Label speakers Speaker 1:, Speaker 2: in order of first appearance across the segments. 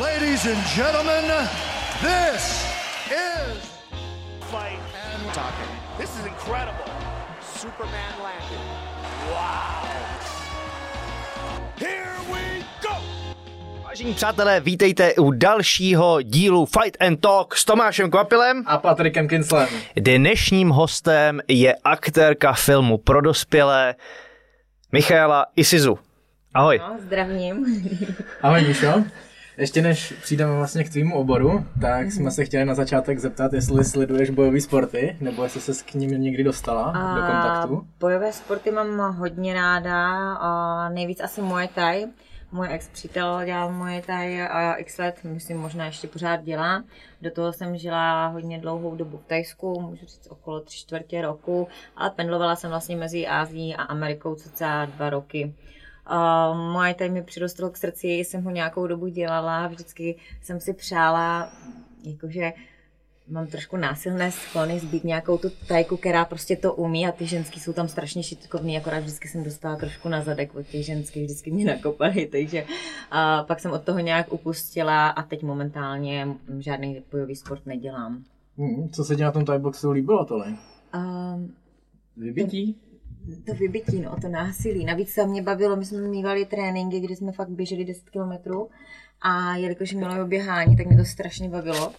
Speaker 1: Ladies and gentlemen, this is
Speaker 2: fight and talking. This is incredible. Superman landed. Wow. Here we go.
Speaker 3: Vážení přátelé, vítejte u dalšího dílu Fight and Talk s Tomášem Kvapilem.
Speaker 4: A Patrikem Kinslem.
Speaker 3: Dnešním hostem je aktérka filmu pro dospělé Michaela Isizu. Ahoj.
Speaker 5: No, zdravím.
Speaker 4: Ahoj Míšo. Ještě než přijdeme vlastně k tvýmu oboru, tak jsme se chtěli na začátek zeptat, jestli sleduješ bojové sporty, nebo jestli se k ním někdy dostala do kontaktu.
Speaker 5: Bojové sporty mám hodně ráda, a nejvíc asi Muay Thai. Můj ex přítel dělal Muay Thai a x let, myslím možná ještě pořád dělá. Do toho jsem žila hodně dlouhou dobu v Tajsku, můžu říct okolo tři čtvrtě roku, ale pendlovala jsem vlastně mezi Ázií a Amerikou cca dva roky. Uh, Muay Thai mi přirostl k srdci, jsem ho nějakou dobu dělala, vždycky jsem si přála, jakože mám trošku násilné sklony zbýt nějakou tu tajku, která prostě to umí a ty ženský jsou tam strašně šitkovný, akorát vždycky jsem dostala trošku na zadek od těch ženských, vždycky mě nakopali, takže a pak jsem od toho nějak upustila a teď momentálně žádný bojový sport nedělám.
Speaker 4: Hmm, co se ti na tom Thai-boxu líbilo tohle?
Speaker 5: Um,
Speaker 4: Vybití?
Speaker 5: To vybití, no, to násilí. Navíc se mě bavilo, my jsme mývali tréninky, kdy jsme fakt běželi 10 kilometrů a jelikož mělo běhání, tak mě to strašně bavilo.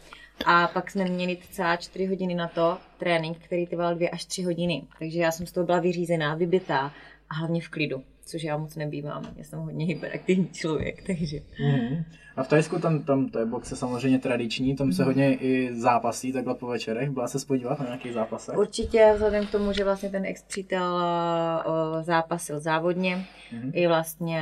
Speaker 5: A pak jsme měli celá čtyři hodiny na to trénink, který trval dvě až tři hodiny. Takže já jsem z toho byla vyřízená, vybitá a hlavně v klidu, což já moc nebývám. Já jsem hodně hyperaktivní člověk, takže.
Speaker 4: Mm-hmm. A v Tajsku tam, tam to je boxe samozřejmě tradiční, tam se mm-hmm. hodně i zápasí takhle po večerech. Byla se spodívat na nějakých zápasech?
Speaker 5: Určitě, vzhledem k tomu, že vlastně ten ex-přítel zápasil závodně, mm-hmm. i vlastně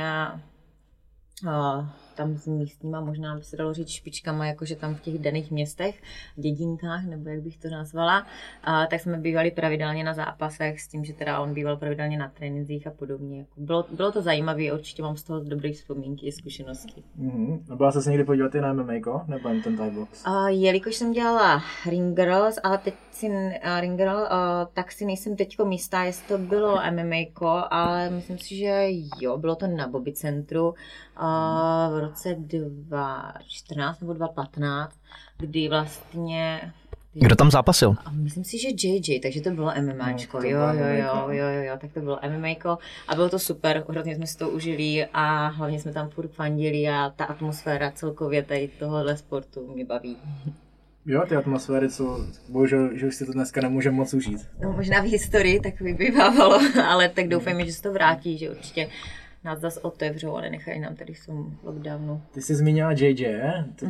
Speaker 5: tam s místníma, možná by se dalo říct špičkama, jakože tam v těch daných městech, dědinkách, nebo jak bych to nazvala, a, tak jsme bývali pravidelně na zápasech s tím, že teda on býval pravidelně na trénincích a podobně. Jako bylo, bylo to zajímavé, určitě mám z toho dobré vzpomínky a zkušenosti.
Speaker 4: Mm-hmm. Byla se někdy podívat i na MMA, nebo jen ten Thai box?
Speaker 5: A, jelikož jsem dělala Ring Girls, ale teď si uh, Ring Girl, uh, tak si nejsem teďko místá, jestli to bylo MMA, ale myslím si, že jo, bylo to na Bobby centru v roce 2014 nebo 2015, kdy vlastně
Speaker 3: kdo tam zápasil?
Speaker 5: Myslím si, že JJ, takže to bylo MMAčko. No, jo, jo, jo, jo, jo, jo, tak to bylo MMAčko a bylo to super, hrozně jsme si to užili a hlavně jsme tam furt fandili a ta atmosféra celkově tady tohohle sportu mě baví.
Speaker 4: Jo, ty atmosféry, co bohužel, že už si to dneska nemůže moc užít.
Speaker 5: No možná v historii tak vybývávalo, ale tak doufejme, že se to vrátí, že určitě nás zase otevřou a nenechají nám tady v tom lockdownu.
Speaker 4: Ty jsi zmínila JJ,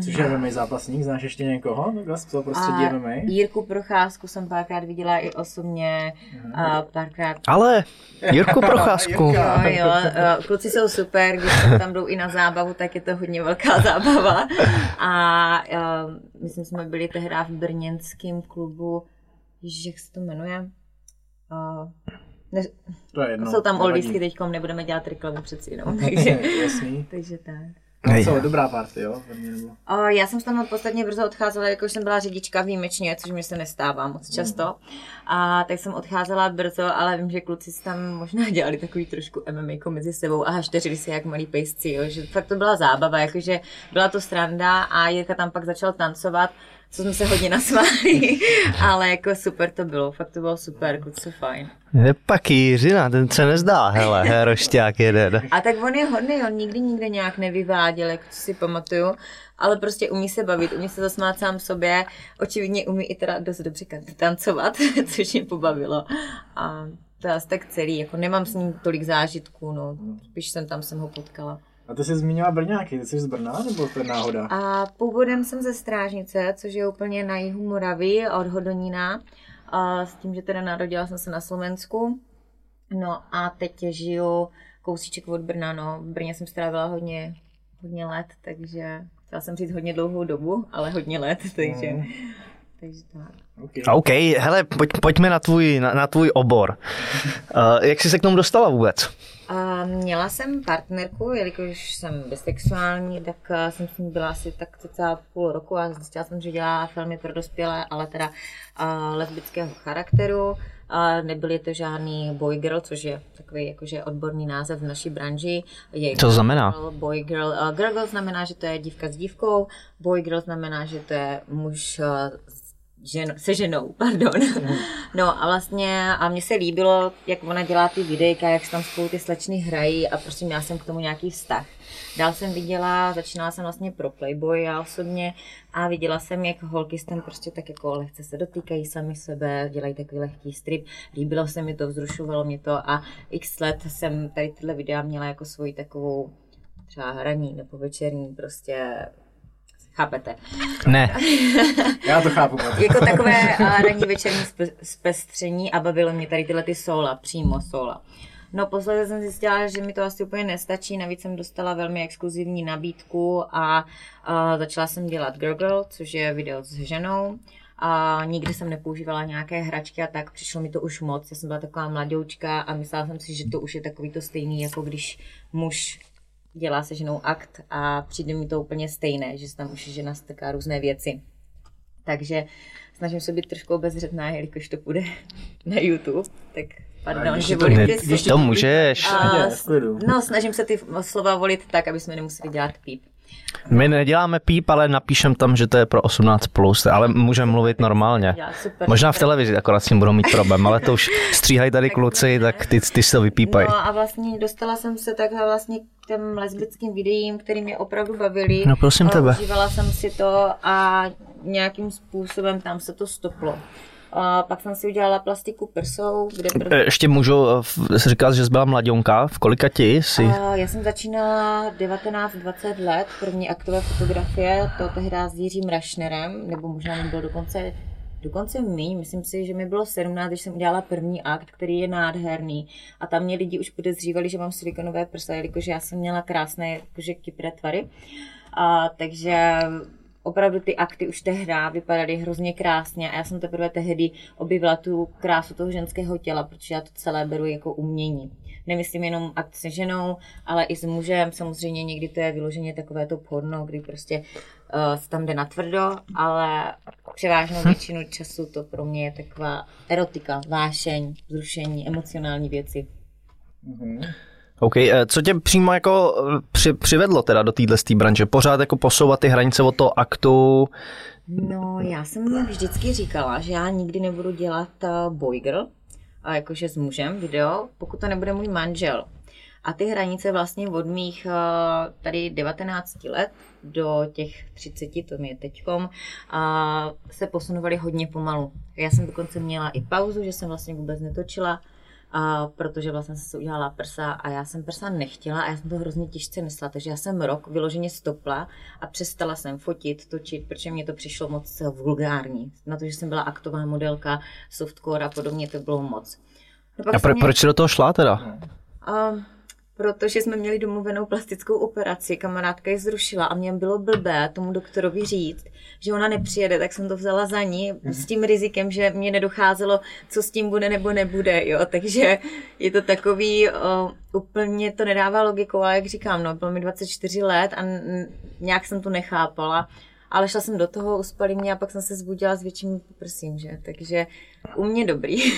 Speaker 4: což je MMA zápasník, znáš ještě někoho takhle z toho prostředí MMA?
Speaker 5: Jirku Procházku jsem párkrát viděla i osobně, a párkrát...
Speaker 3: Ale Jirku Procházku.
Speaker 5: jo, jo, kluci jsou super, když tam jdou i na zábavu, tak je to hodně velká zábava. A, a myslím, jsme byli tehdy v brněnském klubu, jak se to jmenuje?
Speaker 4: Ne, to je jedno.
Speaker 5: Jsou tam oldisky teďkom, nebudeme dělat reklamu přeci jenom, takže,
Speaker 4: Jasný.
Speaker 5: takže tak.
Speaker 4: No, co, dobrá party, jo?
Speaker 5: O, já jsem tam podstatně brzo odcházela, jakož jsem byla řidička výjimečně, což mi se nestává moc často. Mm. A tak jsem odcházela brzo, ale vím, že kluci si tam možná dělali takový trošku MMA mezi sebou a hašteřili si jak malí pejsci, jo? že fakt to byla zábava, jakože byla to stranda a Jirka tam pak začal tancovat co jsme se hodně nasmáli, ale jako super to bylo, fakt to bylo super, kluci fajn.
Speaker 3: Je pak Jiřina, ten se nezdá, hele, rošťák jeden.
Speaker 5: A tak on je hodný, on nikdy nikde nějak nevyváděl, jak si pamatuju, ale prostě umí se bavit, umí se zasmát sám sobě, očividně umí i teda dost dobře tancovat, což mě pobavilo. A to je asi tak celý, jako nemám s ním tolik zážitků, no, spíš jsem tam jsem ho potkala.
Speaker 4: A ty jsi zmínila Brňáky, ty jsi z Brna nebo to je náhoda?
Speaker 5: A původem jsem ze Strážnice, což je úplně na jihu Moravy od Hodonína. A s tím, že teda narodila jsem se na Slovensku. No a teď žiju kousíček od Brna, no. V Brně jsem strávila hodně, hodně let, takže chtěla jsem říct hodně dlouhou dobu, ale hodně let, takže... Mm.
Speaker 3: Okay. OK, hele, pojď, pojďme na tvůj, na, na tvůj obor. Uh, jak jsi se k tomu dostala vůbec?
Speaker 5: Uh, měla jsem partnerku, jelikož jsem bisexuální, tak uh, jsem s ní byla asi tak cca půl roku a zjistila jsem, že dělá filmy pro dospělé, ale teda uh, lesbického charakteru. A nebyly to žádný boy girl, což je takový jakože odborný název v naší branži. Je
Speaker 3: Co to znamená?
Speaker 5: Girl, boy girl. Uh, girl girl znamená, že to je dívka s dívkou, boy girl znamená, že to je muž uh, žen, se ženou, pardon. No a vlastně a mně se líbilo, jak ona dělá ty videjka, jak se tam spolu ty slečny hrají a prostě měla jsem k tomu nějaký vztah. Dál jsem viděla, začínala jsem vlastně pro Playboy já osobně a viděla jsem, jak holky s tím prostě tak jako lehce se dotýkají sami sebe, dělají takový lehký strip. Líbilo se mi to, vzrušovalo mě to a x let jsem tady tyhle videa měla jako svoji takovou třeba hraní nebo večerní prostě Chápete?
Speaker 3: Ne.
Speaker 4: Já to chápu.
Speaker 5: jako takové uh, ranní večerní zpestření a bavilo mě tady tyhle ty sola, přímo sola. No posledně jsem zjistila, že mi to asi úplně nestačí, navíc jsem dostala velmi exkluzivní nabídku a uh, začala jsem dělat Girl Girl, což je video s ženou. A nikdy jsem nepoužívala nějaké hračky a tak, přišlo mi to už moc. Já jsem byla taková mladoučka a myslela jsem si, že to už je takový to stejný, jako když muž dělá se ženou akt a přijde mi to úplně stejné, že se tam už žena strká různé věci. Takže snažím se být trošku obezřetná, jelikož to půjde na YouTube, tak pardon, že volím
Speaker 3: když to můžeš.
Speaker 5: A, no, snažím se ty slova volit tak, aby jsme nemuseli dělat píp.
Speaker 3: My neděláme píp, ale napíšem tam, že to je pro 18+, plus, ale můžeme mluvit normálně.
Speaker 5: Já, super,
Speaker 3: Možná v televizi akorát s tím budou mít problém, ale to už stříhají tady kluci, tak ty, ty se to vypípají.
Speaker 5: No a vlastně dostala jsem se takhle vlastně k těm lesbickým videím, které mě opravdu bavily.
Speaker 3: No prosím tebe.
Speaker 5: Užívala jsem si to a nějakým způsobem tam se to stoplo. A pak jsem si udělala plastiku prsou, kde pr...
Speaker 3: Ještě můžu eh, říkat, že jsi byla mladionka, v kolika ti jsi?
Speaker 5: A já jsem začínala 19-20 let, první aktové fotografie, to tehdy s Jiřím Rašnerem, nebo možná mi bylo dokonce dokonce míň, myslím si, že mi bylo 17, když jsem udělala první akt, který je nádherný. A tam mě lidi už podezřívali, že mám silikonové prsa, jelikož já jsem měla krásné jakože kypré tvary. A, takže opravdu ty akty už tehdy vypadaly hrozně krásně a já jsem teprve tehdy objevila tu krásu toho ženského těla, protože já to celé beru jako umění. Nemyslím jenom akt se ženou, ale i s mužem. Samozřejmě někdy to je vyloženě takové to porno, kdy prostě uh, se tam jde na tvrdo, ale převážnou hm. většinu času to pro mě je taková erotika, vášeň, zrušení, emocionální věci.
Speaker 3: Mm-hmm. OK, eh, co tě přímo jako eh, při, přivedlo teda do téhle branže? Pořád jako posouvat ty hranice od toho aktu?
Speaker 5: No, já jsem vždycky říkala, že já nikdy nebudu dělat eh, boy girl, a jakože s mužem video, pokud to nebude můj manžel. A ty hranice vlastně od mých tady 19 let do těch 30, to mi je teďkom, se posunovaly hodně pomalu. Já jsem dokonce měla i pauzu, že jsem vlastně vůbec netočila, a protože vlastně jsem si udělala prsa a já jsem prsa nechtěla a já jsem to hrozně těžce myslela, takže já jsem rok vyloženě stopla a přestala jsem fotit, točit, protože mě to přišlo moc vulgární. Na to, že jsem byla aktová modelka, softcore a podobně, to bylo moc.
Speaker 3: No a pro, mě... proč do toho šla teda?
Speaker 5: Uh, protože jsme měli domluvenou plastickou operaci, kamarádka ji zrušila a mě bylo blbé tomu doktorovi říct, že ona nepřijede, tak jsem to vzala za ní s tím rizikem, že mě nedocházelo, co s tím bude nebo nebude, jo, takže je to takový, o, úplně to nedává logiku, ale jak říkám, no, bylo mi 24 let a nějak jsem to nechápala, ale šla jsem do toho, uspali mě a pak jsem se zbudila s větším prsím, že? Takže u mě dobrý.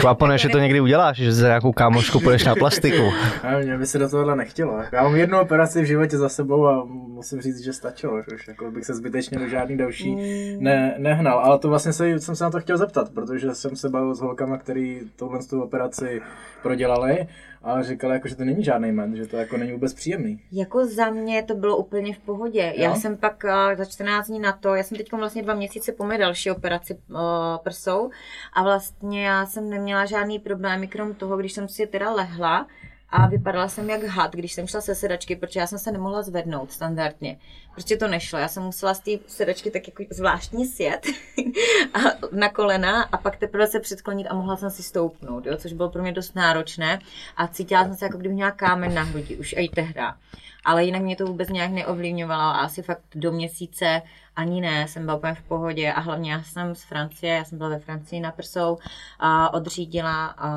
Speaker 3: Kvapone, že to někdy uděláš, že za nějakou kámošku půjdeš na plastiku.
Speaker 4: A mě by se do tohohle nechtělo. Já mám jednu operaci v životě za sebou a musím říct, že stačilo. Už jako bych se zbytečně do žádný další mm. ne, nehnal. Ale to vlastně se, jsem se na to chtěl zeptat, protože jsem se bavil s holkama, který touhle tu operaci prodělali a říkala, jako, že to není žádný men, že to jako není vůbec příjemný.
Speaker 5: Jako za mě to bylo úplně v pohodě. Jo? Já jsem pak uh, za 14 dní na to, já jsem teď vlastně dva měsíce po mé další operaci uh, prsou a vlastně já jsem neměla žádný problémy, krom toho, když jsem si teda lehla, a vypadala jsem jak had, když jsem šla se sedačky, protože já jsem se nemohla zvednout standardně. Prostě to nešlo. Já jsem musela z té sedačky tak jako zvláštně sjet a na kolena a pak teprve se předklonit a mohla jsem si stoupnout, jo? což bylo pro mě dost náročné a cítila jsem se jako kdyby měla kámen na hrudi, už i tehda. Ale jinak mě to vůbec nějak neovlivňovalo a asi fakt do měsíce ani ne, jsem byla úplně v pohodě a hlavně já jsem z Francie, já jsem byla ve Francii na prsou a odřídila a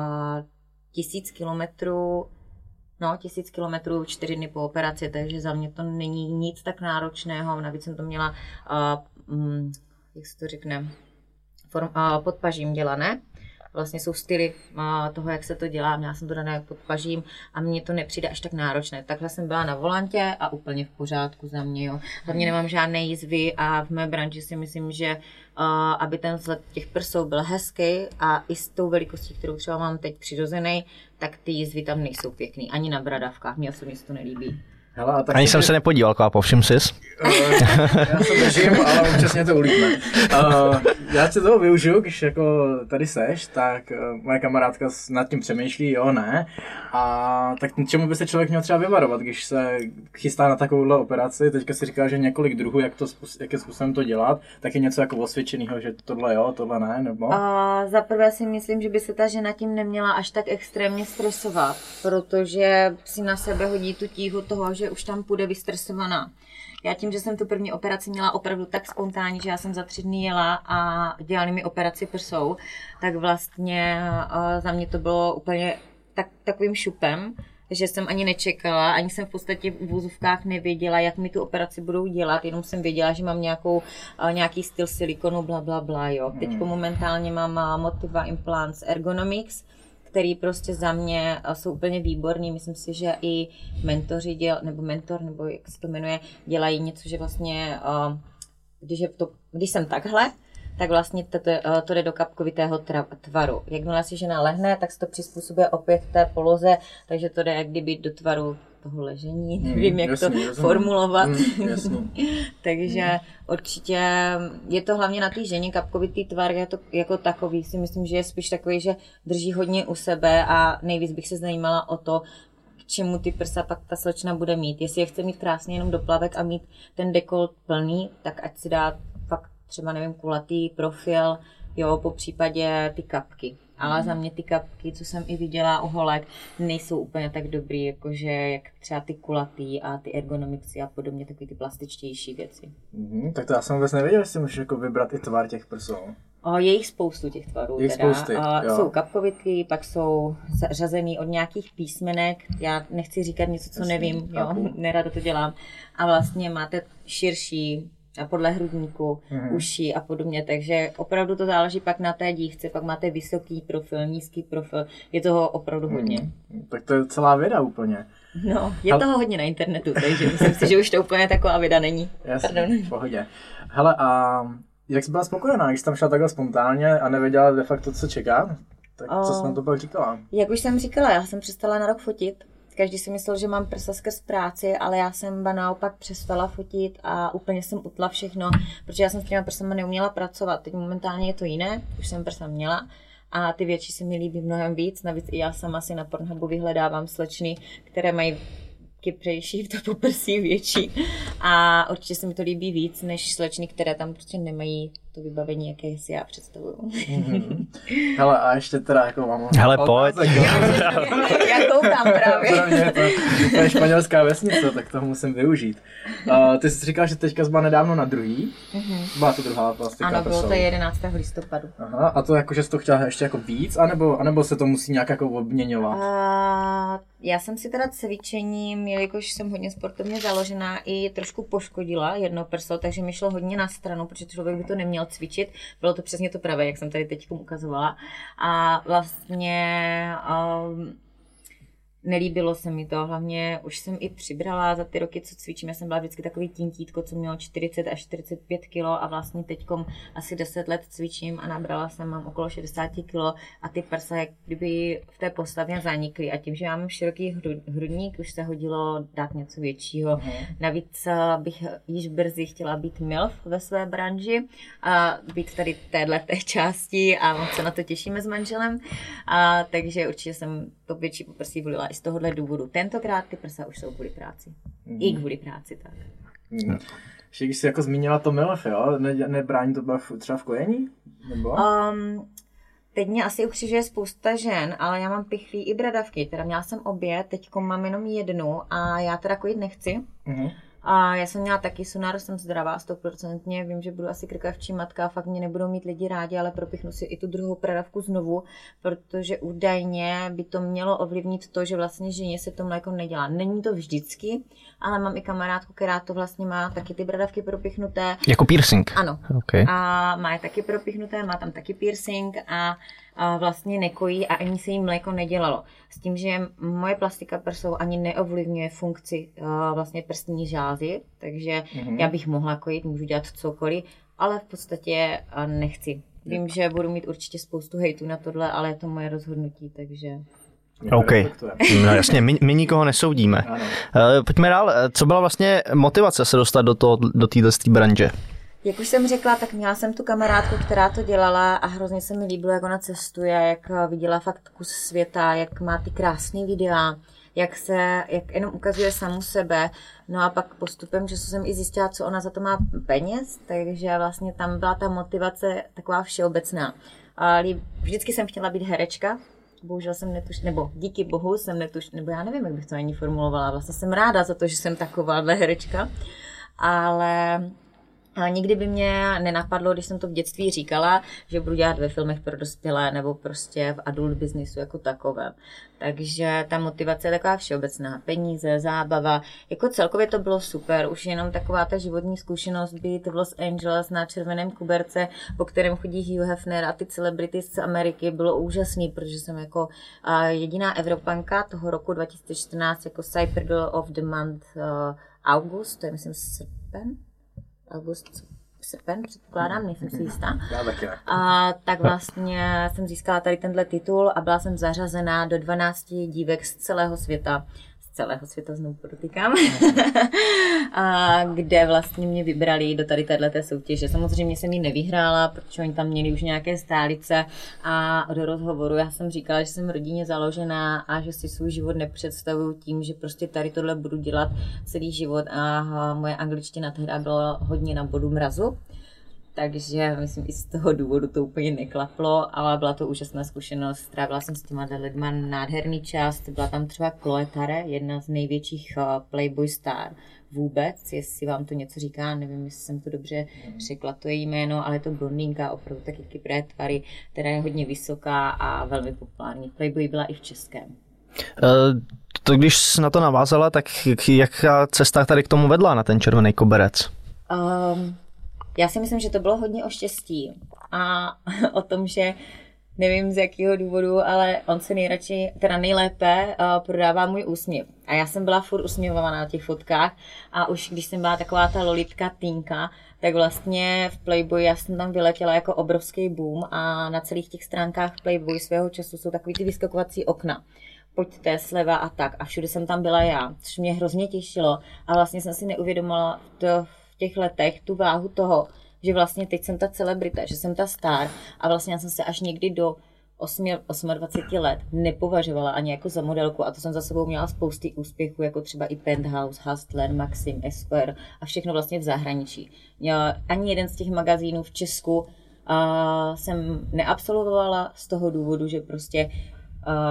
Speaker 5: tisíc kilometrů no, tisíc kilometrů, čtyři dny po operaci, takže za mě to není nic tak náročného. Navíc jsem to měla, uh, um, jak se to řekne, form, uh, pod pažím dělané. Vlastně jsou styly toho, jak se to dělá. Měla jsem to dané pod pažím a mně to nepřijde až tak náročné. Takhle jsem byla na volantě a úplně v pořádku za mě. Jo. Hlavně nemám žádné jízvy a v mé branži si myslím, že aby ten vzhled těch prsou byl hezký a i s tou velikostí, kterou třeba mám teď přirozený, tak ty jízvy tam nejsou pěkný. Ani na bradavkách. Mně osobně se to nelíbí.
Speaker 4: Hele, a tak
Speaker 3: Ani jsem se nepodíval, kápo, všim sis.
Speaker 4: já se držím, ale občas mě to ulítne. Uh, já se toho využiju, když jako tady seš, tak uh, moje kamarádka s- nad tím přemýšlí, jo, ne. A tak čemu by se člověk měl třeba vyvarovat, když se chystá na takovouhle operaci, teďka si říká, že několik druhů, jak, to, způs- jak je způsobem to dělat, tak je něco jako osvědčeného, že tohle jo, tohle ne, nebo?
Speaker 5: A za prvé si myslím, že by se ta žena tím neměla až tak extrémně stresovat, protože si na sebe hodí tu tíhu toho, že už tam půjde vystresovaná. Já tím, že jsem tu první operaci měla opravdu tak spontánní, že já jsem za tři dny jela a dělali mi operaci prsou, tak vlastně uh, za mě to bylo úplně tak, takovým šupem, že jsem ani nečekala, ani jsem v podstatě v vůzovkách nevěděla, jak mi tu operaci budou dělat, jenom jsem věděla, že mám nějakou, eh, nějaký styl silikonu, bla, bla, bla, jo. Teď momentálně mám eh, Motiva Implants Ergonomics, který prostě za mě eh, jsou úplně výborný. Myslím si, že i mentoři děl, nebo mentor, nebo jak se to jmenuje, dělají něco, že vlastně, eh, když, je to, když jsem takhle, tak vlastně to, to, to jde do kapkovitého tra- tvaru. Jakmile si žena lehne, tak se to přizpůsobuje opět té poloze, takže to jde jak kdyby do tvaru toho ležení, nevím, jak to
Speaker 4: jasný,
Speaker 5: formulovat.
Speaker 4: Mm, jasný.
Speaker 5: Takže určitě je to hlavně na té ženě, kapkovitý tvar je to jako takový, si myslím, že je spíš takový, že drží hodně u sebe a nejvíc bych se zajímala o to, k čemu ty prsa pak ta slečna bude mít. Jestli je chce mít krásně jenom do plavek a mít ten dekolt plný, tak ať si dá třeba nevím, kulatý profil, jo, po případě ty kapky. Ale za mě ty kapky, co jsem i viděla u holek, nejsou úplně tak dobrý, jakože jak třeba ty kulatý a ty ergonomicsy a podobně, takový ty plastičtější věci.
Speaker 4: Mhm, tak to já jsem vůbec nevěděl, že si můžeš jako vybrat i tvar těch prsou.
Speaker 5: O, je jich spoustu těch tvarů.
Speaker 4: Je
Speaker 5: teda.
Speaker 4: spousty,
Speaker 5: A
Speaker 4: jo.
Speaker 5: jsou kapkovitky, pak jsou zařazený od nějakých písmenek. Já nechci říkat něco, co
Speaker 4: Jasný,
Speaker 5: nevím, jo, nerada to dělám. A vlastně máte širší podle hrudníku,
Speaker 4: Mhm.
Speaker 5: uší a podobně, takže opravdu to záleží pak na té dívce, pak máte vysoký profil, nízký profil, je toho opravdu hodně.
Speaker 4: Mhm. Tak to je celá věda úplně.
Speaker 5: No, je
Speaker 4: Ale-
Speaker 5: toho hodně na internetu, takže myslím si, že už to úplně taková věda není.
Speaker 4: Jasně,
Speaker 5: Pardon.
Speaker 4: v pohodě. Hele, a jak jsi byla spokojená, když jsi tam šla takhle spontánně a nevěděla de facto, co čeká? Tak co jsi
Speaker 5: A-
Speaker 4: na to pak říkala?
Speaker 5: Jak už jsem říkala, já jsem přestala na rok fotit. Každý si myslel, že mám prsa skrz práci, ale já jsem ba naopak přestala fotit a úplně jsem utla všechno, protože já jsem s těma prsama neuměla pracovat. Teď momentálně je to jiné, už jsem prsa měla a ty větší se mi líbí mnohem víc. Navíc i já sama si na Pornhubu vyhledávám slečny, které mají kypřejší, to poprsí větší. A určitě se mi to líbí víc, než slečny, které tam prostě nemají to vybavení, jaké si já představuju.
Speaker 4: Hele, a ještě teda jako mám...
Speaker 3: Hele, pojď.
Speaker 5: já koukám právě.
Speaker 4: Pro mě je to, to je španělská vesnice, tak toho musím využít. Uh, ty jsi říkal, že teďka byla nedávno na druhý. Byla to druhá plastika
Speaker 5: Ano, bylo to 11. listopadu.
Speaker 4: Aha, a to jako, že jsi to chtěla ještě jako víc, anebo, anebo se to musí nějak jako obměňovat?
Speaker 5: A já jsem si teda cvičením, jelikož jsem hodně sportovně založená, i trošku poškodila jedno prso, takže mi šlo hodně na stranu, protože člověk by to neměl cvičit. Bylo to přesně to pravé, jak jsem tady teď ukazovala. A vlastně um, nelíbilo se mi to, hlavně už jsem i přibrala za ty roky, co cvičím, já jsem byla vždycky takový tintítko, co mělo 40 až 45 kg a vlastně teďkom asi 10 let cvičím a nabrala jsem, mám okolo 60 kg a ty prsa jak kdyby v té postavě zanikly a tím, že mám široký hru- hrudník, už se hodilo dát něco většího. Navíc eh, bych již brzy chtěla být MILF ve své branži a být tady téhle té části a moc se na to těšíme s manželem. A, takže určitě jsem to větší poprsí volila i z tohohle důvodu. Tentokrát ty prsa už jsou kvůli práci. I kvůli práci, tak.
Speaker 4: Hmm. Ještě když jsi jako zmínila to MILF, jo? Ne, nebrání to třeba v kojení? Nebo?
Speaker 5: Um, teď mě asi ukřižuje spousta žen, ale já mám pichlí i bradavky. Teda měla jsem obě, teď mám jenom jednu a já teda kojit nechci.
Speaker 4: Mhm.
Speaker 5: A já jsem měla taky sonar, jsem zdravá stoprocentně, vím, že budu asi krkavčí matka a fakt mě nebudou mít lidi rádi, ale propichnu si i tu druhou predavku znovu, protože údajně by to mělo ovlivnit to, že vlastně ženě se to mléko nedělá. Není to vždycky, ale mám i kamarádku, která to vlastně má taky ty bradavky propichnuté.
Speaker 3: Jako piercing?
Speaker 5: Ano.
Speaker 3: Okay.
Speaker 5: A má je taky propichnuté, má tam taky piercing a vlastně nekojí a ani se jí mléko nedělalo. S tím, že moje plastika prsou ani neovlivňuje funkci uh, vlastně prstní žázy, takže mm-hmm. já bych mohla kojit, můžu dělat cokoliv, ale v podstatě uh, nechci. Vím, že budu mít určitě spoustu hejtu na tohle, ale je to moje rozhodnutí, takže...
Speaker 3: OK, no jasně, my, my nikoho nesoudíme. Ano. Uh, pojďme dál, co byla vlastně motivace se dostat do, toho, do této branže?
Speaker 5: Jak už jsem řekla, tak měla jsem tu kamarádku, která to dělala a hrozně se mi líbilo, jak ona cestuje, jak viděla fakt kus světa, jak má ty krásné videa, jak se, jak jenom ukazuje samu sebe. No a pak postupem že jsem i zjistila, co ona za to má peněz, takže vlastně tam byla ta motivace taková všeobecná. A vždycky jsem chtěla být herečka, bohužel jsem netuš, nebo díky bohu jsem netuš, nebo já nevím, jak bych to ani formulovala, vlastně jsem ráda za to, že jsem takováhle herečka, ale nikdy by mě nenapadlo, když jsem to v dětství říkala, že budu dělat ve filmech pro dospělé nebo prostě v adult businessu jako takovém. Takže ta motivace je taková všeobecná. Peníze, zábava. Jako celkově to bylo super. Už jenom taková ta životní zkušenost být v Los Angeles na červeném kuberce, po kterém chodí Hugh Hefner a ty celebrity z Ameriky, bylo úžasný, protože jsem jako jediná Evropanka toho roku 2014 jako Cyber Girl of the Month August, to je myslím srpen, august, srpen, předpokládám, nejsem si jistá. A tak vlastně jsem získala tady tenhle titul a byla jsem zařazená do 12 dívek z celého světa celého světa znovu podotýkám, a kde vlastně mě vybrali do tady této soutěže. Samozřejmě jsem ji nevyhrála, protože oni tam měli už nějaké stálice a do rozhovoru já jsem říkala, že jsem rodině založená a že si svůj život nepředstavuju tím, že prostě tady tohle budu dělat celý život. A moje angličtina tehdy byla hodně na bodu mrazu takže myslím i z toho důvodu to úplně neklaplo, ale byla to úžasná zkušenost. Strávila jsem s těma lidma nádherný čas. Byla tam třeba Chloe Tare, jedna z největších uh, Playboy star vůbec, jestli vám to něco říká, nevím, jestli jsem to dobře řekla, to její jméno, ale je to blondýnka, opravdu taky kypré tvary, která je hodně vysoká a velmi populární. Playboy byla i v českém.
Speaker 3: Uh, to když na to navázala, tak jaká cesta tady k tomu vedla na ten červený koberec?
Speaker 5: Um, já si myslím, že to bylo hodně o štěstí a o tom, že nevím z jakého důvodu, ale on se nejradši, teda nejlépe uh, prodává můj úsměv. A já jsem byla furt usměvovaná na těch fotkách a už když jsem byla taková ta lolitka týnka, tak vlastně v Playboy já jsem tam vyletěla jako obrovský boom a na celých těch stránkách Playboy svého času jsou takový ty vyskakovací okna pojďte sleva a tak. A všude jsem tam byla já, což mě hrozně těšilo. A vlastně jsem si neuvědomila to v těch letech tu váhu toho, že vlastně teď jsem ta celebrita, že jsem ta star a vlastně já jsem se až někdy do 8, 28 let nepovažovala ani jako za modelku a to jsem za sebou měla spousty úspěchů, jako třeba i Penthouse, Hustler, Maxim, Esquire a všechno vlastně v zahraničí. Já, ani jeden z těch magazínů v Česku a jsem neabsolvovala z toho důvodu, že prostě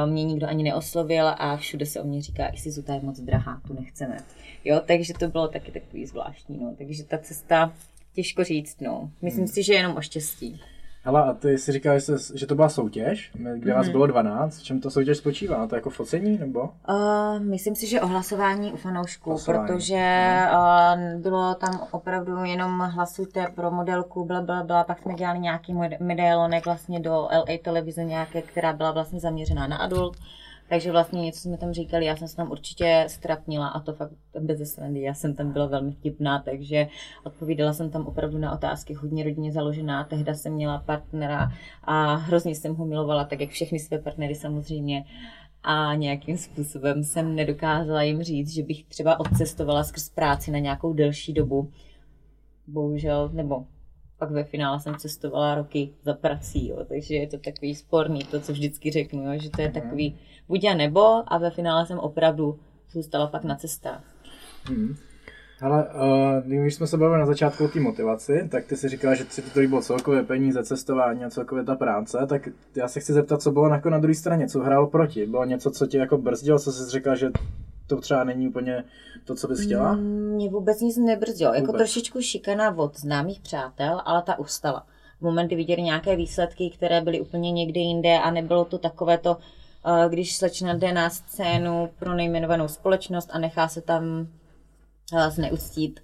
Speaker 5: mě nikdo ani neoslovil a všude se o mě říká, jestli Zuta je moc drahá, tu nechceme. Jo, takže to bylo taky takový zvláštní, no. Takže ta cesta, těžko říct, no. Myslím hmm. si, že jenom o štěstí.
Speaker 4: Hele, a ty jsi říkal, že, že to byla soutěž, kde mm-hmm. vás bylo 12. V čem to soutěž spočívá? To jako focení, nebo?
Speaker 5: Uh, myslím si, že ohlasování u fanoušků, protože uh, bylo tam opravdu jenom hlasujte pro modelku, bla, bla, bla, pak jsme dělali nějaký medailonek vlastně do LA televize nějaké, která byla vlastně zaměřená na adult. Takže vlastně něco jsme tam říkali, já jsem se tam určitě strapnila a to fakt bez srandy. Já jsem tam byla velmi vtipná, takže odpovídala jsem tam opravdu na otázky, hodně rodině založená. Tehda jsem měla partnera a hrozně jsem ho milovala, tak jak všechny své partnery samozřejmě a nějakým způsobem jsem nedokázala jim říct, že bych třeba odcestovala skrz práci na nějakou delší dobu. Bohužel, nebo pak ve finále jsem cestovala roky za prací, jo, takže je to takový sporný, to, co vždycky řeknu, jo, že to je mhm. takový buď a nebo a ve finále jsem opravdu zůstala pak na cestách.
Speaker 4: Hmm. Ale uh, když jsme se bavili na začátku o té motivaci, tak ty si říkala, že to líbilo celkově peníze, cestování a celkově ta práce, tak já se chci zeptat, co bylo jako na druhé straně, co hrálo proti. Bylo něco, co tě jako brzdilo, co jsi říkal, že to třeba není úplně to, co bys chtěla?
Speaker 5: Mm, mě vůbec nic nebrzdilo. Jako trošičku šikana od známých přátel, ale ta ustala. V moment, kdy viděli nějaké výsledky, které byly úplně někde jinde a nebylo to takové to, eh, když slečna jde na scénu pro nejmenovanou společnost a nechá se tam eh, zneuctít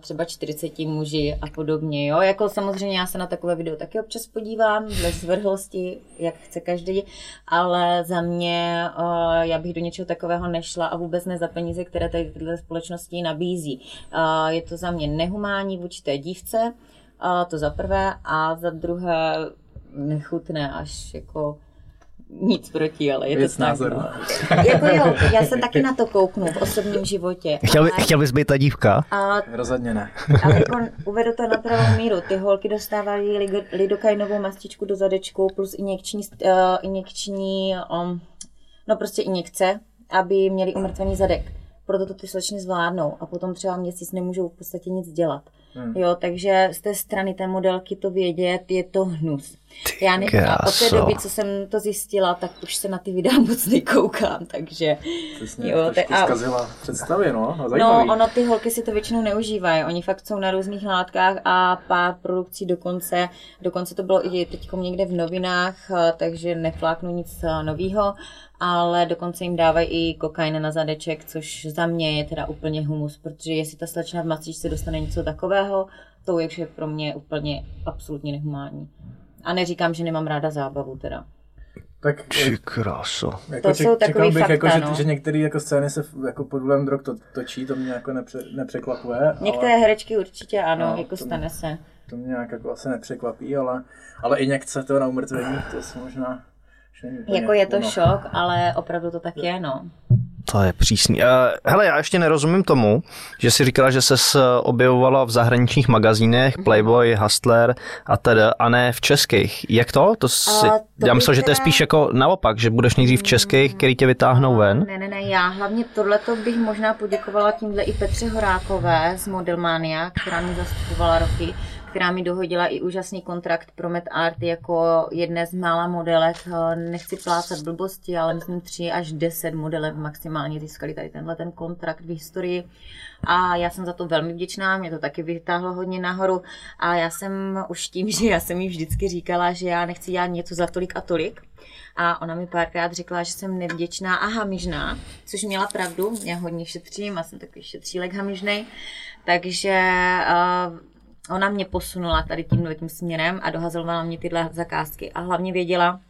Speaker 5: třeba 40 muži a podobně, jo. Jako samozřejmě já se na takové video taky občas podívám, ve zvrhlosti, jak chce každý, ale za mě já bych do něčeho takového nešla a vůbec ne za peníze, které tady tyhle společnosti nabízí. Je to za mě nehumání vůči té dívce, to za prvé, a za druhé nechutné až jako nic proti, ale je
Speaker 4: Věc
Speaker 5: to tak.
Speaker 4: názoru.
Speaker 5: No. jako jo, já se taky na to kouknu v osobním životě.
Speaker 3: Chtěl, by,
Speaker 5: ale-
Speaker 3: chtěl bys být ta dívka?
Speaker 5: a
Speaker 4: Rozhodně ne.
Speaker 5: ale jako uvedu to na pravou míru. Ty holky dostávají lidokainovou mastičku do zadečku plus injekční, uh, injekční um, no prostě injekce, aby měli umrtvený zadek. Proto to ty slečny zvládnou a potom třeba měsíc nemůžou v podstatě nic dělat.
Speaker 4: Hmm.
Speaker 5: Jo, takže z té strany té modelky to vědět, je to hnus. Já ne, a od té doby, co jsem to zjistila, tak už se na ty videa moc nekoukám, takže
Speaker 4: mě
Speaker 5: Jo, tak a-
Speaker 4: zkazila představě, no. no zajímavý.
Speaker 5: No, ono ty holky si to většinou neužívají. Oni fakt jsou na různých látkách a pár produkcí dokonce, dokonce to bylo i teď někde v novinách, eh, takže nefláknu nic nového, ale dokonce jim dávají i kokain na zadeček, což za mě je teda úplně humus, protože jestli ta slečna v mastičce dostane něco takového, to je vše pro mě úplně absolutně nehumánní. A neříkám, že nemám ráda zábavu teda.
Speaker 4: Tak
Speaker 3: Ty kráso.
Speaker 4: jako
Speaker 5: To
Speaker 4: ček,
Speaker 5: jsou
Speaker 4: čekal
Speaker 5: takový
Speaker 4: bych,
Speaker 5: fakta,
Speaker 4: jako, že,
Speaker 5: no.
Speaker 4: že některé jako scény se jako pod vlivem drog to, točí, to mě jako nepře, nepřekvapuje.
Speaker 5: Některé
Speaker 4: ale
Speaker 5: herečky určitě ano,
Speaker 4: No,
Speaker 5: jako
Speaker 4: to-
Speaker 5: stane se.
Speaker 4: to mě nějak jako asi nepřekvapí, ale, ale injekce to na umrtvení, to je možná...
Speaker 5: Jako je to
Speaker 4: ono.
Speaker 5: šok, ale opravdu to tak je, no.
Speaker 3: To je přísný. Uh, hele, já ještě nerozumím tomu, že jsi říkala, že ses objevovala v zahraničních magazínech, Playboy, Hustler a teda, a ne v českých. Jak to? to si,
Speaker 5: A to
Speaker 3: já myslel, že to je spíš jako naopak, že budeš nejdřív v českých, který tě vytáhnou ven.
Speaker 5: Ne, ne, ne, já hlavně tohleto bych možná poděkovala tímhle i Petře Horákové z Modelmania, která mi zastupovala roky, která mi dohodila i úžasný kontrakt pro Met Art jako jedné z mála modelek. Eh, Nechci plácat blbosti, ale myslím tři až deset modelek maximálně získali tady tenhle ten kontrakt v historii. A já jsem za to velmi vděčná, mě to taky vytáhlo hodně nahoru. A já jsem už tím, že já jsem jí vždycky říkala, že já nechci dělat něco za tolik a tolik, a ona mi párkrát řekla, že jsem nevděčná a hamižná, což měla pravdu, já hodně šetřím a jsem takový šetřílek hamižnej, takže uh, ona mě posunula tady tímhle tím směrem a dohazovala mě tyhle zakázky a hlavně věděla,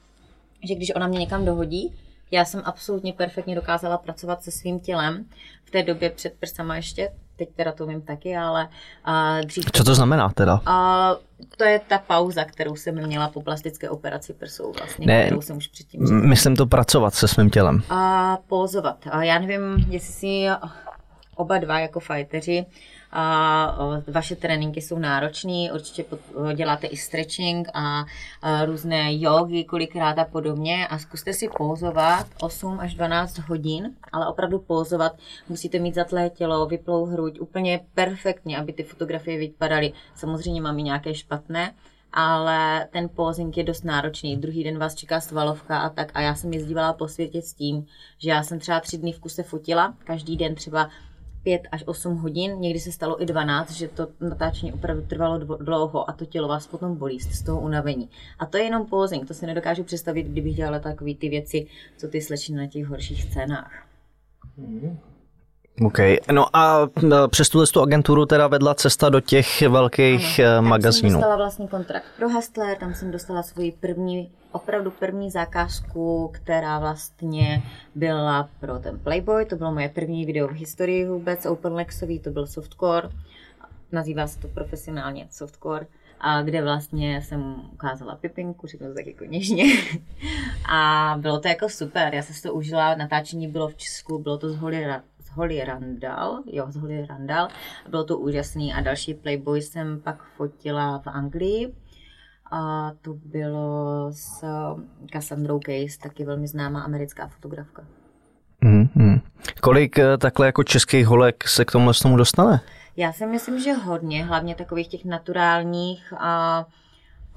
Speaker 5: že když ona mě někam dohodí, já jsem absolutně perfektně dokázala pracovat se svým tělem. V té době před prsama ještě, teď teda to vím taky, ale uh, dřív
Speaker 3: Co to znamená teda?
Speaker 5: a to je ta pauza, kterou jsem měla po plastické operaci prsou vlastně,
Speaker 3: Ne.
Speaker 5: kterou jsem už předtím
Speaker 3: M- Myslím to pracovat se svým tělem.
Speaker 5: a pózovat. A já nevím, jestli si oba dva jako fighteři a o, vaše tréninky jsou náročné, určitě děláte i stretching a, a různé jogy kolikrát a podobně a zkuste si pózovat 8 až 12 hodin, ale opravdu pózovat musíte mít zatlé tělo, vyplou hruď úplně perfektně, aby ty fotografie vypadaly. Samozřejmě mám i nějaké špatné, ale ten posing je dost náročný. Druhý den vás čeká svalovka a tak. A já jsem jezdívala po světě s tím, že já jsem třeba tři dny v kuse fotila, každý den třeba 5 až 8 hodin, někdy se stalo i 12, že to natáčení opravdu trvalo dlouho a to tělo vás potom bolí z toho unavení. A to je jenom posing, to si nedokážu představit, kdybych dělala takové ty věci, co ty slečny na těch horších scénách.
Speaker 3: OK. No a e, přes tuhle tu agenturu teda vedla cesta do těch velkých ano,
Speaker 5: Tam jsem
Speaker 3: magazínů.
Speaker 5: dostala vlastně kontrakt pro Hustler, tam jsem dostala svoji první, opravdu první zakázku, která vlastně byla pro ten Playboy, to bylo moje první video v historii vůbec, Open Lexový, to byl softcore, nazývá se to profesionálně softcore, a kde vlastně jsem ukázala pipinku, řeknu to tak jako něžně. A bylo to jako super, já jsem si to užila, natáčení bylo v Česku, bylo to z Holy, Holy Randall, jo, z Holy Randall, bylo to úžasný a další Playboy jsem pak fotila v Anglii, a to bylo s Cassandrou Case, taky velmi známá americká fotografka.
Speaker 3: Mm-hmm. Kolik e, takhle jako českých holek se k tomu tomu dostane?
Speaker 5: Já si myslím, že hodně, hlavně takových těch naturálních a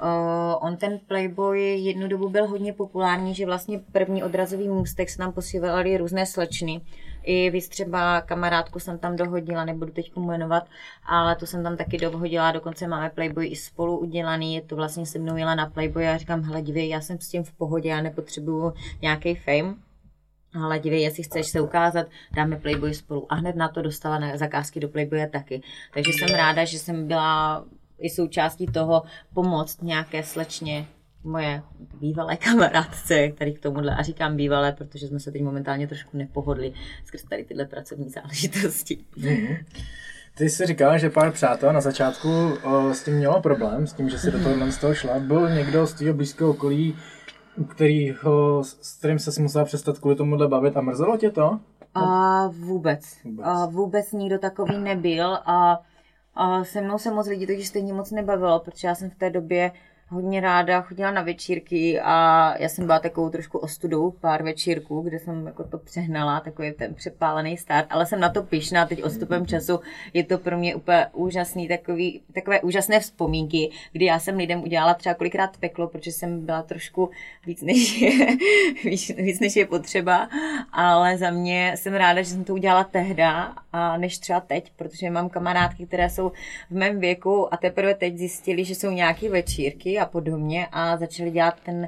Speaker 5: uh, on ten Playboy jednu dobu byl hodně populární, že vlastně první odrazový můstek se tam posílali různé slečny, I víc třeba kamarádku jsem tam dohodila, nebudu teď jmenovat, ale to jsem tam taky dohodila, dokonce máme Playboy i spolu udělaný, to vlastně se mnou jela na Playboy a říkám, hele dívej, já jsem s tím v pohodě, já nepotřebuju nějaký fame, ale dívej, jestli chceš se ukázat, dáme Playboy spolu. A hned na to dostala na zakázky do Playboye taky. Takže jsem ráda, že jsem byla i součástí toho pomoct nějaké slečně moje bývalé kamarádce, který k tomuhle, a říkám bývalé, protože jsme se teď momentálně trošku nepohodli skrz tady tyhle pracovní záležitosti. Mm-hmm.
Speaker 4: Ty jsi říkala, že pár přátel na začátku o, s tím mělo problém, s tím, že si do tohohle z toho šla. Byl někdo z tvého blízkého okolí, kterýho, s kterým se musela přestat kvůli tomuhle bavit a mrzelo tě to?
Speaker 5: A vůbec. Vůbec, a vůbec nikdo takový nebyl a, a se mnou se moc lidí totiž stejně moc nebavilo, protože já jsem v té době hodně ráda chodila na večírky a já jsem byla takovou trošku ostudou pár večírků, kde jsem jako to přehnala, takový ten přepálený start, ale jsem na to pišná, teď odstupem času. Je to pro mě úplně úžasný, takový, takové úžasné vzpomínky, kdy já jsem lidem udělala třeba kolikrát peklo, protože jsem byla trošku víc než je, víc, víc než je potřeba, ale za mě jsem ráda, že jsem to udělala tehda a než třeba teď, protože mám kamarádky, které jsou v mém věku a teprve teď zjistili, že jsou nějaké večírky a podobně a začali dělat ten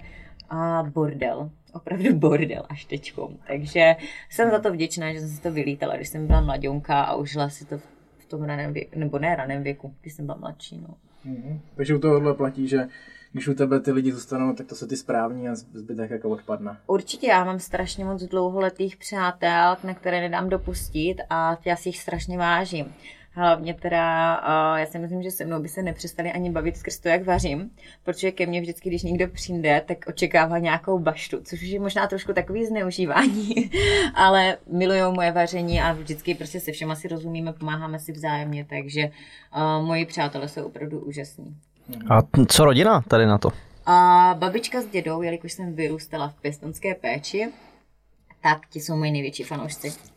Speaker 5: a, bordel. Opravdu bordel až teďkom. Takže jsem za to vděčná, že jsem si to vylítala, když jsem byla mladionka a užila si to v tom raném věku, nebo ne raném věku, když jsem byla mladší. No.
Speaker 4: Mm-hmm. Takže u tohohle platí, že když u tebe ty lidi zůstanou, tak to jsou ty správní a zbytek jako odpadne.
Speaker 5: Určitě, já mám strašně moc dlouholetých přátel, na které nedám dopustit a já si jich strašně vážím. Hlavně teda, uh, já si myslím, že se mnou by se nepřestali ani bavit skrz to, jak vařím, protože ke mně vždycky, když někdo přijde, tak očekává nějakou baštu, což je možná trošku takový zneužívání, ale milují moje vaření a vždycky prostě se všema si rozumíme, pomáháme si vzájemně, takže uh, moji přátelé jsou opravdu úžasní.
Speaker 3: A co rodina tady na to?
Speaker 5: A babička s dědou, jelikož jsem vyrůstala v pěstonské péči, tak ti jsou moji největší fanoušci.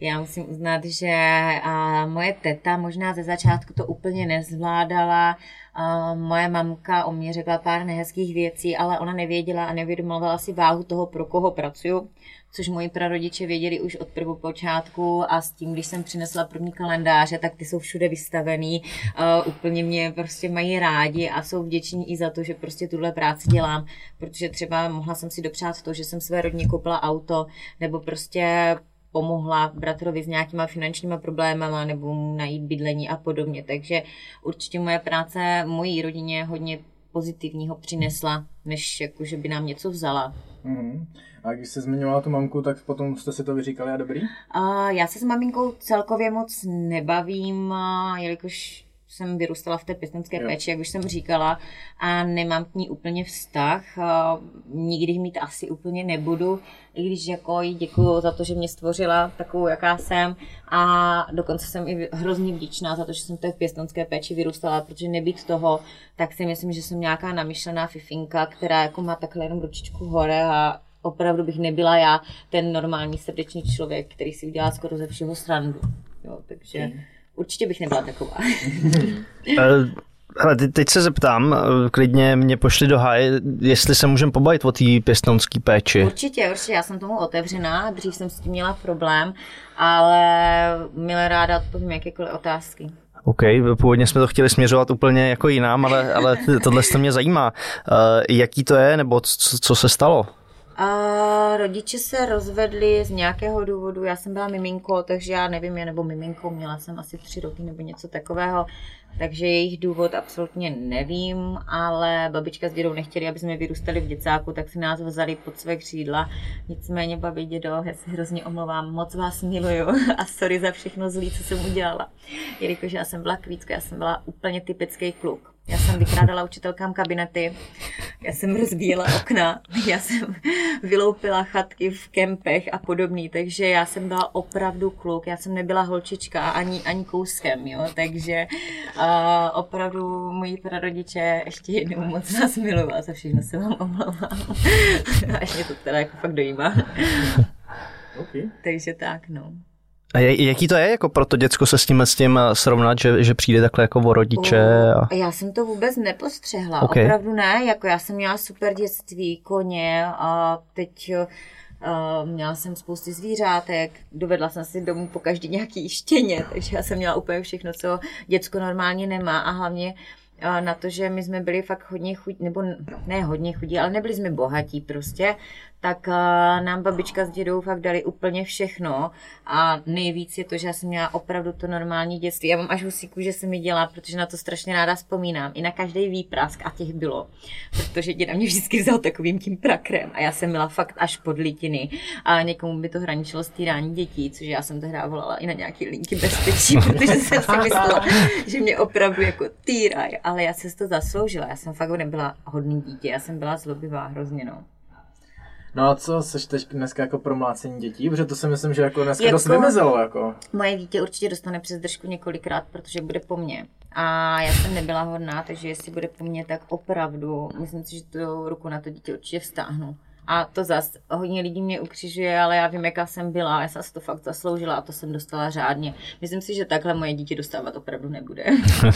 Speaker 5: Já musím uznat, že a moje teta možná ze začátku to úplně nezvládala. A moje mamka o mě řekla pár nehezkých věcí, ale ona nevěděla a nevědomovala si váhu toho, pro koho pracuju, což moji prarodiče věděli už od prvopočátku. A s tím, když jsem přinesla první kalendáře, tak ty jsou všude vystavený, uh, úplně mě prostě mají rádi a jsou vděční i za to, že prostě tuhle práci dělám, protože třeba mohla jsem si dopřát to, že jsem své rodině koupila auto, nebo prostě pomohla bratrovi s nějakýma finančníma problémama nebo mu najít bydlení a podobně. Takže určitě moje práce mojí rodině hodně pozitivního přinesla, než jako, že by nám něco vzala.
Speaker 4: Mm-hmm. A když jste zmiňovala tu mamku, tak potom jste si to vyříkali a dobrý?
Speaker 5: A já se s maminkou celkově moc nebavím, jelikož jsem vyrůstala v té pěstenské péči, jak už jsem říkala, a nemám k ní úplně vztah. Nikdy mít asi úplně nebudu, i když jako jí děkuju za to, že mě stvořila takovou, jaká jsem. A dokonce jsem i hrozně vděčná za to, že jsem v té pěstonské péči vyrůstala, protože nebýt toho, tak si myslím, že jsem nějaká namyšlená fifinka, která jako má takhle jenom ručičku hore a opravdu bych nebyla já ten normální srdečný člověk, který si udělá skoro ze všeho srandu. Jo, takže... Hmm určitě bych nebyla taková.
Speaker 3: Eh, hele, teď se zeptám, eh, klidně mě pošli do háje, jestli se můžeme pobavit o té pěstonské péči.
Speaker 5: Určitě, určitě, já jsem tomu otevřená, dřív jsem s tím měla problém, ale milé ráda odpovím jakékoliv otázky.
Speaker 3: OK, původně jsme to chtěli směřovat úplně jako jinam, ale, ale tohle se mě zajímá. Uh, jaký to je, nebo co, co se stalo?
Speaker 5: A rodiče se rozvedli z nějakého důvodu, já jsem byla miminko, takže já nevím, je nebo miminko, měla jsem asi tři roky nebo něco takového, takže jejich důvod absolutně nevím, ale babička s dědou nechtěli, aby jsme vyrůstali v děcáku, tak si nás vzali pod své křídla. Nicméně, babi, dědo, já se hrozně omlouvám, moc vás miluju a sorry za všechno zlý, co jsem udělala. Jelikož já jsem byla kvítka, já jsem byla úplně typický kluk. Já jsem vykrádala učitelkám kabinety, já jsem rozbíjela okna, já jsem vyloupila chatky v kempech a podobný, takže já jsem byla opravdu kluk, já jsem nebyla holčička ani, ani kouskem, jo, takže uh, opravdu moji prarodiče ještě jednou moc nás milují a za všechno se vám omlouvám. Až mě to teda jako fakt dojímá. Okay. takže tak, no.
Speaker 3: A jaký to je jako pro to děcko se s tím, s tím eh, srovnat, že, že přijde takhle jako o rodiče?
Speaker 5: A... Já jsem to vůbec nepostřehla, okay. opravdu ne, jako já jsem měla super dětství, koně a teď Uh, měla jsem spousty zvířátek, dovedla jsem si domů po každý nějaký štěně, takže já jsem měla úplně všechno, co děcko normálně nemá a hlavně uh, na to, že my jsme byli fakt hodně chudí, nebo ne hodně chudí, ale nebyli jsme bohatí prostě, tak uh, nám babička s dědou fakt dali úplně všechno a nejvíc je to, že já jsem měla opravdu to normální dětství. Já mám až husíku, že se mi dělá, protože na to strašně ráda vzpomínám. I na každý výprask a těch bylo, protože děda mě vždycky vzal takovým tím prakrem a já jsem byla fakt až pod litiny a někomu by to hraničilo stýrání dětí, což já jsem tehdy volala i na nějaký linky bezpečí, protože jsem si myslela, že mě opravdu jako týraj, ale já jsem to zasloužila. Já jsem fakt nebyla hodný dítě, já jsem byla zlobivá hrozně, no.
Speaker 4: No a co seš teď dneska jako promlácení dětí? Protože to si myslím, že jako dneska jako, dost vymizelo. Jako.
Speaker 5: Moje dítě určitě dostane přes držku několikrát, protože bude po mně. A já jsem nebyla hodná, takže jestli bude po mně, tak opravdu, myslím si, že tu ruku na to dítě určitě vstáhnu. A to zas hodně lidí mě ukřižuje, ale já vím, jaká jsem byla, já jsem si to fakt zasloužila a to jsem dostala řádně. Myslím si, že takhle moje dítě dostávat opravdu nebude.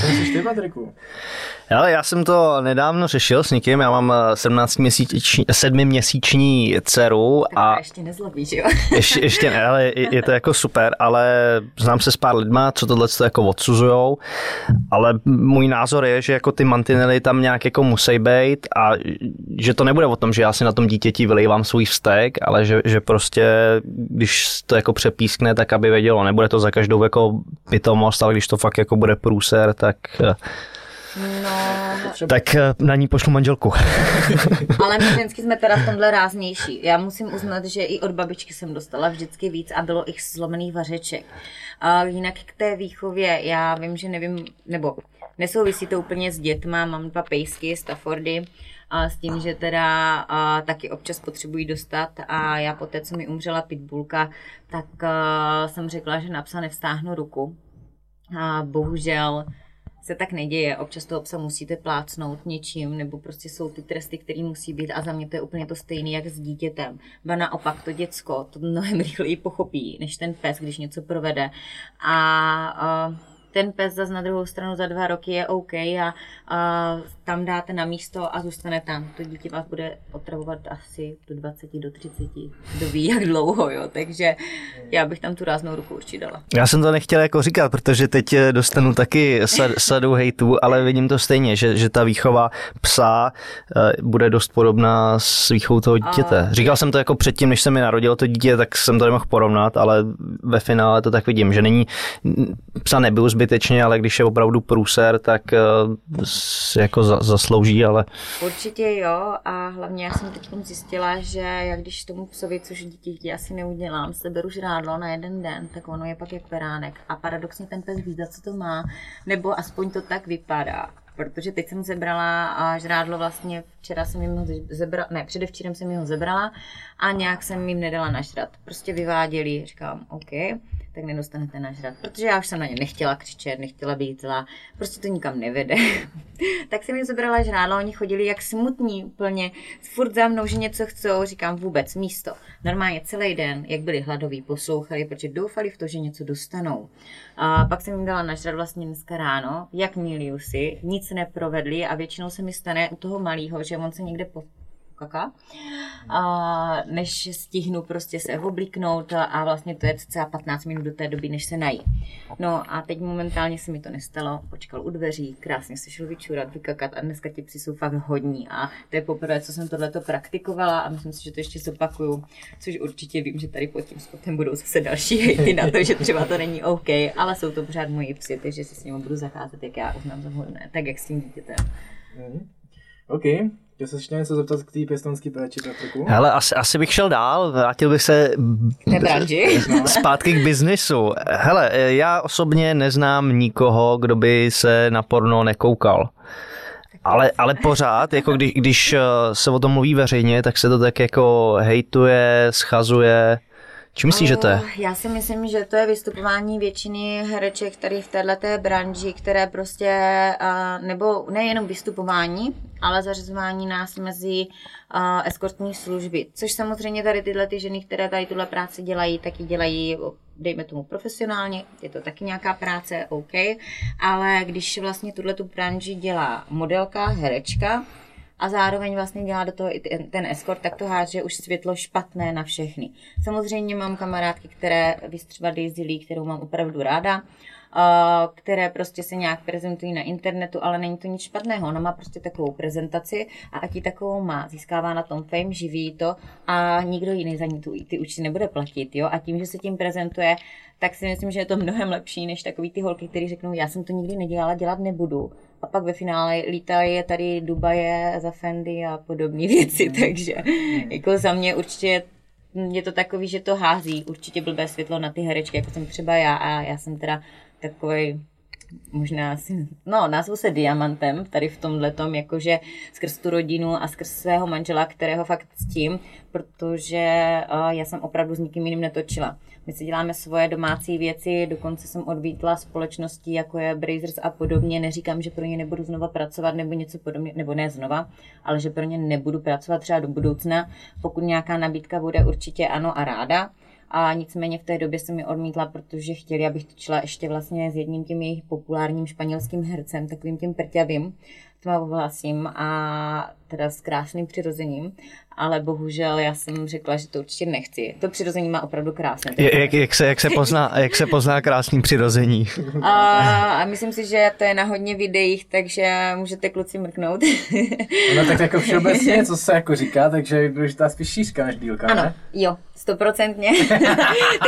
Speaker 4: Co jsi ty, Patriku?
Speaker 3: Ale já jsem to nedávno řešil s někým, já mám 17 měsíční, 7 měsíční dceru
Speaker 5: a... ještě nezlobí, že jo?
Speaker 3: ještě, ještě ne, ale je, je, to jako super, ale znám se s pár lidma, co tohle jako odsuzujou, ale můj názor je, že jako ty mantinely tam nějak jako musí být a že to nebude o tom, že já si na tom dítěti vylejvám svůj vztek, ale že, že prostě, když to jako přepískne, tak aby vědělo, nebude to za každou jako pitomost, ale když to fakt jako bude průser, tak
Speaker 5: No,
Speaker 3: tak eh, na ní pošlu manželku.
Speaker 5: Ale my ženský jsme teda v tomhle ráznější. Já musím uznat, že i od babičky jsem dostala vždycky víc a bylo ich zlomených vařeček. A jinak k té výchově, já vím, že nevím, nebo nesouvisí to úplně s dětma, mám dva pejsky, Staffordy, a s tím, že teda a, taky občas potřebují dostat a já po té, co mi umřela pitbullka, tak a, jsem řekla, že na psa nevstáhnu ruku. A bohužel se tak neděje. Občas toho psa musíte plácnout něčím, nebo prostě jsou ty tresty, které musí být a za mě to je úplně to stejné, jak s dítětem. Ba naopak to děcko to mnohem rychleji pochopí, než ten pes, když něco provede. A, a ten pes zase na druhou stranu za dva roky je OK a, a tam dáte na místo a zůstane tam. To dítě vás bude otravovat asi do 20, do 30, kdo ví jak dlouho, jo. Takže já bych tam tu ráznou ruku určitě dala.
Speaker 3: Já jsem to nechtěl jako říkat, protože teď eh, dostanu taky sadu hejtu, ale vidím to stejně, že, že ta výchova psa eh, bude dost podobná s výchovou toho dítěte. Říkal jsem to jako předtím, než se mi narodilo to dítě, tak jsem to nemohl porovnat, ale ve finále to tak vidím, že není, psa nebyl zbyt zbytečně, ale když je opravdu průser, tak eh, jako za, zaslouží, ale...
Speaker 5: Určitě jo a hlavně já jsem teď zjistila, že jak když tomu psovi, což dítě asi neudělám, se beru žrádlo na jeden den, tak ono je pak jak peránek. A paradoxně ten pes ví, co to má, nebo aspoň to tak vypadá. Protože teď jsem zebrala a žrádlo vlastně, včera jsem jim ho zebrala, ne, předevčírem jsem ho zebrala a nějak jsem jim nedala nažrat. Prostě vyváděli, říkám, OK, tak nedostanete nažrat, protože já už jsem na ně nechtěla křičet, nechtěla být zlá, prostě to nikam nevede. tak jsem jim zebrala žrádlo, oni chodili jak smutní úplně, furt za mnou, že něco chcou, říkám vůbec místo. Normálně celý den, jak byli hladoví, poslouchali, protože doufali v to, že něco dostanou. A pak jsem jim dala nažrat vlastně dneska ráno, jak Miliusy, nic neprovedli a většinou se mi stane u toho malého, že on se někde po kaka, a než stihnu prostě se oblíknout a vlastně to je cca 15 minut do té doby, než se nají. No a teď momentálně se mi to nestalo, počkal u dveří, krásně se šel vyčurat, vykakat a dneska ti psi jsou fakt hodní a to je poprvé, co jsem tohleto praktikovala a myslím si, že to ještě zopakuju, což určitě vím, že tady pod tím spotem budou zase další hejty na to, že třeba to není OK, ale jsou to pořád moji psy, takže si s nimi budu zacházet, jak já uznám za vhodné, tak jak s tím dítětem.
Speaker 4: Mm. OK, Chtěl se ještě něco zeptat k té pěstonské péči, Patriku?
Speaker 3: Hele, asi, asi bych šel dál, vrátil bych se zpátky k biznisu. Hele, já osobně neznám nikoho, kdo by se na porno nekoukal. Ale, ale pořád, jako když, když se o tom mluví veřejně, tak se to tak jako hejtuje, schazuje. Čím myslíš, že to je?
Speaker 5: Já si myslím, že to je vystupování většiny hereček tady v této branži, které prostě, nebo nejenom vystupování, ale zařazování nás mezi eskortní služby. Což samozřejmě tady tyhle ty ženy, které tady tuhle práci dělají, taky dělají dejme tomu profesionálně, je to taky nějaká práce, OK, ale když vlastně tuhle tu branži dělá modelka, herečka, a zároveň vlastně dělá do toho i ten, ten escort, tak to háže už světlo špatné na všechny. Samozřejmě mám kamarádky, které vystřeba Daisy kterou mám opravdu ráda, které prostě se nějak prezentují na internetu, ale není to nic špatného. Ona má prostě takovou prezentaci a ať ji takovou má, získává na tom fame, živí to a nikdo jiný za ní tu, ty určitě nebude platit. Jo? A tím, že se tím prezentuje, tak si myslím, že je to mnohem lepší než takový ty holky, které řeknou, já jsem to nikdy nedělala, dělat nebudu. A pak ve finále lítají tady Dubaje za Fendi a podobné věci, takže jako za mě určitě je to takový, že to hází určitě blbé světlo na ty herečky, jako jsem třeba já a já jsem teda takový možná asi, no, nazvu se diamantem tady v tomhle tom, jakože skrz tu rodinu a skrz svého manžela, kterého fakt ctím, protože uh, já jsem opravdu s nikým jiným netočila. My si děláme svoje domácí věci, dokonce jsem odvítla společnosti, jako je Brazers a podobně. Neříkám, že pro ně nebudu znova pracovat nebo něco podobně, nebo ne znova, ale že pro ně nebudu pracovat třeba do budoucna. Pokud nějaká nabídka bude, určitě ano a ráda. A nicméně v té době jsem mi odmítla, protože chtěli, abych točila ještě vlastně s jedním tím jejich populárním španělským hercem, takovým tím prťavým, tmavovlasím a teda s krásným přirozením ale bohužel já jsem řekla, že to určitě nechci. To přirození má opravdu krásné.
Speaker 3: Jak, jak, se, jak, se pozná, jak se pozná krásný přirození?
Speaker 5: A, a myslím si, že to je na hodně videích, takže můžete kluci mrknout.
Speaker 4: no tak jako všeobecně, co se jako říká, takže je důležitá spíš šířka než dílka,
Speaker 5: Ano, ne? jo, stoprocentně.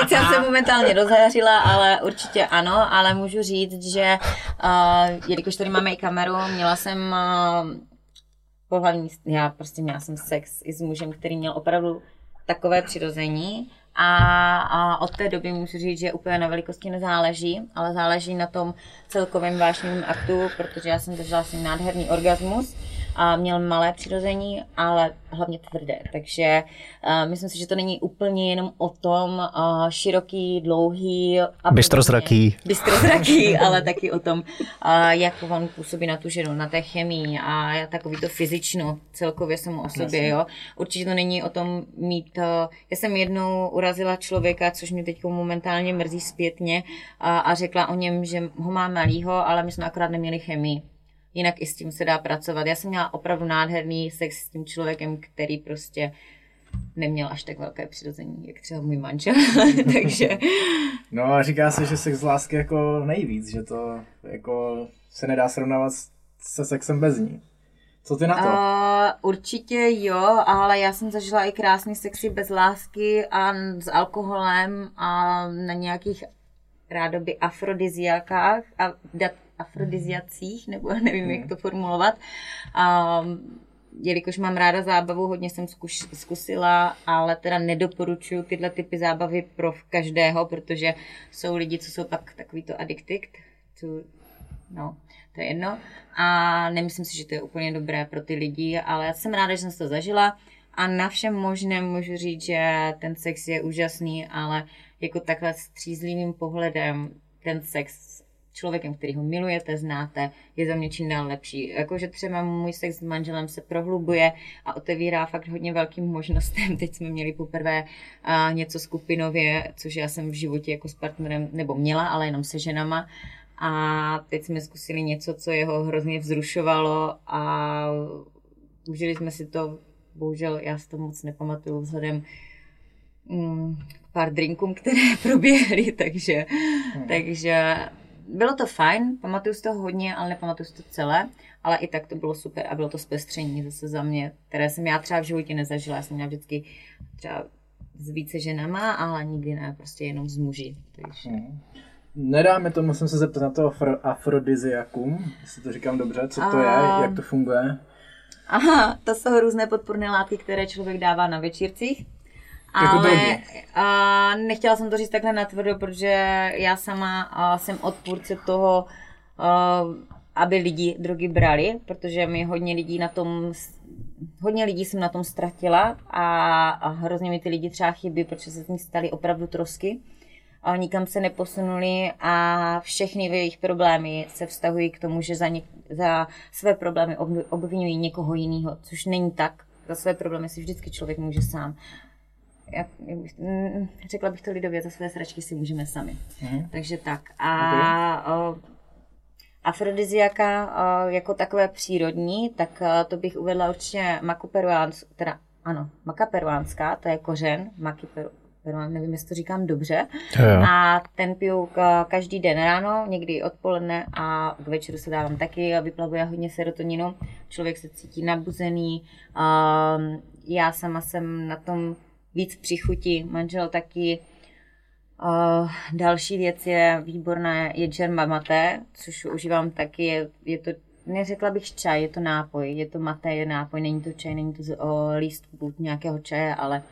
Speaker 5: Teď jsem se momentálně rozhařila, ale určitě ano, ale můžu říct, že uh, jelikož tady máme i kameru, měla jsem uh, pohlavní, já prostě měla jsem sex i s mužem, který měl opravdu takové přirození. A, a od té doby můžu říct, že úplně na velikosti nezáleží, ale záleží na tom celkovém vášnivém aktu, protože já jsem zažila si nádherný orgasmus a měl malé přirození, ale hlavně tvrdé. Takže uh, myslím si, že to není úplně jenom o tom uh, široký, dlouhý a
Speaker 3: bystrozraký.
Speaker 5: bystrozraký, ale taky o tom, uh, jak on působí na tu ženu, na té chemii a takový to fyzično celkově samo o sobě. Jo. Určitě to není o tom mít. Uh, já jsem jednou urazila člověka, což mě teď momentálně mrzí zpětně a, a řekla o něm, že ho má malýho, ale my jsme akorát neměli chemii jinak i s tím se dá pracovat. Já jsem měla opravdu nádherný sex s tím člověkem, který prostě neměl až tak velké přirození, jak třeba můj manžel, takže...
Speaker 4: No a říká se, že sex z lásky jako nejvíc, že to jako se nedá srovnávat se sexem bez ní. Co ty na to?
Speaker 5: Uh, určitě jo, ale já jsem zažila i krásný sexy bez lásky a s alkoholem a na nějakých rádoby afrodiziakách a afrodiziacích, nebo nevím, jak to formulovat. A, jelikož mám ráda zábavu, hodně jsem zkuš, zkusila, ale teda nedoporučuji tyhle typy zábavy pro každého, protože jsou lidi, co jsou pak takový to addicted, to, no, to je jedno. A nemyslím si, že to je úplně dobré pro ty lidi, ale já jsem ráda, že jsem to zažila a na všem možném můžu říct, že ten sex je úžasný, ale jako takhle střízlivým pohledem ten sex člověkem, který ho milujete, znáte, je za mě čím dál lepší. Jakože třeba můj sex s manželem se prohlubuje a otevírá fakt hodně velkým možnostem. Teď jsme měli poprvé a, něco skupinově, což já jsem v životě jako s partnerem, nebo měla, ale jenom se ženama. A teď jsme zkusili něco, co jeho hrozně vzrušovalo a užili jsme si to, bohužel já si to moc nepamatuju vzhledem mm, k pár drinkům, které proběhly, takže, hmm. takže bylo to fajn, pamatuju si to hodně, ale nepamatuju si to celé, ale i tak to bylo super a bylo to zpestření zase za mě, které jsem já třeba v životě nezažila. Já jsem měla vždycky třeba s více ženama, ale nikdy ne, prostě jenom s muži. Takže... Hmm.
Speaker 4: Nedáme to, musím se zeptat na to afro- afrodiziakum, jestli to říkám dobře, co to a... je, jak to funguje?
Speaker 5: Aha, to jsou různé podporné látky, které člověk dává na večírcích
Speaker 4: jako
Speaker 5: ale a, nechtěla jsem to říct takhle natvrdo, protože já sama a, jsem odpůrce toho, a, aby lidi drogy brali, protože mi hodně lidí na tom hodně lidí jsem na tom ztratila a, a hrozně mi ty lidi třeba chybí, protože se z nich stali opravdu trosky. A nikam se neposunuli a všechny jejich problémy se vztahují k tomu, že za, ně, za své problémy obvinují někoho jiného, což není tak. Za své problémy si vždycky člověk může sám jak, jak bych, mm, řekla bych to lidově, za své sračky si můžeme sami. Mm. Takže tak. A, okay. o, afrodiziaka jako takové přírodní, tak uh, to bych uvedla určitě maku peruánskou, teda ano, maka peruánská, to je kořen, maky peru, peruán, nevím, jestli to říkám dobře.
Speaker 3: Jo.
Speaker 5: A ten piju ka- každý den ráno, někdy odpoledne a k večeru se dávám taky vyplavuje hodně serotoninu. Člověk se cítí nabuzený. Um, já sama jsem na tom víc přichutí, manžel taky. Uh, další věc je výborná, je džerma mate, což užívám taky, je, je to neřekla bych čaj, je to nápoj, je to mate, je nápoj, není to čaj, není to z o, lístku buď nějakého čaje, ale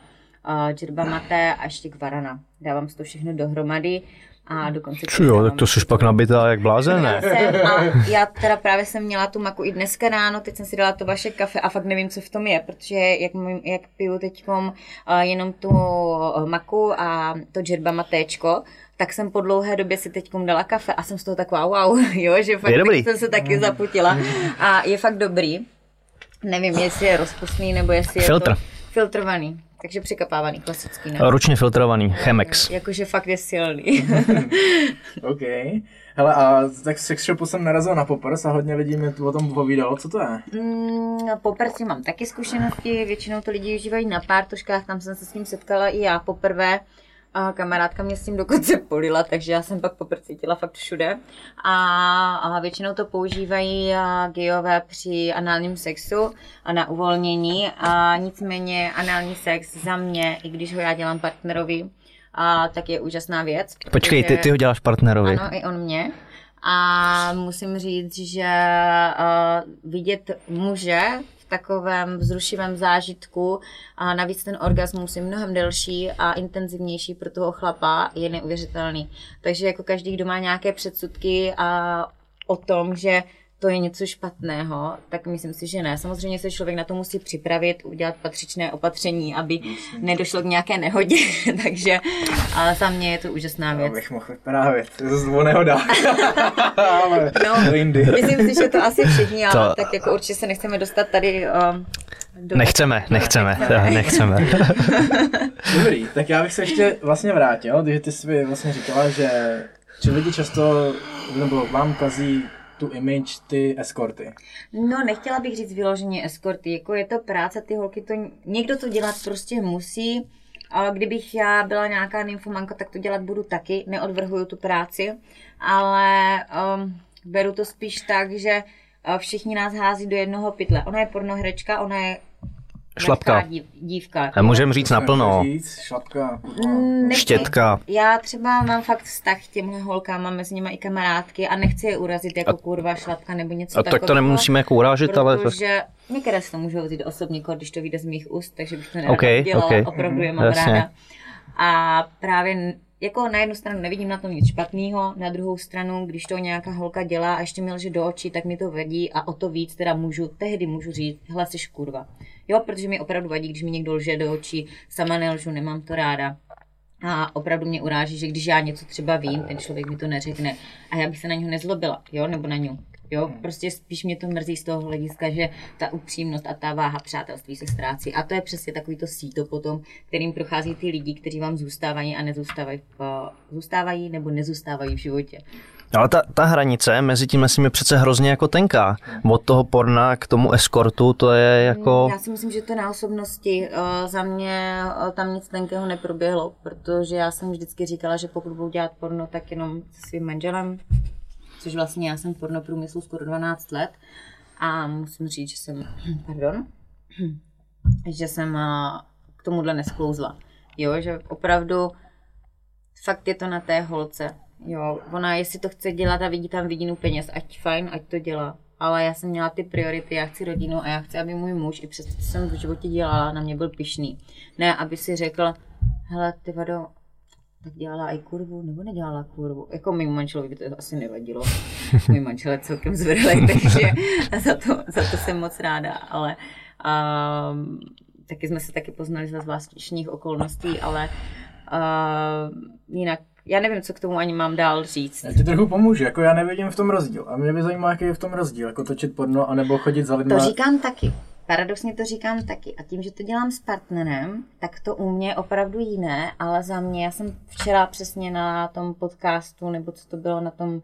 Speaker 5: uh, džerba mate a ještě kvarana. Dávám si to všechno dohromady a dokonce...
Speaker 3: Či jo, tak to jsi pak nabitá jak blázen, ne?
Speaker 5: Jsem, a já teda právě jsem měla tu maku i dneska ráno, teď jsem si dala to vaše kafe a fakt nevím, co v tom je, protože jak, mým- jak piju teď uh, jenom tu uh, maku a to džerba matéčko, tak jsem po dlouhé době si teď dala kafe a jsem z toho taková wow, jo, že fakt
Speaker 3: Je dobrý.
Speaker 5: jsem se taky zaputila a je fakt dobrý. Nevím, jestli je rozpustný, nebo jestli
Speaker 3: Filtr.
Speaker 5: je to filtrovaný, takže překapávaný, klasický, ne?
Speaker 3: Ručně filtrovaný, Chemex.
Speaker 5: Jakože fakt je silný.
Speaker 4: OK. Hele, a tak sex shopu jsem narazil na poprs a hodně lidí mi o tom povídalo, co to je.
Speaker 5: Mm, po prci mám taky zkušenosti, většinou to lidi užívají na pártoškách, tam jsem se s tím setkala i já poprvé. A kamarádka mě s tím dokonce polila, takže já jsem pak popr cítila fakt všude. A, a většinou to používají a, gejové při análním sexu a na uvolnění. A nicméně anální sex za mě, i když ho já dělám partnerovi, a, tak je úžasná věc.
Speaker 3: Počkej, ty,
Speaker 5: protože-
Speaker 3: ty ho děláš partnerovi.
Speaker 5: ano, i on mě. A musím říct, že uh, vidět muže takovém vzrušivém zážitku a navíc ten orgasmus je mnohem delší a intenzivnější pro toho chlapa je neuvěřitelný. Takže jako každý, kdo má nějaké předsudky a o tom, že to je něco špatného, tak myslím si, že ne. Samozřejmě se člověk na to musí připravit, udělat patřičné opatření, aby nedošlo k nějaké nehodě. Takže ale za mě je to úžasná
Speaker 4: Já
Speaker 5: věc.
Speaker 4: bych mohl vyprávět, to je nehoda. Ale
Speaker 5: No,
Speaker 4: jindy.
Speaker 5: Myslím si, že to asi všichni, ale
Speaker 3: To-
Speaker 5: tak jako určitě se nechceme dostat tady um, do...
Speaker 3: Nechceme, nechceme, nechceme.
Speaker 4: Dobrý, tak já bych se ještě vlastně vrátil, když ty jsi vlastně říkala, že, že lidi často, nebo vám kazí tu image ty eskorty.
Speaker 5: No, nechtěla bych říct vyloženě eskorty, jako je to práce, ty holky to, někdo to dělat prostě musí, a kdybych já byla nějaká nymfomanka, tak to dělat budu taky, neodvrhuju tu práci, ale um, beru to spíš tak, že uh, všichni nás hází do jednoho pytle. Ona je pornoherečka, ona je
Speaker 3: Šlapka.
Speaker 5: dív, dívka.
Speaker 3: A můžeme říct naplno.
Speaker 4: Říct, šlapka.
Speaker 5: Mm, nechci-
Speaker 3: Štětka.
Speaker 5: Já třeba mám fakt vztah k těmhle holkám, mám mezi nimi i kamarádky a nechci je urazit jako kurva, šlapka nebo něco
Speaker 3: A tak
Speaker 5: takového.
Speaker 3: to nemusíme jako urážet, ale...
Speaker 5: Protože některé si to můžou vzít osobně, když to vyjde z mých úst, takže bych to nerada
Speaker 3: OK,
Speaker 5: dělala,
Speaker 3: OK.
Speaker 5: opravdu je mám
Speaker 3: Jasně.
Speaker 5: ráda. A právě jako na jednu stranu nevidím na tom nic špatného, na druhou stranu, když to nějaká holka dělá a ještě mi lže do očí, tak mi to vadí a o to víc teda můžu, tehdy můžu říct, hele, jsi kurva. Jo, protože mi opravdu vadí, když mi někdo lže do očí, sama nelžu, nemám to ráda. A opravdu mě uráží, že když já něco třeba vím, ten člověk mi to neřekne a já bych se na něho nezlobila, jo, nebo na něj. Jo, prostě spíš mě to mrzí z toho hlediska, že ta upřímnost a ta váha přátelství se ztrácí. A to je přesně takový to síto potom, kterým prochází ty lidi, kteří vám zůstávají a nezůstávají, v, zůstávají nebo nezůstávají v životě.
Speaker 3: Ale ta, ta hranice mezi tím je přece hrozně jako tenká. Od toho porna k tomu eskortu, to je jako...
Speaker 5: Já si myslím, že to na osobnosti. Eh, Za mě eh, tam nic tenkého neproběhlo, protože já jsem vždycky říkala, že pokud budu dělat porno, tak jenom se svým manželem, což vlastně já jsem v pornoprůmyslu skoro 12 let a musím říct, že jsem, pardon, že jsem eh, k tomuhle nesklouzla. Jo, že opravdu fakt je to na té holce. Jo, ona jestli to chce dělat a vidí tam vidinu peněz, ať fajn, ať to dělá. Ale já jsem měla ty priority, já chci rodinu a já chci, aby můj muž, i přes to, co jsem v životě dělala, na mě byl pišný. Ne, aby si řekl, hele, ty vado, tak dělala i kurvu, nebo nedělala kurvu. Jako mým manželovi by to asi nevadilo. Můj manžel je celkem zvrhlý, takže za to, za to jsem moc ráda, ale um, taky jsme se taky poznali za zvláštních okolností, ale uh, jinak já nevím, co k tomu ani mám dál říct.
Speaker 4: Já ti trochu pomůžu, jako já nevidím v tom rozdíl. A mě by zajímalo, jaký je v tom rozdíl, jako točit porno, anebo chodit za lidmi.
Speaker 5: To říkám taky. paradoxně to říkám taky. A tím, že to dělám s partnerem, tak to u mě je opravdu jiné, ale za mě, já jsem včera přesně na tom podcastu, nebo co to bylo na tom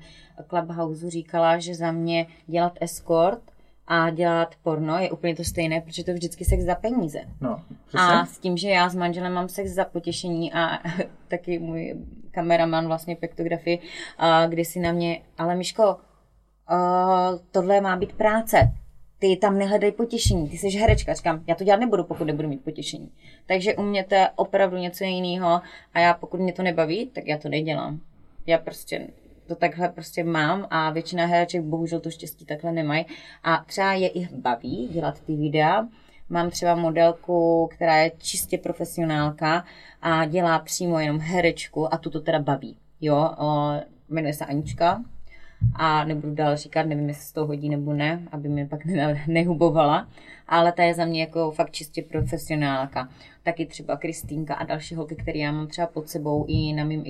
Speaker 5: Clubhouse, říkala, že za mě dělat escort a dělat porno je úplně to stejné, protože to vždycky sex za peníze.
Speaker 4: No, přesně.
Speaker 5: A s tím, že já s manželem mám sex za potěšení a taky můj kameraman vlastně pektografii, a kdy si na mě, ale Miško, uh, tohle má být práce. Ty tam nehledej potěšení, ty jsi herečka. Říkám, já to dělat nebudu, pokud nebudu mít potěšení. Takže u mě to je opravdu něco jiného a já pokud mě to nebaví, tak já to nedělám. Já prostě to takhle prostě mám a většina hereček bohužel to štěstí takhle nemají. A třeba je i baví dělat ty videa. Mám třeba modelku, která je čistě profesionálka a dělá přímo jenom herečku a tu to teda baví. Jo, o, jmenuje se Anička, a nebudu dál říkat, nevím, jestli se to hodí nebo ne, aby mě pak ne- nehubovala, ale ta je za mě jako fakt čistě profesionálka. Taky třeba Kristýnka a další holky, které já mám třeba pod sebou i na mým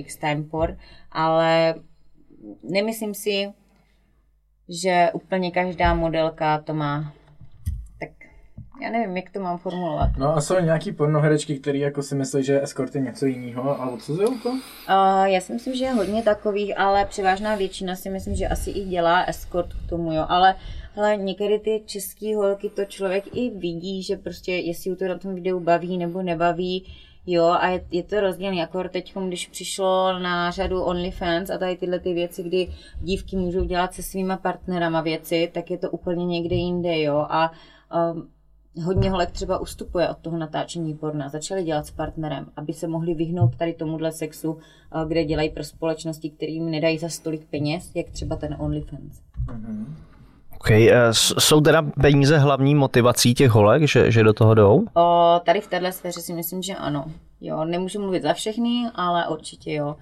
Speaker 5: por, ale nemyslím si, že úplně každá modelka to má tak já nevím, jak to mám formulovat.
Speaker 4: No a jsou nějaký pornoherečky, které jako si myslí, že escort je něco jiného a odsuzují to?
Speaker 5: Uh, já si myslím, že je hodně takových, ale převážná většina si myslím, že asi i dělá escort k tomu, jo. Ale, ale někdy ty české holky to člověk i vidí, že prostě jestli ju to na tom videu baví nebo nebaví, Jo, a je, je to rozdílný, jako teď, když přišlo na řadu OnlyFans a tady tyhle ty věci, kdy dívky můžou dělat se svýma partnerama věci, tak je to úplně někde jinde, jo. A um, hodně holek třeba ustupuje od toho natáčení porna, začali dělat s partnerem, aby se mohli vyhnout tady tomuhle sexu, kde dělají pro společnosti, kterým nedají za stolik peněz, jak třeba ten OnlyFans.
Speaker 4: Mm-hmm.
Speaker 3: Okay. Jsou teda peníze hlavní motivací těch holek, že, že do toho jdou?
Speaker 5: O, tady v této sféře si myslím, že ano. Jo, nemůžu mluvit za všechny, ale určitě jo.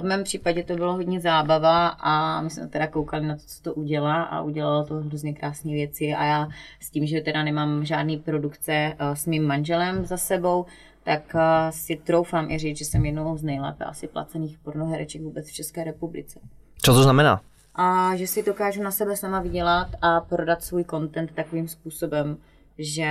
Speaker 5: V mém případě to bylo hodně zábava a my jsme teda koukali na to, co to udělá a udělalo to hrozně krásné věci a já s tím, že teda nemám žádný produkce s mým manželem za sebou, tak si troufám i říct, že jsem jednou z nejlépe asi placených pornohereček vůbec v České republice.
Speaker 3: Co to znamená?
Speaker 5: A že si dokážu na sebe sama vydělat a prodat svůj content takovým způsobem, že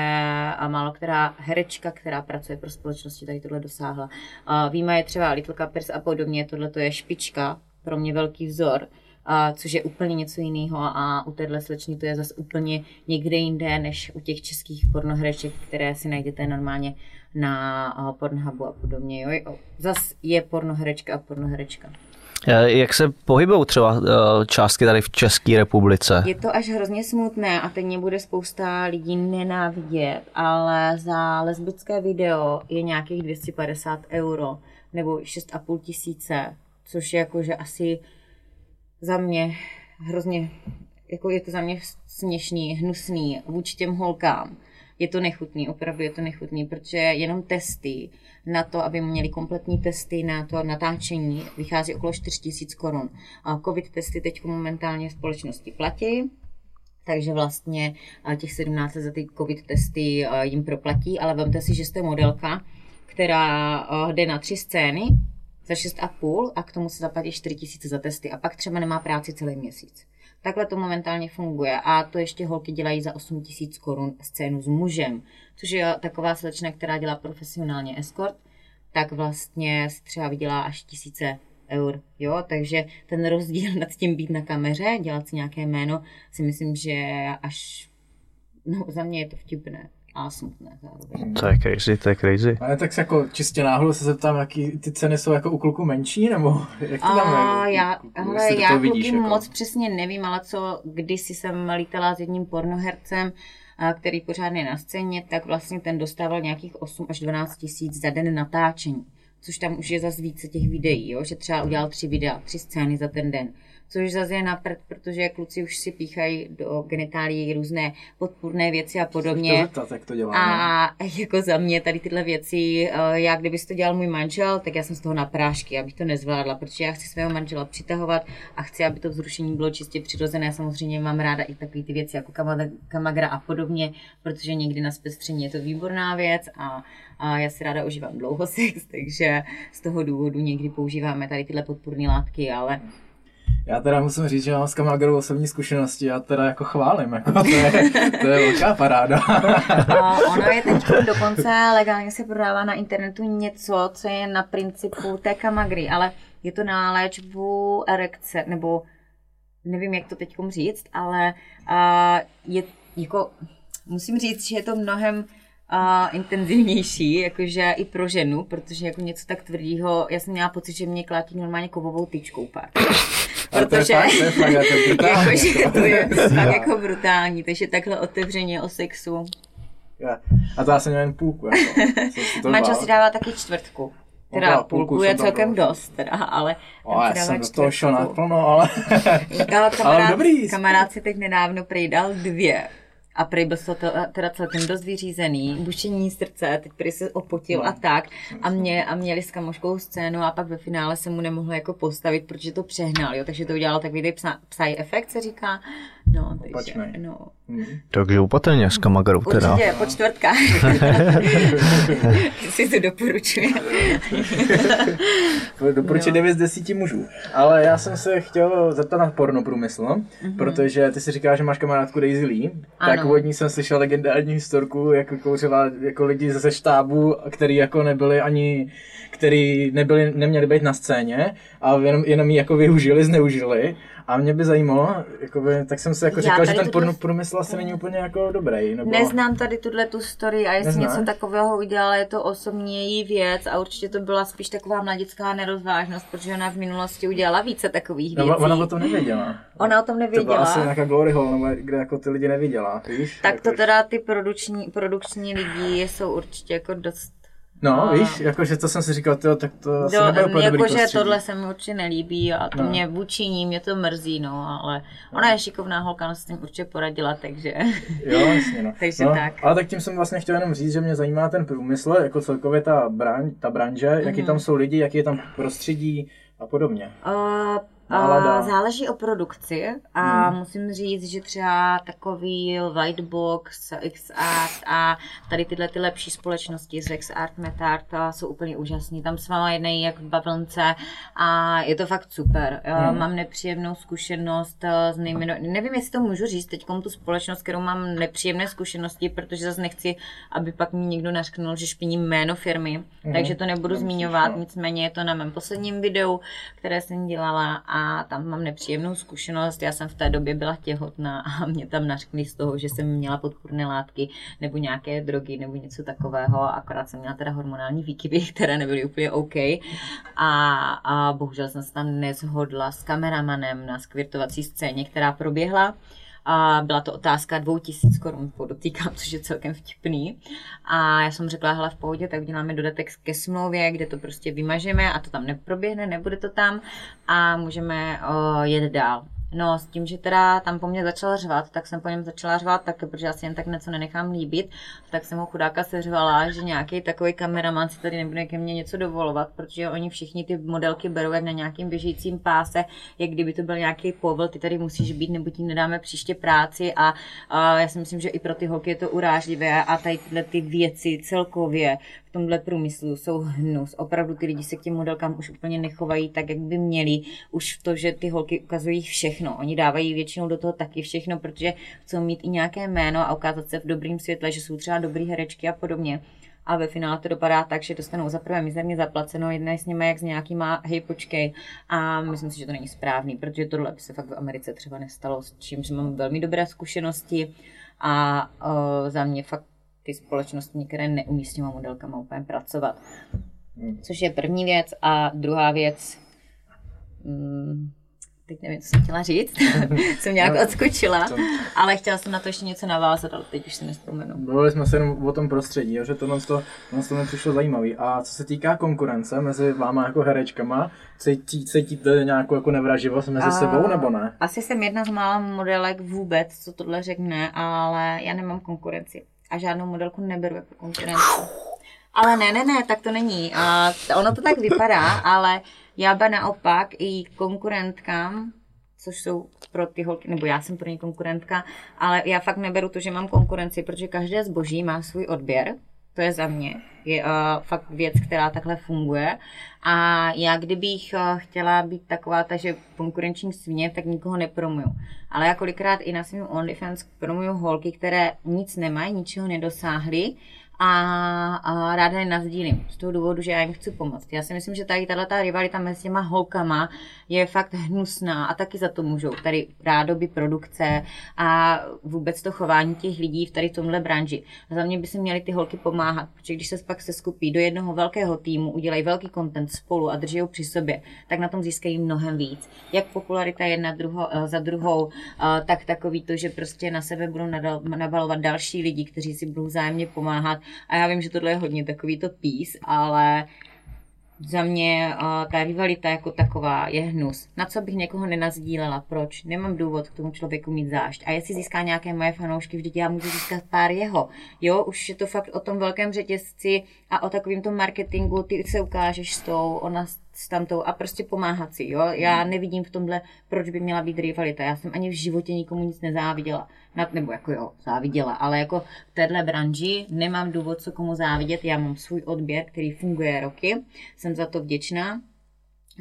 Speaker 5: málo která herečka, která pracuje pro společnosti, tady tohle dosáhla. A víme je třeba Little Capers a podobně, tohle to je špička, pro mě velký vzor, a což je úplně něco jiného a u téhle slečny to je zase úplně někde jinde, než u těch českých pornohereček, které si najdete normálně na Pornhubu a podobně. Jo? Zas je pornoherečka a pornoherečka.
Speaker 3: Jak se pohybují třeba částky tady v České republice?
Speaker 5: Je to až hrozně smutné a teď mě bude spousta lidí nenávidět, ale za lesbické video je nějakých 250 euro nebo 6,5 tisíce, což je jakože asi za mě hrozně, jako je to za mě směšný, hnusný vůči těm holkám je to nechutný, opravdu je to nechutný, protože jenom testy na to, aby měli kompletní testy na to natáčení, vychází okolo 4000 korun. Covid testy teď momentálně v společnosti platí, takže vlastně těch 17 za ty covid testy jim proplatí, ale vemte si, že jste modelka, která jde na tři scény za 6,5 a k tomu se zaplatí 4 000 za testy a pak třeba nemá práci celý měsíc. Takhle to momentálně funguje a to ještě holky dělají za 8 tisíc korun scénu s mužem, což je taková slečna, která dělá profesionálně escort, tak vlastně si třeba vydělá až tisíce eur, jo, takže ten rozdíl nad tím být na kameře, dělat si nějaké jméno, si myslím, že až, no za mě je to vtipné a smutné zároveň.
Speaker 3: To je crazy, to je crazy.
Speaker 4: Ale tak se jako čistě náhodou se zeptám, jaký ty ceny jsou jako u kluku menší, nebo jak to tam
Speaker 5: A
Speaker 4: je?
Speaker 5: já, hele, já
Speaker 4: vidíš,
Speaker 5: kluky
Speaker 4: jako?
Speaker 5: moc přesně nevím, ale co kdysi jsem lítala s jedním pornohercem, a který pořád je na scéně, tak vlastně ten dostával nějakých 8 až 12 tisíc za den natáčení. Což tam už je zase více těch videí, jo? že třeba udělal tři videa, tři scény za ten den. Což zase je na prd, protože kluci už si píchají do genitálí různé podpůrné věci a
Speaker 4: To
Speaker 5: podobně.
Speaker 4: zeptat, jak to dělá.
Speaker 5: A jako za mě tady tyhle věci, eh, já kdyby to dělal můj manžel, tak já jsem z toho na prášky, abych to nezvládla, protože já chci svého manžela přitahovat a chci, aby to vzrušení bylo čistě přirozené. Samozřejmě mám ráda i takové ty věci jako kama- kamagra a podobně, protože někdy na zpestření je to výborná věc a, a já si ráda užívám dlouhosex, takže z toho důvodu někdy používáme tady tyhle podpůrné látky, ale
Speaker 4: Já teda musím říct, že mám s Kamagerou osobní zkušenosti, já teda jako chválím, jako to je, to je velká paráda.
Speaker 5: A ono je teď dokonce legálně se prodává na internetu něco, co je na principu té kamagry, ale je to na léčbu erekce, nebo nevím, jak to teď říct, ale uh, je jako, musím říct, že je to mnohem uh, intenzivnější, jakože i pro ženu, protože jako něco tak tvrdýho, já jsem měla pocit, že mě klátí normálně kovovou tyčkou pak. Protože
Speaker 4: to je fakt, to je fakt jako brutální.
Speaker 5: jakože to je fakt jako brutální, takže takhle otevřeně o sexu.
Speaker 4: A to já jsem měl jen půlku. Jako.
Speaker 5: Manžel si dává taky čtvrtku. Teda půlku,
Speaker 4: půlku
Speaker 5: je celkem
Speaker 4: dal.
Speaker 5: dost, teda, ale
Speaker 4: Ale
Speaker 5: si
Speaker 4: já
Speaker 5: dává
Speaker 4: jsem do toho šel naplno, ale...
Speaker 5: Ale kamarád,
Speaker 4: dobrý.
Speaker 5: kamarád si teď nedávno prý dal dvě. A prý byl to teda celkem dost vyřízený, bušení srdce, teď prý se opotil
Speaker 4: No.
Speaker 5: a tak. A, mě, a měli s kamoškou scénu a pak ve finále se mu nemohlo jako postavit, protože to přehnal, jo. Takže to udělalo takový psa, psaj efekt, se říká. No, takže,
Speaker 4: Opačnej.
Speaker 5: no.
Speaker 3: Takže opatrně s Kamagarou teda.
Speaker 5: Určitě, po čtvrtkách. si to doporučuje.
Speaker 4: Doporučuji 9 z 10 mužů. Ale já jsem se chtěl zeptat na pornoprůmysl, mm-hmm. protože ty si říkáš, že máš kamarádku Daisy Lee. Tak
Speaker 5: Ano.
Speaker 4: od ní jsem slyšel legendární historku, jak kouřila jako lidi ze štábu, který jako nebyli ani který nebyli, neměli být na scéně a jenom, jenom ji jako využili, zneužili. A mě by zajímalo, jakoby, tak jsem si jako
Speaker 5: Já
Speaker 4: říkal, že ten
Speaker 5: tuto-
Speaker 4: průmysl asi není úplně jako dobrý. Nebo...
Speaker 5: Neznám tady tuhle tu story a jestli
Speaker 4: Neznáš?
Speaker 5: něco takového udělala, je to osobní její věc a určitě to byla spíš taková mladická nerozvážnost, protože ona v minulosti udělala více takových
Speaker 4: No,
Speaker 5: věcí.
Speaker 4: ona o tom nevěděla.
Speaker 5: Ona o tom
Speaker 4: To byla
Speaker 5: nevěděla.
Speaker 4: asi nějaká glory hole, nebo kde jako ty lidi neviděla, víš?
Speaker 5: Tak to
Speaker 4: Jako-
Speaker 5: teda ty produkční, produkční lidi jsou určitě jako dost...
Speaker 4: No,
Speaker 5: A-
Speaker 4: víš, jakože to jsem si říkal, tyjo, tak to asi
Speaker 5: Do,
Speaker 4: nebude úplně dobrý
Speaker 5: jakože tohle se mi určitě nelíbí a to
Speaker 4: No.
Speaker 5: mě vůči ní, mě to mrzí, no, ale ona je šikovná holka, ona se s tím určitě poradila, takže...
Speaker 4: Jo, jasně, no.
Speaker 5: Takže
Speaker 4: no,
Speaker 5: tak.
Speaker 4: Ale tak tím jsem vlastně chtěl jenom říct, že mě zajímá ten průmysl, jako celkově ta, bran, ta branže,
Speaker 5: Mhm.
Speaker 4: jaký tam jsou lidi, jaký je tam prostředí a podobně.
Speaker 5: Uh,
Speaker 4: Nálada.
Speaker 5: záleží o produkci a hmm. musím říct, že třeba takový Whitebox, XArt a tady tyhle ty lepší společnosti, Sex Art, Metart, a jsou úplně úžasní. Tam s váma jednají jak v bavlnce a je to fakt super.
Speaker 4: Hmm.
Speaker 5: Hmm. Mám nepříjemnou zkušenost eh, s nejmeno... Nevím, jestli to můžu říct teď tu společnost, kterou mám nepříjemné zkušenosti, protože zase nechci, aby pak mi někdo nařknul, že špiním jméno firmy,
Speaker 4: Mhm.
Speaker 5: takže to nebudu
Speaker 4: Nemusíš,
Speaker 5: zmiňovat,
Speaker 4: no.
Speaker 5: nicméně je to na mém posledním videu, které jsem dělala a tam mám nepříjemnou zkušenost. Já jsem v té době byla těhotná a mě tam nařkli z toho, že jsem měla podpůrné látky nebo nějaké drogy nebo něco takového, akorát jsem měla teda hormonální výkyvy, které nebyly úplně OK. A, a bohužel jsem se tam nezhodla s kameramanem na skvirtovací scéně, která proběhla. A byla to otázka 2000 korun, podotýkám, což je celkem vtipný. A já jsem řekla, hele v pohodě, tak uděláme dodatek ke smlouvě, kde to prostě vymažeme a to tam neproběhne, nebude to tam a můžeme o, jet dál. No, s tím, že teda tam po mně začal řvat, tak jsem po něm začala řvat taky, protože já si jen tak něco nenechám líbit, tak jsem ho chudáka seřvala, že nějaký takový kameraman si tady nebude ke mně něco dovolovat, protože oni všichni ty modelky berou jak na nějakým běžícím páse, jak kdyby to byl nějaký povol, ty tady musíš být, nebo ti nedáme příště práci. A, a já si myslím, že i pro ty holky je to urážlivé a tady tyhle ty věci celkově tomhle průmyslu jsou hnus. Opravdu ty lidi se k těm modelkám už úplně nechovají tak, jak by měli. Už to, že ty holky ukazují všechno. Oni dávají většinou do toho taky všechno, protože chcou mít i nějaké jméno a ukázat se v dobrým světle, že jsou třeba dobrý herečky a podobně. A ve finále to dopadá tak, že dostanou za prvé mizerně zaplaceno, jednají s nimi jak s nějakýma, hej počkej. A myslím si, že to není správný, protože tohle by se fakt v Americe třeba nestalo, s čím mám velmi dobré zkušenosti. A uh, za mě fakt ty společnosti některé neumí s těma modelkama úplně pracovat. Což je první věc. A druhá věc, mm, teď nevím, co jsem chtěla říct, jsem nějak
Speaker 4: No,
Speaker 5: odskočila,
Speaker 4: to-
Speaker 5: ale chtěla jsem na to ještě něco navázat, ale teď už si nespomenu.
Speaker 4: Mluvili jsme se jenom o tom prostředí, že tohle, to, tohle to mi přišlo zajímavý. A co se týká konkurence mezi váma jako herečkama, cítí, cítíte nějakou jako nevraživost mezi
Speaker 5: A-
Speaker 4: sebou nebo ne?
Speaker 5: Asi jsem jedna z mála modelek vůbec, co tohle řekne, ale já nemám konkurenci. A žádnou modelku neberu jako konkurenci. Ale ne, ne, ne, tak to není. A ono to tak vypadá, ale já ba naopak i konkurentkám, což jsou pro ty holky, nebo já jsem pro ně konkurentka, ale já fakt neberu to, že mám konkurenci, protože každé zboží má svůj odběr To je za mě. Je uh, fakt věc, která takhle funguje. A já kdybych uh, chtěla být taková ta, že konkurenční svině, tak nikoho nepromuju. Ale já kolikrát i na svém OnlyFans promuju holky, které nic nemají, ničeho nedosáhly a, a ráda je nazdílím z toho důvodu, že já jim chci pomoct. Já si myslím, že tady tato rivalita mezi těma holkama je fakt hnusná a taky za to můžou tady rádoby produkce a vůbec to chování těch lidí v tady tomhle branži. A za mě by si měly ty holky pomáhat, protože když se pak se skupí do jednoho velkého týmu, udělají velký content spolu a drží ho při sobě, tak na tom získají mnohem víc. Jak popularita jedna druho, eh, za druhou, eh, tak takový to, že prostě na sebe budou nabalovat další lidi, kteří si budou vzájemně pomáhat a já vím, že tohle je hodně takový to pís, ale za mě uh, ta rivalita jako taková je hnus. Na co bych někoho nenazdílela? Proč? Nemám důvod k tomu člověku mít zášť. A jestli získá nějaké moje fanoušky, vždyť já můžu získat pár jeho. Jo, už je to fakt o tom velkém řetězci a o takovým tom marketingu. Ty se ukážeš s tou, ona s tamtou a prostě pomáhat si. Jo? Já hmm. nevidím v tomhle, proč by měla být rivalita. Já jsem ani v životě nikomu nic nezáviděla. Nad, nebo jako jo, záviděla, ale jako v téhle branži nemám důvod, co komu závidět. Já mám svůj odběr, který funguje roky. Jsem za to vděčná.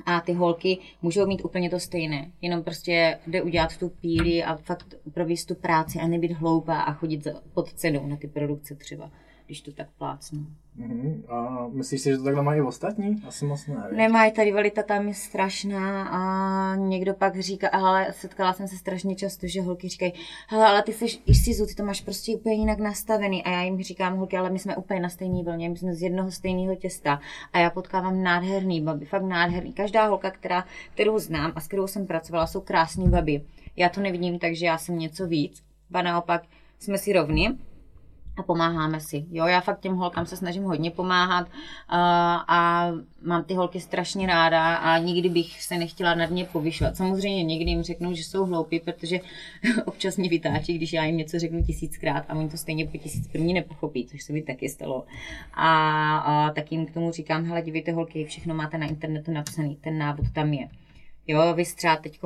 Speaker 5: A ty holky můžou mít úplně to stejné. Jenom prostě jde udělat tu píli a fakt provést tu práci a nebyt hloupá a chodit pod cenou na ty produkce třeba, když to tak plácnu.
Speaker 4: Uh-huh. A myslíš si, že to takhle mají ostatní? Asi moc ne.
Speaker 5: Nemají, ta rivalita tam je strašná a někdo pak říká, ale setkala jsem se strašně často, že holky říkají, hele, ale ty jsi Isizu, ty to máš prostě úplně jinak nastavený a já jim říkám, holky, ale my jsme úplně na stejný vlně, my jsme z jednoho stejného těsta a já potkávám nádherný baby, fakt nádherný. Každá holka, která, kterou znám a s kterou jsem pracovala, jsou krásný baby. Já to nevidím, takže já jsem něco víc, ba naopak jsme si rovni, a pomáháme si. Jo, já fakt těm holkám se snažím hodně pomáhat a, a mám ty holky strašně ráda a nikdy bych se nechtěla nad ně povyšovat. Samozřejmě někdy jim řeknu, že jsou hloupí, protože občas mě vytáčí, když já jim něco řeknu tisíckrát a oni to stejně po tisíc první nepochopí, což se mi taky stalo. A, a tak jim k tomu říkám, hele, dívejte holky, všechno máte na internetu napsaný, ten návod tam je. Jo, vy třeba teď,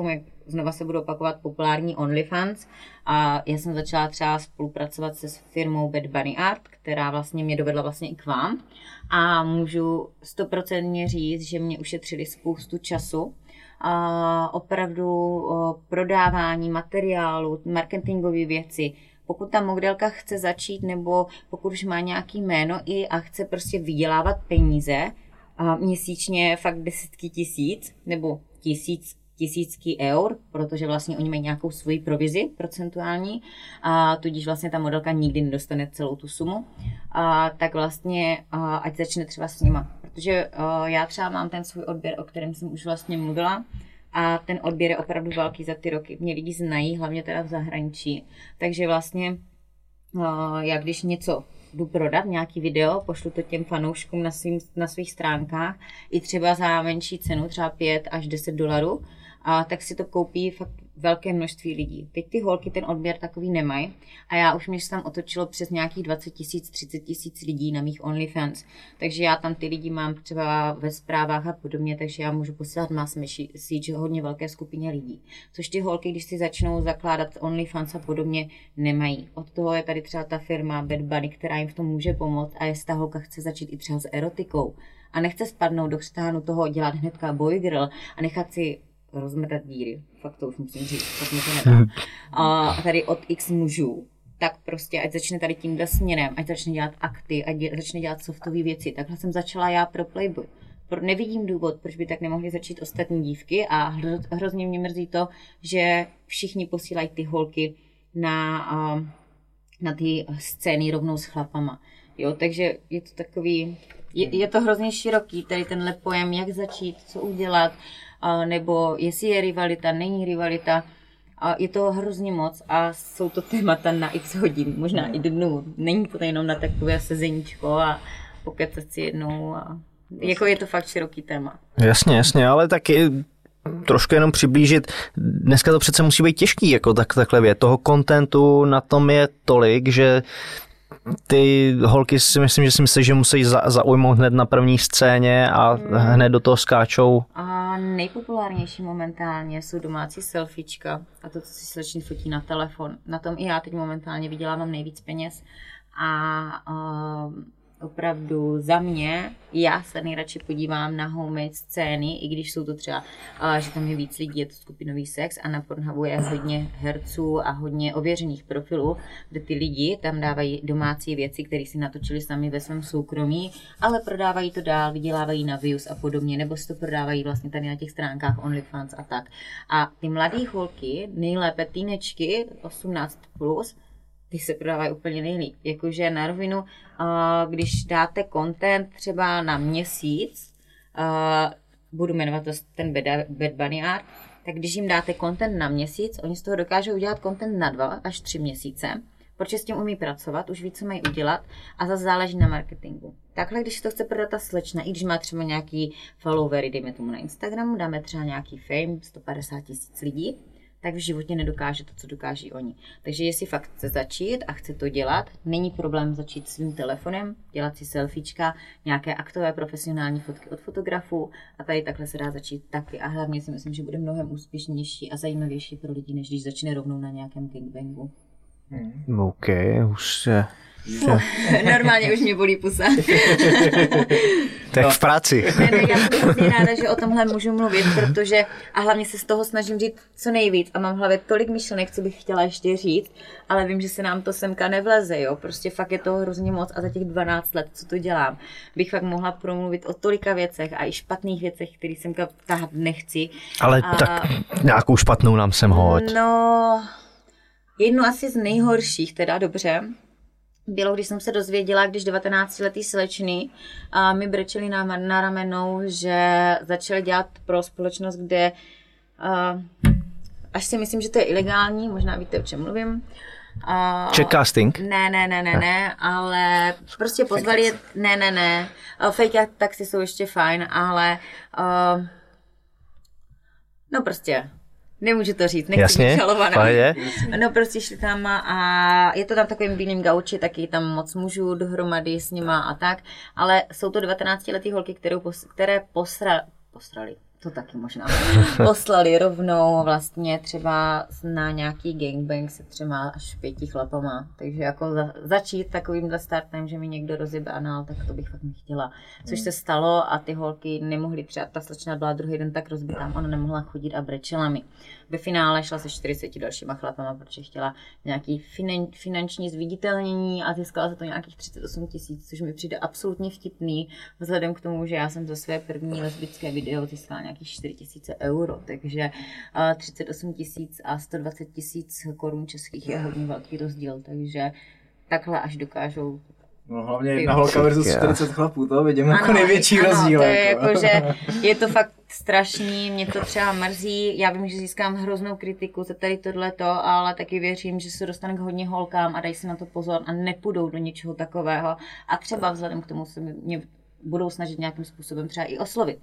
Speaker 5: znova se budu opakovat, populární OnlyFans a já jsem začala třeba spolupracovat se s firmou Bad Bunny Art, která vlastně mě dovedla vlastně i k vám. A můžu stoprocentně říct, že mě ušetřili spoustu času, a opravdu prodávání materiálu, marketingové věci, pokud ta modelka chce začít nebo pokud už má nějaký jméno i a chce prostě vydělávat peníze, a měsíčně fakt desítky tisíc nebo tisíc, tisícky eur, protože vlastně oni mají nějakou svoji provizi procentuální a tudíž vlastně ta modelka nikdy nedostane celou tu sumu, a tak vlastně a, ať začne třeba s nima. Protože já třeba mám ten svůj odběr, o kterém jsem už vlastně mluvila, a ten odběr je opravdu velký za ty roky. Mě lidi znají, hlavně teda v zahraničí. Takže vlastně já když něco jdu prodat nějaký video, pošlu to těm fanouškům na, svým, na svých stránkách i třeba za menší cenu, třeba 5 až 10 dolarů, a tak si to koupí fakt velké množství lidí. Teď ty holky ten odběr takový nemají a já už mě se tam otočilo přes nějakých 20 tisíc, 30 tisíc lidí na mých OnlyFans. Takže já tam ty lidi mám třeba ve zprávách a podobně, takže já můžu posílat mass message hodně velké skupině lidí. Což ty holky, když si začnou zakládat OnlyFans a podobně, nemají. Od toho je tady třeba ta firma Bad Bunny, která jim v tom může pomoct a jestli ta holka chce začít i třeba s erotikou a nechce spadnout do křtánu toho dělat hnedka boy girl a nechat si rozmetat díry. Fakt to už musím říct, tak mi to nedá. A tady od x mužů, tak prostě ať začne tady tímhle směrem, ať začne dělat akty, ať dě, začne dělat softové věci. Takhle jsem začala já pro Playboy. Pro, nevidím důvod, proč by tak nemohly začít ostatní dívky a hro, hrozně mě mrzí to, že všichni posílají ty holky na, na ty scény rovnou s chlapama. Jo, takže je to takový, je, je to hrozně široký, tady tenhle pojem, jak začít, co udělat, nebo jestli je rivalita, není rivalita. A je to hrozně moc a jsou to témata na x hodin, možná i dnů. Není to jenom na takové sezeníčko a pokecat si jednou. A... Jako je to fakt široký téma.
Speaker 3: Jasně, jasně, ale taky trošku jenom přiblížit. Dneska to přece musí být těžký, jako tak, takhle věc. Toho kontentu na tom je tolik, že ty holky si myslím, že si myslí, že musí za, zaujmout hned na první scéně a hmm. hned do toho skáčou.
Speaker 5: A nejpopulárnější momentálně jsou domácí selfiečka a to, co si sleční fotí na telefon. Na tom i já teď momentálně vydělávám nejvíc peněz a uh, opravdu za mě, já se nejradši podívám na homemade scény, i když jsou to třeba, uh, že tam je víc lidí, je to skupinový sex a na Pornhubu je hodně herců a hodně ověřených profilů, kde ty lidi tam dávají domácí věci, které si natočili sami ve svém soukromí, ale prodávají to dál, vydělávají na views a podobně, nebo si to prodávají vlastně tady na těch stránkách OnlyFans a tak. A ty mladé holky, nejlépe týnečky, 18+, plus, ty se prodávají úplně nejlíp. Jakože na rovinu, když dáte content třeba na měsíc, budu jmenovat to ten Bad Bunny Art, tak když jim dáte content na měsíc, oni z toho dokážou udělat content na dva až tři měsíce, protože s tím umí pracovat, už ví, co mají udělat a zase záleží na marketingu. Takhle, když to chce prodat ta slečna, i když má třeba nějaký followery, dejme tomu na Instagramu, dáme třeba nějaký fame, 150 tisíc lidí, tak v životě nedokáže to, co dokáží oni. Takže jestli fakt chce začít a chce to dělat, není problém začít svým telefonem, dělat si selfiečka, nějaké aktové profesionální fotky od fotografů a tady takhle se dá začít taky. A hlavně si myslím, že bude mnohem úspěšnější a zajímavější pro lidi, než když začne rovnou na nějakém gangbangu.
Speaker 3: Hmm. OK, už se
Speaker 5: No, normálně už mě bolí pusa.
Speaker 3: tak no. v práci.
Speaker 5: ne, ne, já jsem hrozně ráda, že o tomhle můžu mluvit, protože a hlavně se z toho snažím říct co nejvíc a mám v hlavě tolik myšlenek, co bych chtěla ještě říct, ale vím, že se nám to semka nevleze, jo, prostě fakt je to hrozně moc a za těch 12 let, co to dělám, bych fakt mohla promluvit o tolika věcech a i špatných věcech, které semka tahat nechci.
Speaker 3: Ale a... tak nějakou špatnou nám sem hoď.
Speaker 5: No, jednu asi z nejhorších, teda dobře, bylo, když jsem se dozvěděla, když 19-letý slečny a mi brečeli na, na ramenou, že začali dělat pro společnost, kde a, až si myslím, že to je ilegální, možná víte, o čem mluvím.
Speaker 3: Uh, Check casting?
Speaker 5: Ne, ne, ne, ne, ne, ale prostě pozvali je, ne, ne, ne, uh, fake taxi jsou ještě fajn, ale uh, no prostě Nemůžu to říct, nechci
Speaker 3: Jasně,
Speaker 5: být žalovaná.
Speaker 3: Je.
Speaker 5: No prostě šli tam a je to tam takovým bílým gauči, taky tam moc mužů dohromady s nima a tak, ale jsou to 19 letý holky, kterou, které posra, posrali, to taky možná. Poslali rovnou vlastně třeba na nějaký gangbang se třeba až pěti chlapama. Takže jako za, začít takovýmhle startem, že mi někdo rozjebe anál, tak to bych fakt nechtěla. Což se stalo a ty holky nemohly třeba, ta slečna byla druhý den tak rozbitá, ona nemohla chodit a brečela mi. Ve finále šla se 40 dalšíma chlapama, protože chtěla nějaký finan, finanční zviditelnění a získala za to nějakých 38 tisíc, což mi přijde absolutně vtipný, vzhledem k tomu, že já jsem za své první lesbické video získala nějakých 4 tisíce euro, takže 38 tisíc a 120 tisíc korun českých je hodně velký rozdíl, takže takhle až dokážou
Speaker 4: No hlavně jedna holka versus 40 chlapů, to vidím jako největší
Speaker 5: ano,
Speaker 4: rozdíl.
Speaker 5: To je, jako. jako, že je to fakt strašný, mě to třeba mrzí, já vím, že získám hroznou kritiku za tady tohleto, ale taky věřím, že se dostane k hodně holkám a dají si na to pozor a nepůjdou do něčeho takového a třeba vzhledem k tomu se mě budou snažit nějakým způsobem třeba i oslovit.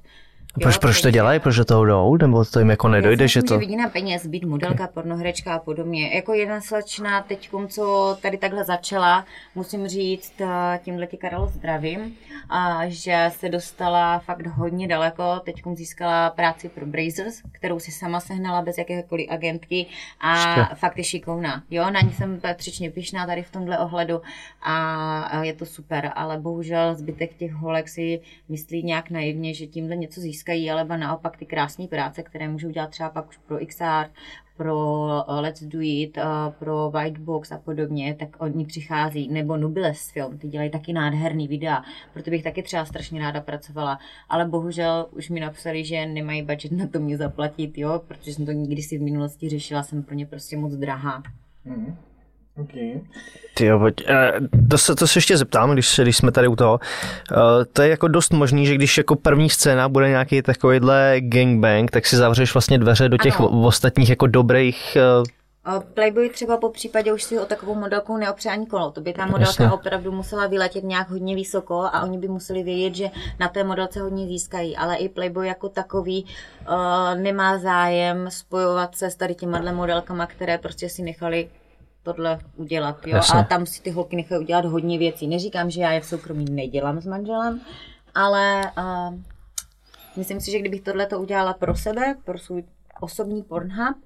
Speaker 3: Proč, proč to dělají? Proč do toho jdou? Nebo to jim jako nedojde, že to...
Speaker 5: vidí na peněz, být modelka, pornohrečka a podobně. Jako jedna slečna teď, co tady takhle začala, musím říct, eh, tímhle ti Karol zdravím, a že se dostala fakt hodně daleko. Teď získala práci pro Brazers, kterou si sama sehnala bez jakékoliv agentky a Ještě. fakt je šikovná. Jo, na ní jsem patřičně pišná tady v tomhle ohledu a je to super, ale bohužel zbytek těch holek si myslí nějak naivně, že tímhle něco získá získají, alebo naopak ty krásné práce, které můžou dělat třeba pak už pro XR, pro eh, Let's Do It, eh, pro Whitebox a podobně, tak oni přichází, nebo Nubiles film, ty dělají taky nádherný videa, proto bych taky třeba strašně ráda pracovala, ale bohužel už mi napsali, že nemají budget na to mě zaplatit, jo, protože jsem to nikdy si v minulosti řešila, jsem pro ně prostě moc drahá. Mm.
Speaker 3: Okay. Ty jo, pojď. Eh, to, se, to se ještě zeptám, když, když jsme tady u toho. Eh, to je jako dost možný, že když jako první scéna bude nějaký takovýhle gangbang, tak si zavřeš vlastně dveře do těch ano. ostatních jako dobrých
Speaker 5: eh, Playboy třeba po případě už si o takovou modelku neopře ani kolo. To by ta modelka Jasně. opravdu musela vyletět nějak hodně vysoko a oni by museli vědět, že na té modelce hodně získají. Ale i Playboy jako takový uh, nemá zájem spojovat se s tady těma modelkama, které prostě si nechali tohle udělat. Jo? A tam si ty holky nechají udělat hodně věcí. Neříkám, že já je v soukromí nedělám s manželem, ale uh, myslím si, že kdybych tohle to udělala pro sebe, pro svůj osobní Pornhub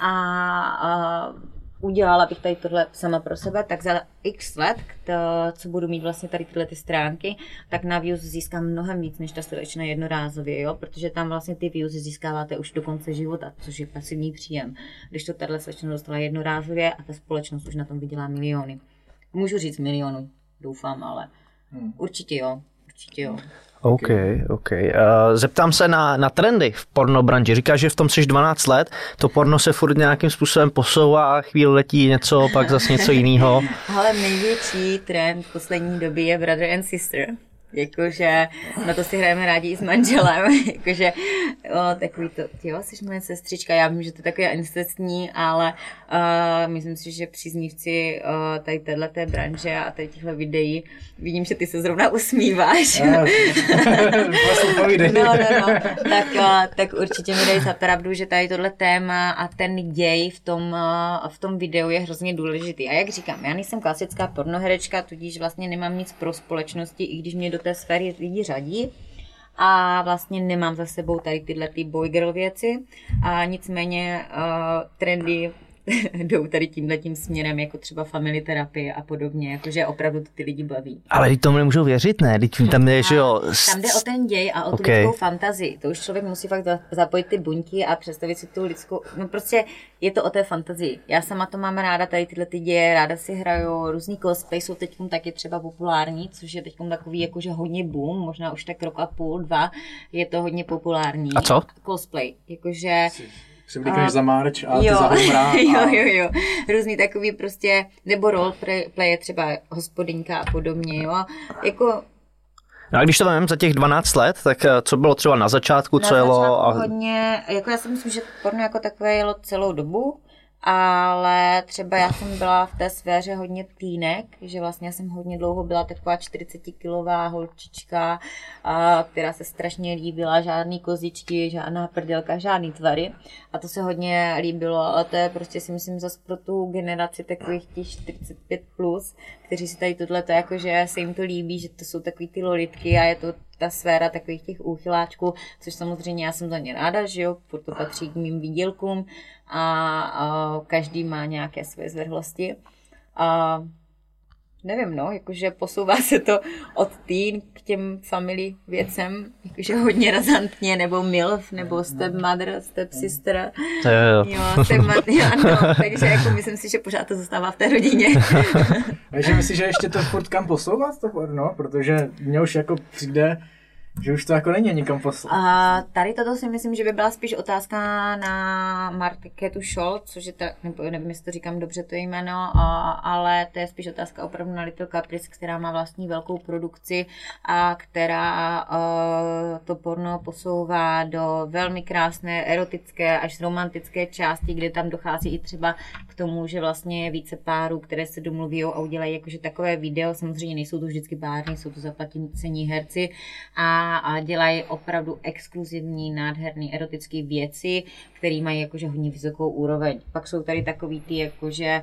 Speaker 5: a uh, udělala bych tady tohle sama pro sebe, tak za x let, to, co budu mít vlastně tady tyhle ty stránky, tak na views získám mnohem víc, než ta slečna jednorázově, jo? protože tam vlastně ty views získáváte už do konce života, což je pasivní příjem. Když to tahle slečna dostala jednorázově a ta společnost už na tom vydělá miliony. Můžu říct miliony, doufám, ale hmm. určitě jo, určitě jo.
Speaker 3: OK, OK. Uh, zeptám se na, na trendy v pornobranži. Říkáš, že v tom jsi 12 let, to porno se furt nějakým způsobem posouvá, chvíli letí něco, pak zase něco jiného.
Speaker 5: Ale největší trend v poslední době je Brother and Sister. Jakože na to si hrajeme rádi i s manželem, jakože o, takový to, jo, jsi moje sestřička, já vím, že to je takové incestní, ale uh, myslím si, že příznivci uh, tady téhleté branže a tady těchto videí, vidím, že ty se zrovna usmíváš.
Speaker 4: Vlastně
Speaker 5: no, no, no, tak, uh, tak určitě mi dají za pravdu, že tady tohle téma a ten děj v tom, uh, v tom videu je hrozně důležitý. A jak říkám, já nejsem klasická pornoherečka, tudíž vlastně nemám nic pro společnosti, i když mě do té sféry lidi řadí. A vlastně nemám za sebou tady tyhle ty boy girl věci. A nicméně uh, trendy jdou tady tímhle tím směrem, jako třeba family terapie a podobně, jakože opravdu to ty lidi baví.
Speaker 3: Ale teď tomu nemůžou věřit, ne? Teď tam jde, že jo.
Speaker 5: Tam jde o ten děj a o tu
Speaker 3: Okay.
Speaker 5: lidskou fantazii. To už člověk musí fakt za- zapojit ty buňky a představit si tu lidskou, no prostě je to o té fantazii. Já sama to mám ráda, tady tyhle ty děje, ráda si hraju, různý cosplay jsou teď taky třeba populární, což je teď takový jakože hodně boom, možná už tak rok a půl, dva, je to hodně populární.
Speaker 3: A co?
Speaker 5: Cosplay, jakože
Speaker 4: Si vlíkneš za marč a ty
Speaker 5: jo,
Speaker 4: za humra. a-
Speaker 5: jo, jo, jo. Různý takový prostě, nebo roleplay je třeba hospodinka a podobně, jo. Jako
Speaker 3: No a když to vezmeme za těch 12 let, tak eh, co bylo třeba na začátku, co
Speaker 5: na
Speaker 3: jelo?
Speaker 5: začátku
Speaker 3: A...
Speaker 5: hodně, jako já si myslím, že porno jako takové jelo celou dobu, ale třeba já jsem byla v té sféře hodně týnek, že vlastně jsem hodně dlouho byla taková 40-kilová holčička, a, která se strašně líbila, žádný kozičky, žádná prdělka, žádný tvary. A to se hodně líbilo, ale to je prostě si myslím zase pro tu generaci takových těch 45 plus, kteří si tady tohle jako, že se jim to líbí, že to jsou takový ty lolitky a je to ta sféra takových těch úchyláčků, což samozřejmě já jsem za ně ráda, že jo, furt to patří k mým výdělkům a, a každý má nějaké své zvrhlosti. A nevím, no, jakože posouvá se to od teen k těm family věcem, jakože hodně razantně, nebo MILF, nebo stepmother, stepsister,
Speaker 3: To je, jo.
Speaker 5: jo, stepmother, ano, takže jako myslím si, že pořád to zůstává v té rodině.
Speaker 4: Takže myslíš, že ještě to furt kam posouvat to porno? Protože mně už jako přijde, že už to jako není nikam posouvat.
Speaker 5: A tady toto si myslím, že by byla spíš otázka na Marketu Scholl, což je ta, nebo nevím, jestli to říkám dobře to jméno, a, ale to je spíš otázka opravdu na Little Caprice, která má vlastní velkou produkci a která a, to porno posouvá do velmi krásné erotické až romantické části, kde tam dochází i třeba k tomu, že vlastně je více párů, které se domluví a udělají jakože takové video, samozřejmě nejsou to vždycky pární, jsou to zaplacení herci a, a dělají opravdu exkluzivní, nádherný erotické věci, které mají jakože hodně vysokou úroveň. Pak jsou tady takový ty jakože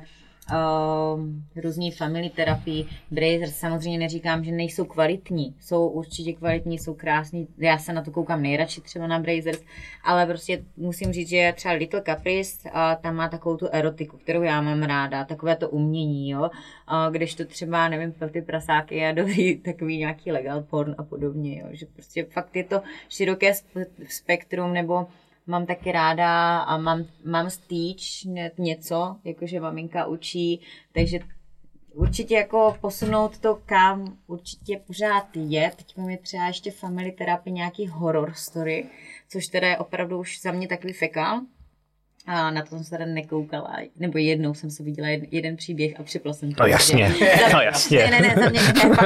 Speaker 5: Um, různý family terapii, Brazers, samozřejmě neříkám, že nejsou kvalitní, jsou určitě kvalitní, jsou krásní, já se na to koukám nejradši třeba na Brazers, ale prostě musím říct, že třeba Little Caprice, a tam má takovou tu erotiku, kterou já mám ráda, takové to umění, jo, a když to třeba, nevím, pro ty prasáky je dobrý takový nějaký legal porn a podobně, jo, že prostě fakt je to široké sp- spektrum, nebo mám taky ráda a mám, mám stýč něco, jakože maminka učí, takže určitě jako posunout to kam určitě pořád je. Teď mám je třeba ještě family terapie nějaký horror story, což teda je opravdu už za mě takový fekal. A na to jsem se teda nekoukala, nebo jednou jsem se viděla jeden, jeden příběh a připla jsem to.
Speaker 3: No jasně,
Speaker 5: Za-
Speaker 3: no jasně.
Speaker 5: Ne, ne, ne, za mě, ne,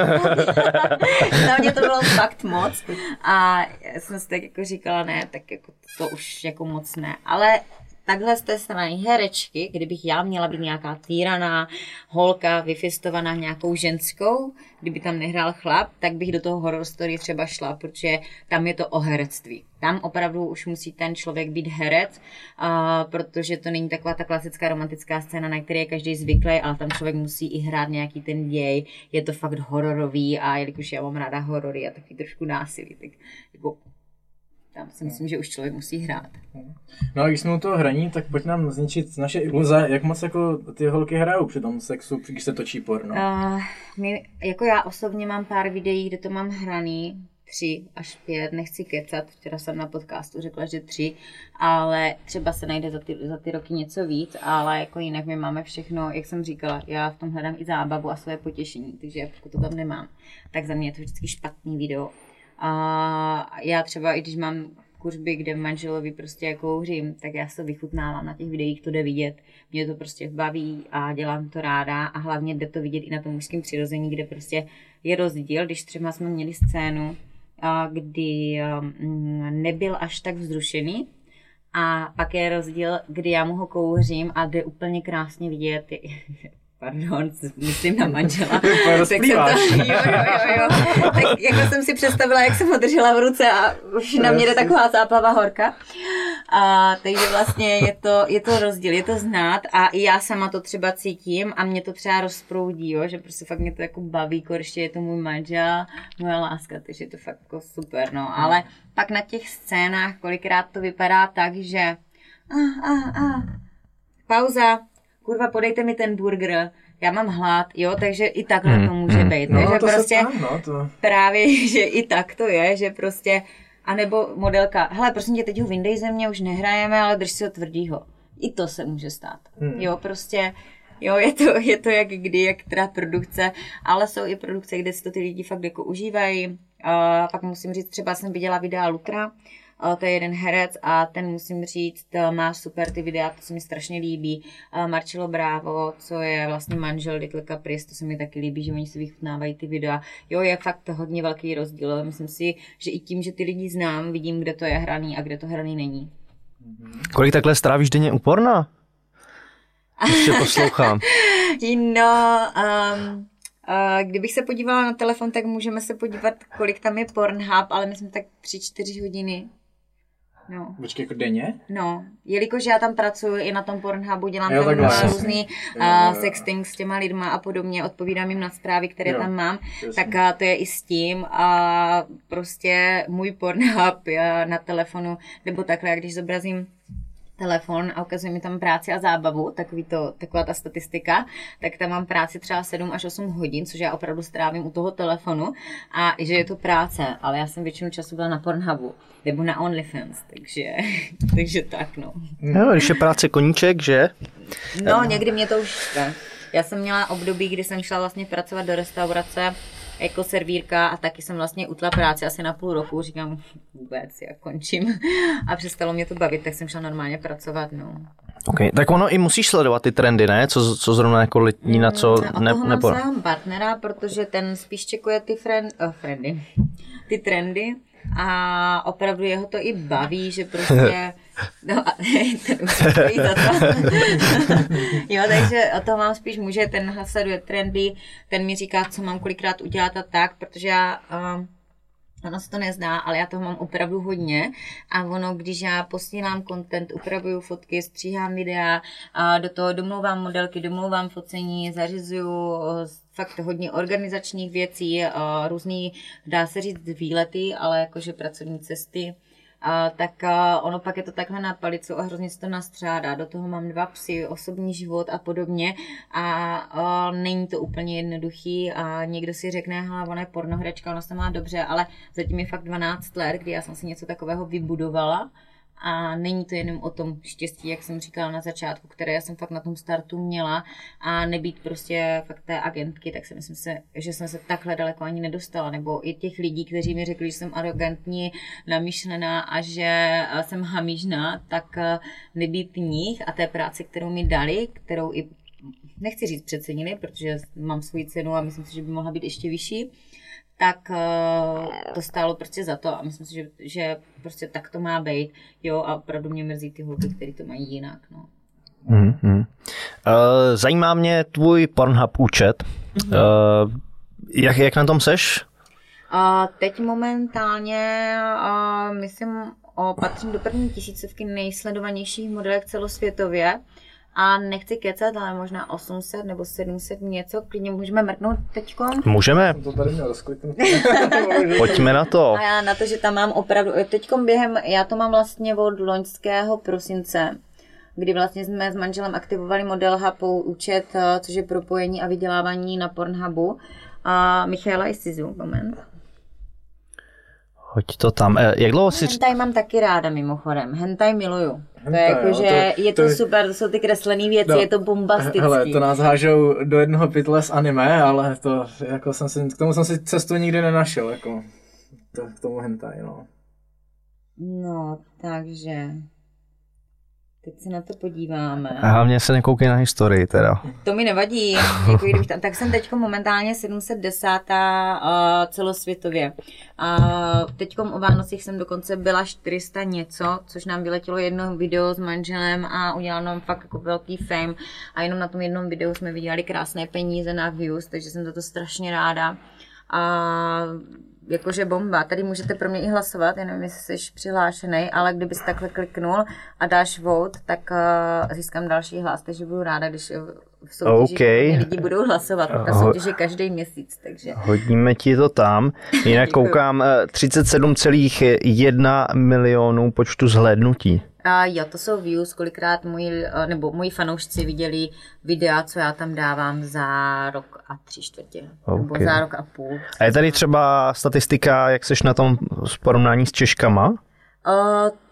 Speaker 5: za mě to bylo fakt moc. A já jsem si tak jako říkala, ne, tak jako to už jako moc ne. Ale takhle z té strany herečky, kdybych já měla být nějaká týraná holka, vyfistovaná nějakou ženskou, kdyby tam nehrál chlap, tak bych do toho horror story třeba šla, protože tam je to o herectví. Tam opravdu už musí ten člověk být herec, a protože to není taková ta klasická romantická scéna, na které je každý zvyklý, ale tam člověk musí i hrát nějaký ten děj. Je to fakt hororový a jelikož já mám ráda horory a taky trošku násilí, tak jako tam si myslím, že už člověk musí hrát.
Speaker 4: No a když jsme u toho hraní, tak pojď nám zničit naše iluze. Jak moc jako ty holky hrajou při tom sexu, když se točí porno?
Speaker 5: Uh, my, jako já osobně mám pár videí, kde to mám hraný, tři až pět, nechci kecat, včera jsem na podcastu řekla, že tři, ale třeba se najde za ty, za ty roky něco víc, ale jako jinak my máme všechno, jak jsem říkala, já v tom hledám i zábavu a své potěšení, takže pokud to tam nemám, tak za mě je to vždycky špatný video. A já třeba, i když mám kuřby, kde manželovi prostě kouřím, tak já se to vychutnávám na těch videích, to jde vidět. Mě to prostě baví a dělám to ráda a hlavně jde to vidět i na tom mužském přirození, kde prostě je rozdíl, když třeba jsme měli scénu, kdy um, nebyl až tak vzrušený, a pak je rozdíl, kdy já mu ho kouřím a jde úplně krásně vidět, pardon, myslím na manžela. tak jsem to, jo, jo, jo, jo. Tak jako jsem si představila, jak jsem ho držela v ruce a už na mě jde taková záplava horka. A, takže vlastně je to, je to rozdíl, je to znát a i já sama to třeba cítím a mě to třeba rozproudí, jo, že prostě fakt mě to jako baví, ještě je to můj manžel, moje láska, takže je to fakt jako super, no. Ale pak na těch scénách kolikrát to vypadá tak, že a, a, a, pauza, kurva, podejte mi ten burger, já mám hlad, jo, takže i takhle hmm. to může hmm. být.
Speaker 4: No,
Speaker 5: takže
Speaker 4: to
Speaker 5: prostě
Speaker 4: se no, to...
Speaker 5: právě, že i tak to je, že prostě, anebo modelka, hele, prosím tě, teď ho vyndej ze mě, už nehrajeme, ale drž si ho tvrdýho. I to se může stát. Hmm. Jo, prostě, jo, je to, je to jak kdy, jak teda produkce, ale jsou i produkce, kde si to ty lidi fakt jako užívají. Uh, pak musím říct, třeba jsem viděla videa Lukra, to je jeden herec a ten musím říct, má super ty videa, to se mi strašně líbí. Marcelo Bravo, co je vlastně manžel Little Caprice, to se mi taky líbí, že oni si vychutnávají ty videa. Jo, je fakt hodně velký rozdíl. Myslím si, že i tím, že ty lidi znám, vidím, kde to je hraný a kde to hraný není.
Speaker 3: Kolik takhle strávíš denně u porna? Ještě poslouchám.
Speaker 5: no, um, Kdybych se podívala na telefon, tak můžeme se podívat, kolik tam je Pornhub, ale myslím tak 3-4 hodiny No.
Speaker 4: Počkej, jako denně?
Speaker 5: No, jelikož já tam pracuji i na tom Pornhubu, dělám jo, tam různý uh, sexting s těma lidma a podobně, odpovídám jim na zprávy, které jo, tam mám, jasný. tak uh, to je i s tím a prostě můj Pornhub na telefonu, nebo takhle, když zobrazím telefon a ukazuje mi tam práci a zábavu, takový to, taková ta statistika, tak tam mám práci třeba 7 až 8 hodin, což já opravdu strávím u toho telefonu a že je to práce, ale já jsem většinu času byla na Pornhubu nebo na OnlyFans, takže, takže tak no.
Speaker 3: No, když je práce koníček, že?
Speaker 5: No, někdy mě to už ne. Já jsem měla období, kdy jsem šla vlastně pracovat do restaurace jako servírka a taky jsem vlastně utla práci asi na půl roku, říkám vůbec, já končím a přestalo mě to bavit, tak jsem šla normálně pracovat, no.
Speaker 3: Ok, tak ono i musíš sledovat ty trendy, ne? Co, co zrovna jako letní, na co
Speaker 5: mm, ne, toho nepo... mám partnera, protože ten spíš čekuje ty friend, oh, friendy, ty trendy a opravdu jeho to i baví, že prostě No a to. jo, takže o toho mám spíš muže, ten sleduje trendy, ten mi říká, co mám kolikrát udělat a tak, protože já uh, Ono se to nezdá, ale já toho mám opravdu hodně. A ono, když já posílám content, upravuju fotky, stříhám videa, a do toho domlouvám modelky, domlouvám focení, zařizuju fakt hodně organizačních věcí, různý, dá se říct, výlety, ale jakože pracovní cesty, a, tak a ono pak je to takhle na palicu a hrozně se to nastřádá. Do toho mám dva psy, osobní život a podobně a, a není to úplně jednoduchý a někdo si řekne, hele, ona je pornohračka, ona se má dobře, ale zatím je fakt 12 let, kdy já jsem si něco takového vybudovala a není to jenom o tom štěstí, jak jsem říkala na začátku, které já jsem fakt na tom startu měla a nebýt prostě fakt té agentky, tak si myslím, se, že jsem se takhle daleko ani nedostala. Nebo i těch lidí, kteří mi řekli, že jsem arrogantní, namyšlená a že jsem hamižná, tak eh, nebýt nich a té práci, kterou mi dali, kterou i nechci říct přecenili, protože mám svoji cenu a myslím si, že by mohla být ještě vyšší, tak uh, to stálo prostě za to a myslím si, že, že prostě tak to má být, jo, a opravdu mě mrzí ty holky, které to mají jinak, no.
Speaker 3: Mm-hmm. Uh, zajímá mě tvůj Pornhub účet. Mm-hmm. Uh, jak, jak na tom seš?
Speaker 5: Uh, teď momentálně, uh, myslím, o, patřím do první tisícovky nejsledovanějších modelek celosvětově a nechci kecat, ale možná 800 nebo 700 něco, klidně můžeme mrknout teďko.
Speaker 3: Můžeme,
Speaker 4: To tady měl rozkliknout.
Speaker 3: pojďme na to.
Speaker 5: A já na to, že tam mám opravdu, teďkom během, já to mám vlastně od loňského prosince, kdy vlastně jsme s manželem aktivovali model Hubou účet, eh, což je propojení a vydělávání na Pornhubu. A Michaela Isizu, moment.
Speaker 3: Hoď to tam. Eh, Jak dlouho si...
Speaker 5: Hentai mám taky ráda mimochodem. Hentai miluju. To je
Speaker 4: Hentai,
Speaker 5: jako,
Speaker 4: jo,
Speaker 5: že
Speaker 4: to-
Speaker 5: je to,
Speaker 4: to
Speaker 5: super, to jsou ty kreslené věci,
Speaker 4: No,
Speaker 5: je to bombastický.
Speaker 4: Hele, to nás hážou do jednoho pytle s anime, ale to, jako jsem si, k tomu jsem si cestu nikdy nenašel, jako, to, k tomu hentai, no.
Speaker 5: No, takže... Teď se na to podíváme.
Speaker 3: A hlavně se nekoukej na historii teda.
Speaker 5: To mi nevadí, jako kdybych tam, tak jsem teď momentálně 710. Uh, celosvětově. A teď o Vánocích jsem dokonce byla 400 něco, což nám vyletělo jedno video s manželem a udělalo nám fakt jako velký fame. A jenom na tom jednom videu jsme vydělali krásné peníze na views, takže jsem za to strašně ráda. A jakože bomba. Tady můžete pro mě i hlasovat, já nevím, jestli jsi přihlášený, ale kdybys takhle kliknul a dáš vote, tak uh, získám další hlas, takže budu ráda, když eh, v soutěži
Speaker 3: OK.
Speaker 5: okay. lidi budou hlasovat. Ta soutěž je každý měsíc, takže
Speaker 3: Hodíme ti to tam. Jinak koukám eh, 37,1 milionů počtu zhlédnutí.
Speaker 5: A jo, to jsou views, kolikrát moji, eh, nebo moji fanoušci viděli videa, co já tam dávám za rok a tři čtvrtě, nebo
Speaker 3: OK.
Speaker 5: za rok a půl.
Speaker 3: A je tady třeba statistika, jak seš na tom v porovnání s Češkama?
Speaker 5: Uh,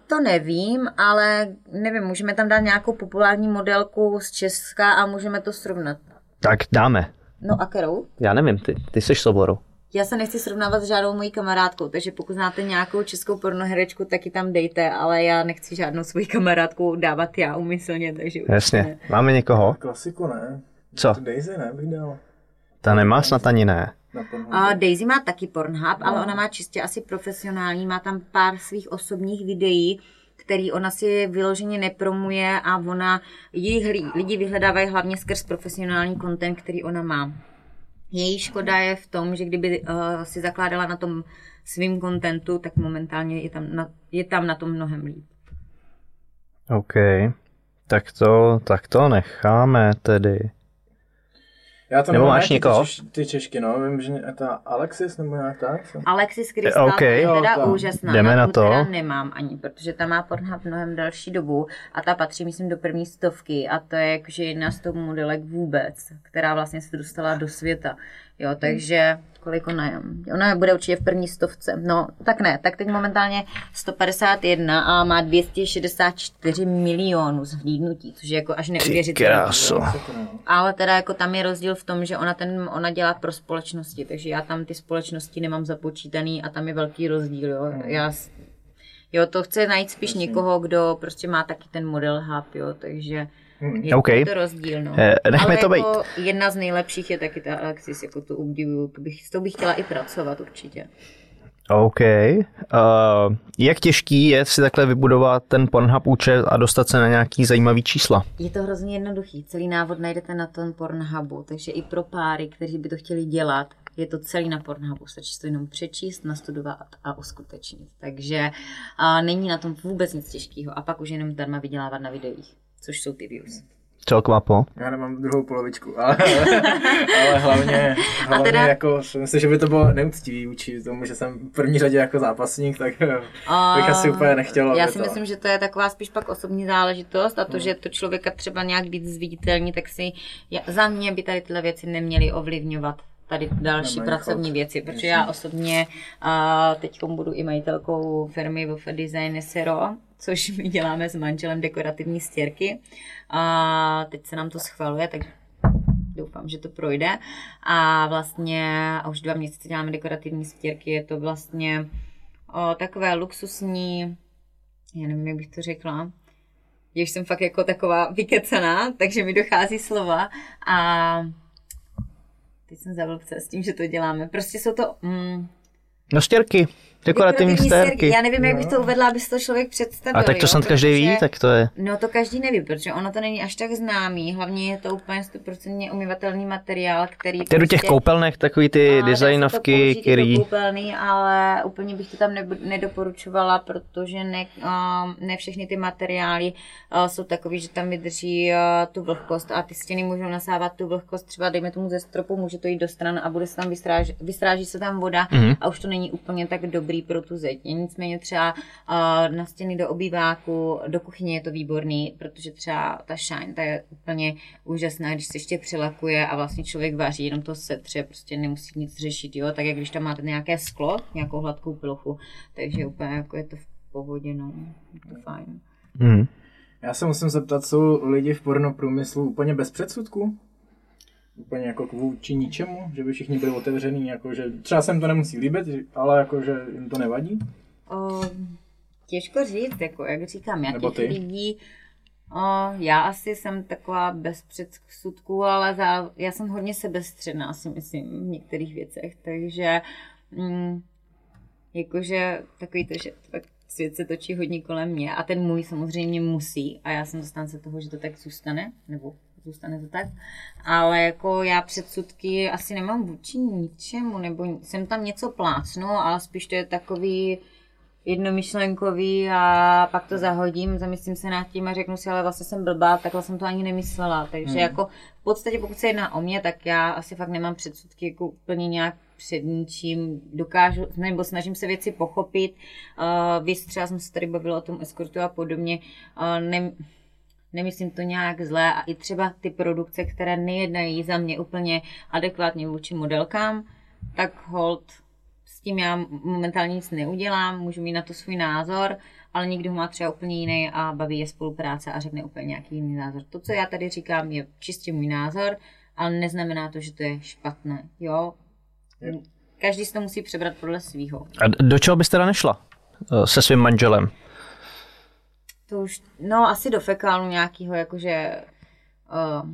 Speaker 5: to nevím, ale nevím, můžeme tam dát nějakou populární modelku z Česka a můžeme to srovnat.
Speaker 3: Tak dáme.
Speaker 5: No a kterou?
Speaker 3: Já nevím, ty, ty seš Soboru.
Speaker 5: Já se nechci srovnávat s žádnou mojí kamarádkou, takže pokud znáte nějakou českou pornoherečku, tak ji tam dejte, ale já nechci žádnou svoji kamarádku dávat já umyslně, takže
Speaker 3: Jasně.
Speaker 5: ne.
Speaker 3: Máme někoho?
Speaker 4: Klasiku ne.
Speaker 3: Co?
Speaker 4: To Daisy ne, bych dal.
Speaker 3: Ta nemá snad ani ne.
Speaker 5: A Daisy má taky Pornhub, ale ona má čistě asi profesionální, má tam pár svých osobních videí, který ona si vyloženě nepromuje a ona, ji hlí, lidi vyhledávají hlavně skrz profesionální content, který ona má. Její škoda je v tom, že kdyby uh, si zakládala na tom svým kontentu, tak momentálně je tam na, je tam na tom mnohem líp.
Speaker 3: OK. Tak to, tak to necháme tedy.
Speaker 4: Já to
Speaker 3: Nebo
Speaker 4: nemám
Speaker 3: máš
Speaker 4: rád, ty
Speaker 3: někoho?
Speaker 4: Češ, ty Češky, no, vím, že ta Alexis nebo nějak tak. co?
Speaker 5: Alexis Krystal
Speaker 3: OK.
Speaker 5: je
Speaker 4: Jo,
Speaker 5: teda
Speaker 4: tam.
Speaker 5: úžasná.
Speaker 3: Jdeme na to.
Speaker 5: Teda nemám ani, protože ta má Pornhub mnohem delší dobu a ta patří, myslím, do první stovky a to je jakože jedna z toho modelek vůbec, která vlastně se dostala do světa. Jo, takže kolik ona je? Ona bude určitě v první stovce. No, tak ne, tak teď momentálně 151 a má 264 milionů zhlídnutí, což je jako až neuvěřitelné. Ale teda jako tam je rozdíl v tom, že ona ten, ona dělá pro společnosti, takže já tam ty společnosti nemám započítaný a tam je velký rozdíl, jo. Já, s- jo, to chce najít spíš někoho, kdo prostě má taky ten model hub, jo, takže je
Speaker 3: OK.
Speaker 5: to rozdíl, no.
Speaker 3: Eh, nechme
Speaker 5: Ale
Speaker 3: to
Speaker 5: jako jedna z nejlepších je taky ta Alexis, jako to obdivuju, to bych, s tou bych chtěla i pracovat určitě.
Speaker 3: OK. Uh, jak těžký je si takhle vybudovat ten Pornhub účet a dostat se na nějaký zajímavý čísla?
Speaker 5: Je to hrozně jednoduchý. Celý návod najdete na tom Pornhubu, takže i pro páry, kteří by to chtěli dělat, je to celý na Pornhubu. Stačí to jenom přečíst, nastudovat a uskutečnit. Takže a není na tom vůbec nic těžkého. A pak už jenom darma vydělávat na videích, což jsou ty views.
Speaker 3: Celkvapo.
Speaker 4: Já nemám druhou polovičku, ale, ale hlavně, hlavně
Speaker 5: teda-
Speaker 4: jako, si myslím, že by to bylo neúctivý vůči tomu, že jsem v první řadě jako zápasník, tak
Speaker 5: A
Speaker 4: bych asi úplně nechtěl.
Speaker 5: Já si
Speaker 4: to...
Speaker 5: myslím, že to je taková spíš pak osobní záležitost a to, že to člověka třeba nějak být zviditelní, tak si já, za mě by tady tyhle věci neměly ovlivňovat tady další
Speaker 4: Nemají
Speaker 5: pracovní
Speaker 4: chod.
Speaker 5: věci, protože já osobně a teď budu i majitelkou firmy of Design Sero, což my děláme s manželem dekorativní stěrky a teď se nám to schvaluje, tak doufám, že to projde. A vlastně a už dva měsíce děláme dekorativní stěrky, je to vlastně o, takové luxusní, já nevím, jak bych to řekla, když jsem fakt jako taková vykecaná, takže mi dochází slova a teď jsem za s tím, že to děláme. Prostě jsou to, mm,
Speaker 3: No stěrky. Dekorativní stérky.
Speaker 5: Já nevím, jak bych to uvedla, aby si to člověk představil.
Speaker 3: A tak to
Speaker 5: jo,
Speaker 3: snad každý ví, tak to je.
Speaker 5: No to každý neví, protože ono to není až tak známý. Hlavně je to úplně 100% umyvatelný materiál, který...
Speaker 3: Ty do těch koupelnech takový ty
Speaker 5: A
Speaker 3: designovky, který...
Speaker 5: do koupelny, ale úplně bych to tam nebu- nedoporučovala, protože ne, uh, ne všechny ty materiály uh, jsou takový, že tam vydrží uh, tu vlhkost a ty stěny můžou nasávat tu vlhkost, třeba dejme tomu ze stropu, může to jít do stran a bude se tam vystrážet, vystráží se tam voda
Speaker 3: Mhm.
Speaker 5: a už to není úplně tak dobrý pro tu zeď. Nicméně třeba uh, na stěny do obýváku, do kuchyně je to výborný, protože třeba ta shine, ta je úplně úžasná, když se ještě přilakuje a vlastně člověk vaří, jenom to setře, prostě nemusí nic řešit, jo, tak jak když tam máte nějaké sklo, nějakou hladkou plochu, takže úplně jako je to v pohodě, no, je to fajn.
Speaker 3: Hmm.
Speaker 4: Já se musím zeptat, jsou lidi v pornoprůmyslu úplně bez předsudku? Úplně jako vůči ničemu? Že by všichni byli otevřený, jako že třeba se jim to nemusí líbit, ale jako že jim to nevadí?
Speaker 5: O, těžko říct, jako jak říkám, jakých lidí, o, já asi jsem taková bez předsudků, ale za, já jsem hodně sebestředná, si myslím, v některých věcech, takže mm, jakože takový to, že tak svět se točí hodně kolem mě a ten můj samozřejmě musí a já jsem zastánce toho, že to tak zůstane, nebo zůstane to tak, ale jako já předsudky asi nemám vůči ničemu, nebo jsem tam něco plácnu, ale spíš to je takový jednomyšlenkový a pak to zahodím, zamyslím se nad tím a řeknu si, ale vlastně jsem blbá, takhle jsem to ani nemyslela. Takže
Speaker 4: Hmm.
Speaker 5: jako v podstatě pokud se jedná o mě, tak já asi fakt nemám předsudky jako úplně nějak před ničím, dokážu, nebo snažím se věci pochopit. Uh, víc třeba jsem se tady bavila o tom eskortu a podobně. Uh, ne, nemyslím to nějak zlé a i třeba ty produkce, které nejednají za mě úplně adekvátně vůči modelkám, tak hold s tím já momentálně nic neudělám, můžu mít na to svůj názor, ale někdo má třeba úplně jiný a baví je spolupráce a řekne úplně nějaký jiný názor. To, co já tady říkám, je čistě můj názor, ale neznamená to, že to je špatné, jo? Každý si to musí přebrat podle svýho.
Speaker 3: A do čeho bys teda nešla eh, se svým manželem?
Speaker 5: To už, no asi do fekálu nějakého, jakože, uh,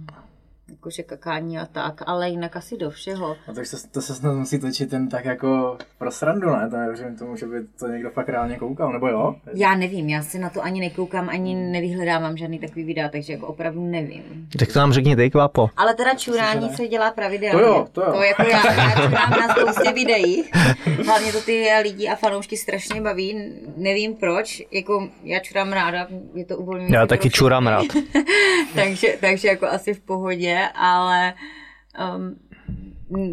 Speaker 5: jakože kakání a tak, ale jinak asi do všeho.
Speaker 4: No tak se, to se snad musí točit jen tak jako pro srandu, ne? To nevěřím tomu, že by to někdo fakt reálně koukal, nebo jo?
Speaker 5: Já nevím, já se na to ani nekoukám, ani nevyhledávám žádný takový videa, takže jako opravdu nevím.
Speaker 3: Tak to nám řekni ty, kvápo.
Speaker 5: Ale teda čurání se dělá pravidelně.
Speaker 4: To jo, to jo.
Speaker 5: To jako já, já čurám na spoustě videí. Hlavně to ty lidi a fanoušky strašně baví. Nevím proč. Jako já čurám ráda, je to uvolňující.
Speaker 3: Já
Speaker 5: pro
Speaker 3: taky
Speaker 5: všechny.
Speaker 3: čurám rád.
Speaker 5: takže, takže jako asi v pohodě, ale um,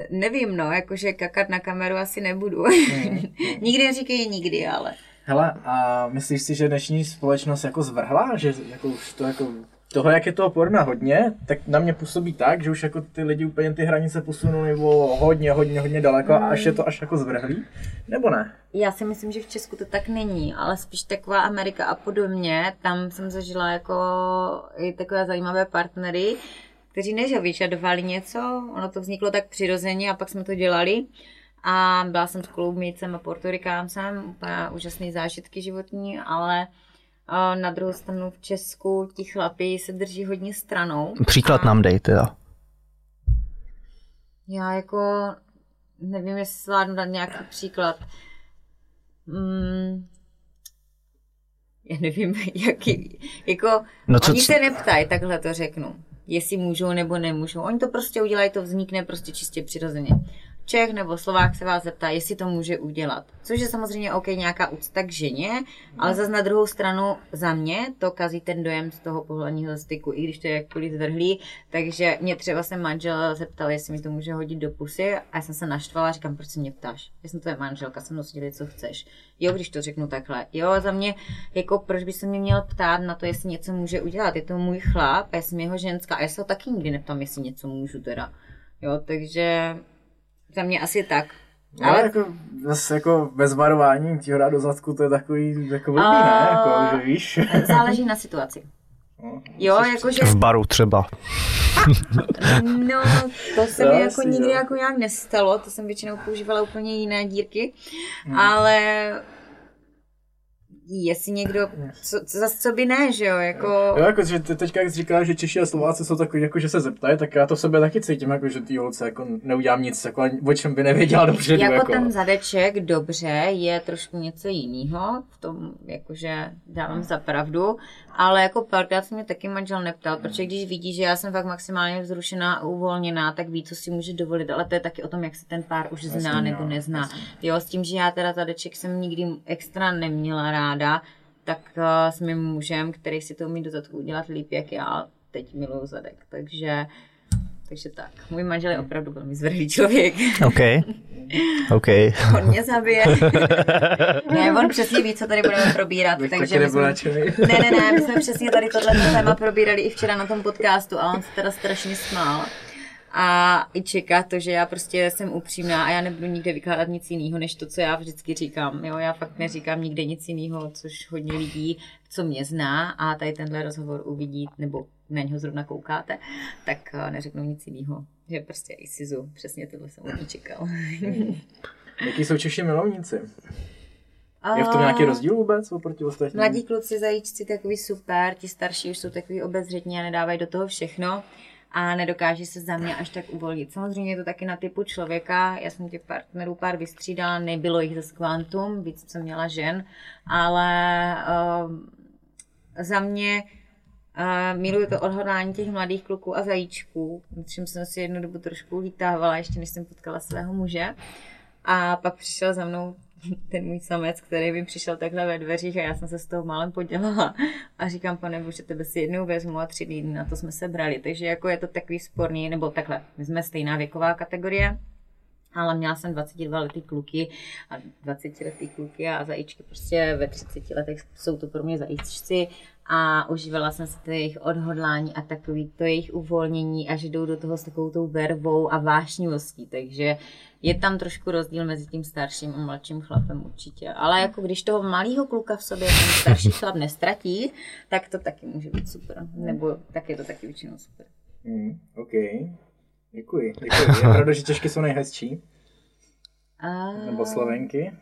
Speaker 5: nevím, no, jakože kakat na kameru asi nebudu. nikdy neříkej nikdy, ale.
Speaker 4: Hele, a myslíš si, že dnešní společnost jako zvrhla? Že jako už to jako toho, jak je toho porna hodně, tak na mě působí tak, že už jako ty lidi úplně ty hranice posunuli o hodně, hodně, hodně daleko a až je to až jako zvrhlý? Nebo ne?
Speaker 5: Já si myslím, že v Česku to tak není, ale spíš taková Amerika a podobně. Tam jsem zažila jako i takové zajímavé partnery, kteří než vyžadovali něco, ono to vzniklo tak přirozeně a pak jsme to dělali. A byla jsem s Kolumbijcem a Portorikáncem, úplně úžasné zážitky životní, ale eh, na druhou stranu v Česku ti chlapi se drží hodně stranou.
Speaker 3: Příklad nám dej, teda.
Speaker 5: Já jako nevím, jestli zvládnu dát nějaký příklad. Mm, já nevím, jaký, jako,
Speaker 3: No co,
Speaker 5: oni se neptají, takhle to řeknu, jestli můžou nebo nemůžou. Oni to prostě udělají, to vznikne prostě čistě přirozeně. Čech nebo Slovák se vás zeptá, jestli to může udělat. Což je samozřejmě OK, nějaká úcta k ženě, ale zase na druhou stranu za mě to kazí ten dojem z toho pohledního styku, i když to je jakkoliv zvrhlý. Takže mě třeba se manžel zeptal, jestli mi to může hodit do pusy a já jsem se naštvala a říkám, proč se mě ptáš? Já jsem tvoje manželka, se mnou si dělej, co chceš. Jo, když to řeknu takhle. Jo, za mě, jako proč by se mě měl ptát na to, jestli něco může udělat. Je to můj chlap, a já jsem jeho ženská a já se ho taky nikdy neptám, jestli něco můžu teda. Jo, takže za mě asi tak.
Speaker 4: Ale
Speaker 5: Ale
Speaker 4: jako, zase jako bez varování ti ho dát do zadku, to je takový jako blbý,
Speaker 5: A-
Speaker 4: ne? Jako, že víš?
Speaker 5: záleží na situaci.
Speaker 4: No,
Speaker 5: Jo, jakože,
Speaker 3: V baru třeba.
Speaker 5: no, to se mi jako nikdy
Speaker 4: jo.
Speaker 5: jako nějak nestalo, to jsem většinou používala úplně jiné dírky, ale jestli někdo, co, zase co by ne, že jo, jako...
Speaker 4: Jo, jako, že teďka, jak jsi říkala, že Češi a Slováci jsou takový, jako, že se zeptají, tak já to v sobě taky cítím, jako, že ty holce jako neudělám nic, jako, o čem by nevěděla dobře.
Speaker 5: Jako,
Speaker 4: jako
Speaker 5: ten zadeček, dobře, je trošku něco jiného, v tom, jakože dávám za pravdu, ale jako párkrát se mě taky manžel neptal, protože když vidí, že já jsem fakt maximálně vzrušená a uvolněná, tak ví, co si může dovolit, ale to je taky o tom, jak se ten pár už zná
Speaker 4: Jasně,
Speaker 5: nebo
Speaker 4: jo,
Speaker 5: nezná.
Speaker 4: jasně.
Speaker 5: Jo, s tím, že já teda zadeček jsem nikdy extra neměla ráda, tak uh, s mým mužem, který si to umí do zadku udělat líp, jak já, teď miluju zadek, takže takže tak. Můj manžel je opravdu velmi zvrhlý člověk.
Speaker 3: OK. OK.
Speaker 5: On mě zabije. ne, on přesně ví, co tady budeme probírat.
Speaker 4: Bych
Speaker 5: takže
Speaker 4: taky
Speaker 5: my jsme, ne, ne, ne, my jsme přesně tady tohle téma probírali i včera na tom podcastu a on se teda strašně smál. A i čeká to, že já prostě jsem upřímná a já nebudu nikde vykládat nic jiného, než to, co já vždycky říkám. Jo, já fakt neříkám nikde nic jiného, což hodně lidí, co mě zná a tady tenhle rozhovor uvidí, nebo na něho zrovna koukáte, tak eh, neřeknu nic jiného. Že prostě i Sizu, přesně tohle jsem od ní čekal.
Speaker 4: Jaký jsou Češi milovníci? Je v tom nějaký rozdíl vůbec oproti ostatním?
Speaker 5: Mladí kluci zajíčci takový super, ti starší už jsou takový obezřetní a nedávají do toho všechno a nedokáží se za mě až tak uvolnit. Samozřejmě je to taky na typu člověka, já jsem těch partnerů pár vystřídala, nebylo jich ze kvantum, víc jsem měla žen, ale uh, za mě uh, miluju to odhodlání těch mladých kluků a zajíčků, čím jsem si jednu dobu trošku lítávala, ještě než jsem potkala svého muže. A pak přišel za mnou ten můj samec, který mi přišel takhle ve dveřích a já jsem se z toho málem podělala a říkám, pane bože, tebe si jednou vezmu a tři dny na to jsme se brali. Takže jako je to takový sporný, nebo takhle, my jsme stejná věková kategorie, ale měla jsem 22 letý kluky a 20 letý kluky a zajíčky prostě ve 30 letech jsou to pro mě zajíčci a užívala jsem si to jejich odhodlání a takový to jejich uvolnění a že jdou do toho s takovou tou vervou a vášnivostí, takže je tam trošku rozdíl mezi tím starším a mladším chlapem určitě. Ale jako když toho malého kluka v sobě ten starší chlap nestratí, tak to taky může být super. Nebo tak je to taky většinou super.
Speaker 4: Mm, OK. Děkuji, děkuji. Je pravda, že Češky jsou nejhezčí?
Speaker 5: A...
Speaker 4: Nebo Slovenky?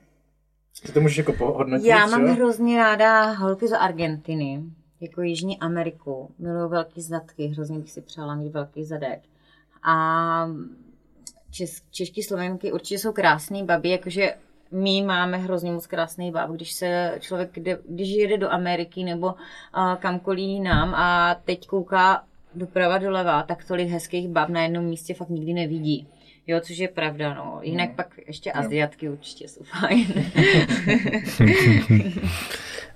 Speaker 4: Ty to můžeš jako pohodnotit,
Speaker 5: Já mám
Speaker 4: jo?
Speaker 5: hrozně ráda holky z Argentiny, jako Jižní Ameriku. Miluju velký zadky, hrozně bych si přála mít velký zadek. A čes, čeští slovenky určitě jsou krásný babi, jakože my máme hrozně moc krásný bab, když se člověk, jde, když jede do Ameriky nebo uh, kamkoliv jinam a teď kouká doprava doleva, tak tolik hezkých bab na jednom místě fakt nikdy nevidí. Jo, což je pravda, no. Jinak
Speaker 4: No.
Speaker 5: pak ještě Aziatky určitě jsou fajn.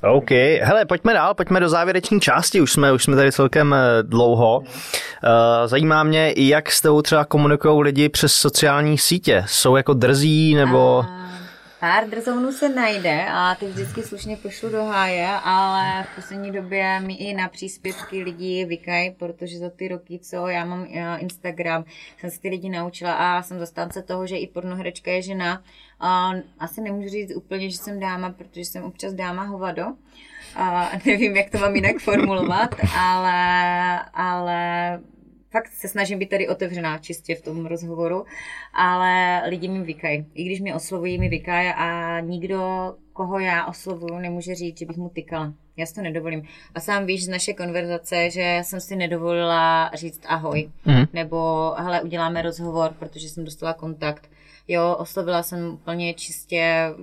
Speaker 3: OK, hele, pojďme dál, pojďme do závěrečné části, už jsme, už jsme tady celkem eh, dlouho. Eh, Zajímá mě, jak s tebou třeba komunikují lidi přes sociální sítě. Jsou jako drzí, nebo...
Speaker 5: A Pár drzounů se najde a ty vždycky slušně pošlu do háje, ale v poslední době mi i na příspěvky lidi vykají, protože za ty roky, co já mám eh, Instagram, jsem se ty lidi naučila a jsem zastánce toho, že i pornoherečka je žena. A asi nemůžu říct úplně, že jsem dáma, protože jsem občas dáma hovado. A nevím, jak to mám jinak formulovat, ale, ale fakt se snažím být tady otevřená čistě v tom rozhovoru, ale lidi mi vykají. I když mě oslovují, mi vykají a nikdo, koho já oslovuju, nemůže říct, že bych mu tykala. Já si to nedovolím. A sám víš z naše konverzace, že jsem si nedovolila říct ahoj.
Speaker 3: Mhm.
Speaker 5: Nebo hele, uděláme rozhovor, protože jsem dostala kontakt. Jo, oslovila jsem úplně čistě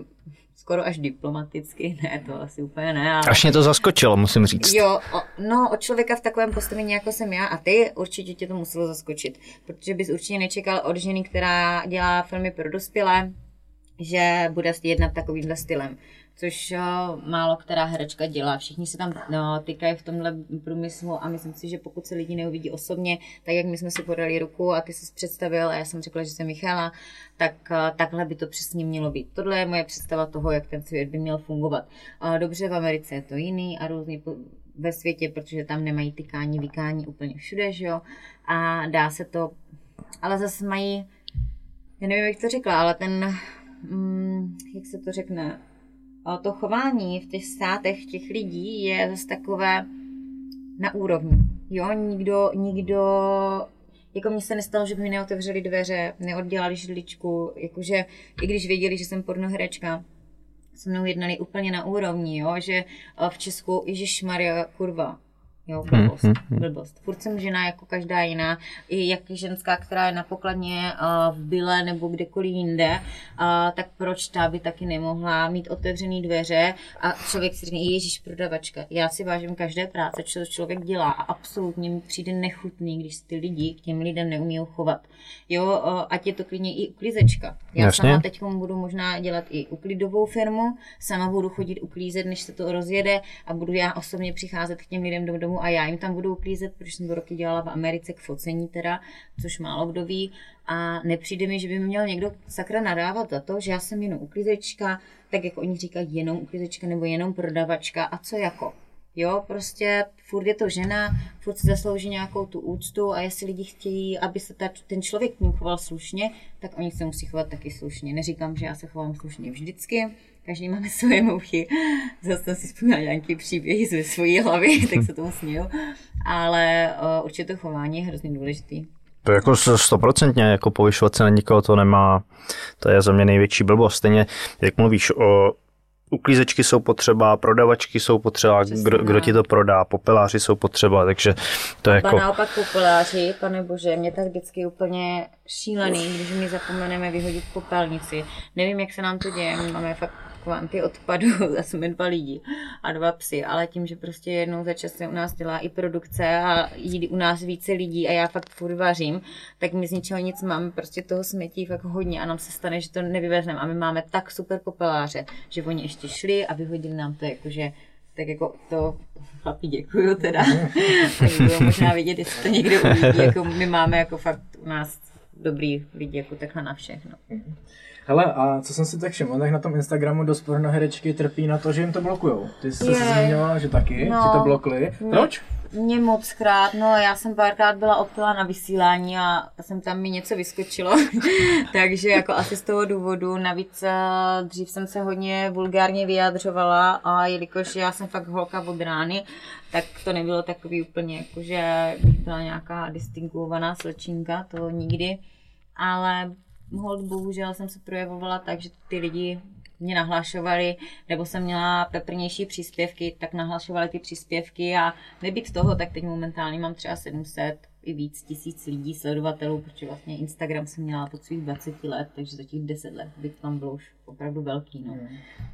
Speaker 5: skoro až diplomaticky, ne, to asi úplně ne, ale...
Speaker 3: Až mě to zaskočilo, musím říct.
Speaker 5: Jo, o, no od člověka v takovém postavení, jako jsem já a ty, určitě tě to muselo zaskočit, protože bys určitě nečekal od ženy, která dělá filmy pro dospělé, že bude jednat takovýmhle stylem. Což o, málo která herečka dělá. Všichni se tam no, týkají v tomhle průmyslu a myslím si, že pokud se lidi neuvidí osobně, tak jak my jsme si podali ruku a ty jsi představil a já jsem řekla, že jsem Michala, tak o, takhle by to přesně mělo být. Tohle je moje představa toho, jak ten svět by měl fungovat. Dobře, v Americe je to jiný a různý ve světě, protože tam nemají tykání, vykání úplně všude, že jo. A dá se to, ale zase mají, já nevím, jak to řekla, ale ten, mm, jak se to řekne, to chování v těch státech těch lidí je zase takové na úrovni. Jo, nikdo, nikdo, jako mně se nestalo, že by mi neotevřeli dveře, neoddělali židličku, jakože i když věděli, že jsem pornoherečka, se mnou jednali úplně na úrovni, jo, že eh, v Česku, Ježíš Maria, kurva, Jo, blbost,
Speaker 3: Hmm,
Speaker 5: blbost. Furt jsem žena jako každá jiná, i jak ženská, která je na pokladně uh, v byle nebo kdekoliv jinde, uh, tak proč ta by taky nemohla mít otevřený dveře a člověk si řekne, ježíš prodavačka, já si vážím každé práce, co člověk dělá a absolutně mi přijde nechutný, když ty lidi k těm lidem neumí chovat. Jo, uh, ať je to klidně i uklízečka. Já
Speaker 3: Jasně.
Speaker 5: sama teď budu možná dělat i uklidovou firmu, sama budu chodit uklízet, než se to rozjede a budu já osobně přicházet k těm lidem do domu a já jim tam budu uklízet, protože jsem to roky dělala v Americe k focení teda, což málo kdo ví a nepřijde mi, že by mi měl někdo sakra nadávat za to, že já jsem jenom uklízečka, tak jak oni říkají jenom uklízečka nebo jenom prodavačka a co jako. Jo, prostě furt je to žena, furt si zaslouží nějakou tu úctu a jestli lidi chtějí, aby se ta, ten člověk k ním choval slušně, tak oni se musí chovat taky slušně. Neříkám, že já se chovám slušně vždycky, každý máme svoje mouchy. Zase jsem si vzpomněla nějaký příběhy ze svojí hlavy, tak se tomu směju. Ale uh, určitě to chování je hrozně důležitý.
Speaker 3: To jako stoprocentně, jako povyšovat se na nikoho to nemá, to je za mě největší blbost. Stejně, jak mluvíš o uklízečky jsou potřeba, prodavačky jsou potřeba,
Speaker 5: Přesně
Speaker 3: kdo, kdo ti to prodá, popeláři jsou potřeba, takže to je
Speaker 5: Jako... naopak populáři, pane bože, mě tak vždycky úplně šílený, když my zapomeneme vyhodit popelnici. Nevím, jak se nám to děje, máme fakt kvanty odpadu, a jsme dva lidi a dva psy, ale tím, že prostě jednou za čas se u nás dělá i produkce a jí u nás více lidí a já fakt furt vařím, tak my z ničeho nic máme prostě toho smetí fakt hodně a nám se stane, že to nevyvezneme a my máme tak super popeláře, že oni ještě šli a vyhodili nám to jakože tak jako to chlapi děkuju teda. tak bylo možná vidět, jestli to někde uvidí, jako my máme jako fakt u nás dobrý lidi jako takhle na všechno.
Speaker 4: Hele, a co jsem si tak všiml, tak na tom Instagramu dost pornoherečky trpí na to, že jim to blokujou. Ty jsi se zmiňovala, že taky,
Speaker 5: No.
Speaker 4: že to blokli. Proč?
Speaker 5: Mě moc krát, no já jsem párkrát byla opila na vysílání a jsem tam mi něco vyskočilo, takže jako asi z toho důvodu, navíc eh, dřív jsem se hodně vulgárně vyjadřovala a jelikož já jsem fakt holka od rány, tak to nebylo takový úplně jako, že bych byla nějaká distinguovaná slečinka, to nikdy, ale hold bohužel jsem se projevovala tak, že ty lidi mě nahlašovali, nebo jsem měla peprnější příspěvky, tak nahlašovali ty příspěvky a nebýt toho, tak teď momentálně mám třeba 700 i víc tisíc lidí, sledovatelů, protože vlastně Instagram jsem měla od svých 20 let, takže za těch 10 let bych tam bylo už opravdu velký. No.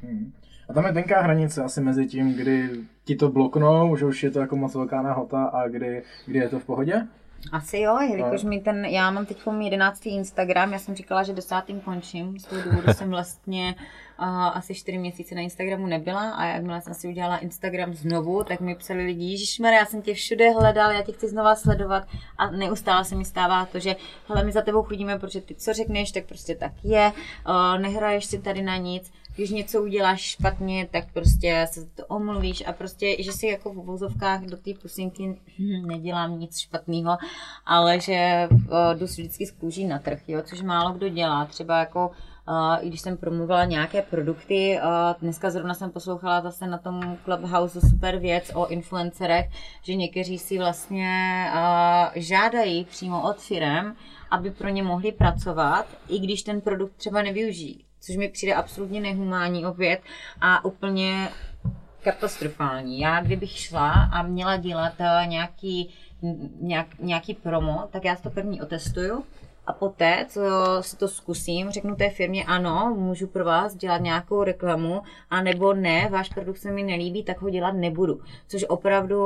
Speaker 4: Hmm. A tam je tenká hranice asi mezi tím, kdy ti to bloknou, že už je to jako moc velká nahota a kdy, kdy je to v pohodě?
Speaker 5: Asi jo, jelikož mi ten, já mám teď 11. Instagram, já jsem říkala, že desátým končím, z toho důvodu jsem vlastně uh, asi 4 měsíce na Instagramu nebyla a jakmile jsem si udělala Instagram znovu, tak mi psali lidi, Ježišmarja, já jsem tě všude hledal, já tě chci znova sledovat a neustále se mi stává to, že hele, my za tebou chodíme, protože ty co řekneš, tak prostě tak je, uh, nehraješ si tady na nic, když něco uděláš špatně, tak prostě se to omluvíš a prostě, že si jako v vozovkách do té pusinky nedělám nic špatného, ale že uh, jdu vždycky z kůží na trh, jo, což málo kdo dělá. Třeba jako Uh, i když jsem promluvila nějaké produkty, uh, dneska zrovna jsem poslouchala zase na tom Clubhouse super věc o influencerech, že někteří si vlastně žádají přímo od firem, aby pro ně mohli pracovat, i když ten produkt třeba nevyužijí což mi přijde absolutně nehumánní opět a úplně katastrofální. Já kdybych šla a měla dělat eh, nějaký, nějak, nějaký promo, tak já to první otestuju a poté, co si to zkusím, řeknu té firmě, ano, můžu pro vás dělat nějakou reklamu, a nebo ne, váš produkt se mi nelíbí, tak ho dělat nebudu. Což opravdu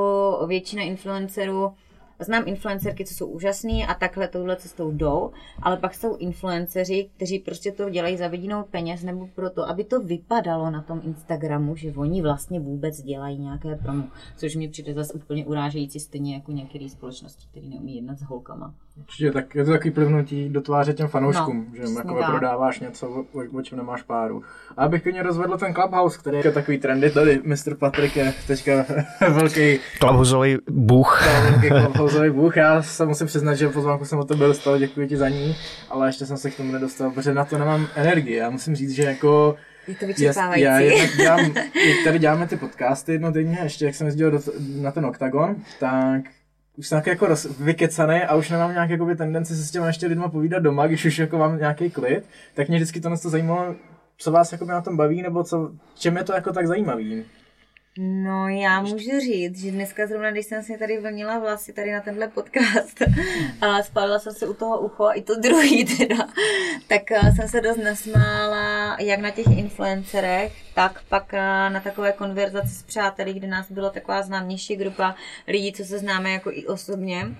Speaker 5: většina influencerů Znám influencerky, co jsou úžasný a takhle touhle cestou jdou, ale pak jsou influenceři, kteří prostě to dělají za vidinou peněz nebo proto, aby to vypadalo na tom Instagramu, že oni vlastně vůbec dělají nějaké promo, což mi přijde zase úplně urážející, stejně jako některé společnosti, které neumí jednat s holkama.
Speaker 4: Určitě, tak je to takový plivnutí do tváře těm fanouškům,
Speaker 5: No,
Speaker 4: že jako prodáváš něco, o, o čem nemáš páru. A abych klidně rozvedl ten Clubhouse, který je takový trendy tady, Mr. Patrik je teďka velký
Speaker 3: Klavhuzový bůh.
Speaker 4: velký Clubhouseový bůh. Já se musím přiznat, že pozvánku jsem o to byl dostal, děkuji ti za ní, ale ještě jsem se k tomu nedostal, protože na to nemám energii. Já musím říct, že jako
Speaker 5: Je to vyčerpávající.
Speaker 4: Já jednak dělám, tady děláme ty podcasty jednodenně, ještě jak jsem jezdil do, na ten Octagon, tak už jsem tak jako roz, vykecaný a už nemám nějak jakoby tendenci se s těma ještě lidma povídat doma, když už jako mám nějaký klid, tak mě vždycky to zajímalo, co vás jako na tom baví, nebo co, čem je to jako tak zajímavý?
Speaker 5: No já můžu říct, že dneska zrovna, když jsem si tady vlnila vlasy tady na tenhle podcast a spálila jsem se u toho ucho, i to druhý teda, tak eh, jsem se dost nasmála jak na těch influencerech, tak pak eh, na takové konverzaci s přáteli, kde nás bylo taková známější grupa lidí, co se známe jako i osobně.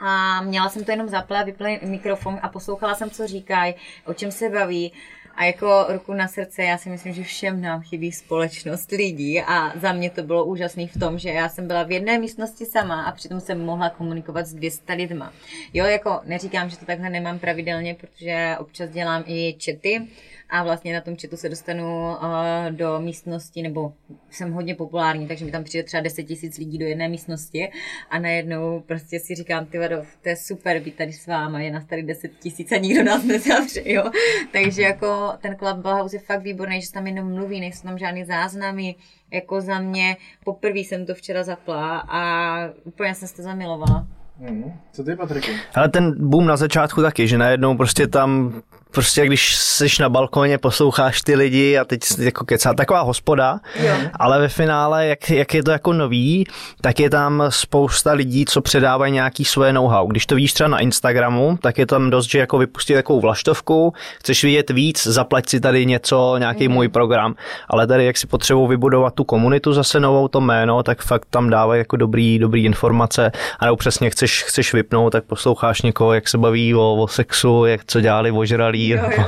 Speaker 5: A měla jsem to jenom zaplé, vyplý mikrofon a poslouchala jsem, co říkají, o čem se baví. A jako ruku na srdce, já si myslím, že všem nám chybí společnost lidí a za mě to bylo úžasné v tom, že já jsem byla v jedné místnosti sama a přitom jsem mohla komunikovat s 200 lidma. Jo, jako neříkám, že to takhle nemám pravidelně, protože občas dělám i čety, a vlastně na tom chatu se dostanu uh, do místnosti, nebo jsem hodně populární, takže mi tam přijde třeba 10 tisíc lidí do jedné místnosti a najednou prostě si říkám, ty vado, to je super být tady s váma, je nás tady 10 tisíc a nikdo nás nezavře, jo. Takže jako ten Clubhouse je fakt výborný, že se tam jenom mluví, nejsou tam žádný záznamy, jako za mě, poprvé jsem to včera zapla a úplně jsem se to zamilovala.
Speaker 4: Mm. Co ty, Patriku?
Speaker 3: Ale ten boom na začátku taky, že najednou prostě tam prostě když jsi na balkoně, posloucháš ty lidi a teď jako kecá, taková hospoda, jo. ale ve finále, jak, jak je to jako nový, tak je tam spousta lidí, co předávají nějaký svoje know-how. Když to vidíš třeba na Instagramu, tak je tam dost, že jako vypustí takovou vlaštovku, chceš vidět víc, zaplať si tady něco, nějaký mm. můj program, ale tady jak si potřebují vybudovat tu komunitu zase novou, to jméno, tak fakt tam dávají jako dobrý, dobrý informace a nebo přesně chceš, chceš vypnout, tak posloucháš někoho, jak se baví o, o sexu, jak co dělali ožralí, Jo, jo,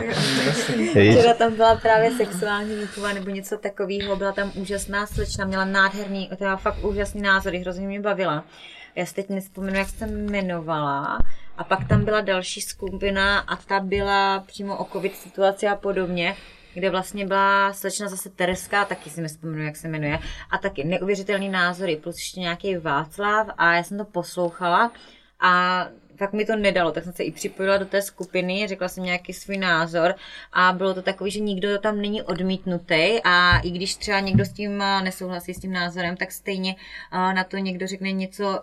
Speaker 5: jo. Včera tam byla právě sexuální výchova nebo něco takového, byla tam úžasná slečna, měla nádherný, teda fakt úžasný názory, hrozně mě bavila. Já si teď nespomenu, jak se jmenovala. A pak tam byla další skupina a ta byla přímo o covid situaci a podobně kde vlastně byla slečna zase Tereska, taky si nespomenu, jak se jmenuje, a taky neuvěřitelný názory, plus ještě nějaký Václav a já jsem to poslouchala a tak mi to nedalo, tak jsem se i připojila do té skupiny, řekla jsem nějaký svůj názor a bylo to takový, že nikdo tam není odmítnutý a i když třeba někdo s tím eh, nesouhlasí s tím názorem, tak stejně eh, na to někdo řekne něco,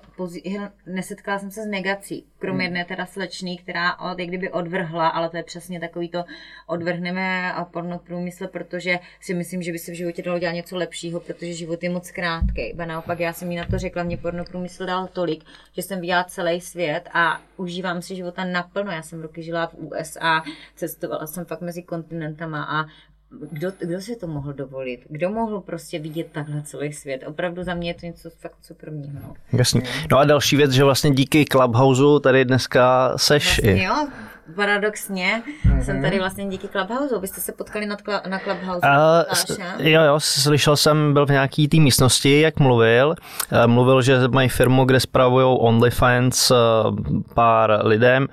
Speaker 5: nesetkala jsem se s negací, kromě hmm. jedné teda slečný, která od, jak kdyby odvrhla, ale to je přesně takový to odvrhneme a pornoprůmysl, protože si myslím, že by se v životě dalo dělat něco lepšího, protože život je moc krátký. Ba naopak já jsem jí na to řekla, mě pornoprůmysl dal tolik, že jsem viděla celý svět a užívám si života naplno. Já jsem roky žila v USA, cestovala jsem fakt mezi kontinentama a kdo, kdo si to mohl dovolit? Kdo mohl prostě vidět takhle celý svět? Opravdu za mě je to něco fakt superního. No.
Speaker 3: Jasně. No a další věc, že vlastně díky Clubhouse tady dneska seš
Speaker 5: vlastně i. Jo, paradoxně mm-hmm. jsem tady vlastně díky Clubhouse. Vy jste se potkali nad kla- na Clubhouse?
Speaker 3: Uh, jo, jo, slyšel jsem, byl v nějaký té místnosti, jak mluvil. Uh, mluvil, že mají firmu, kde spravují OnlyFans uh, pár lidem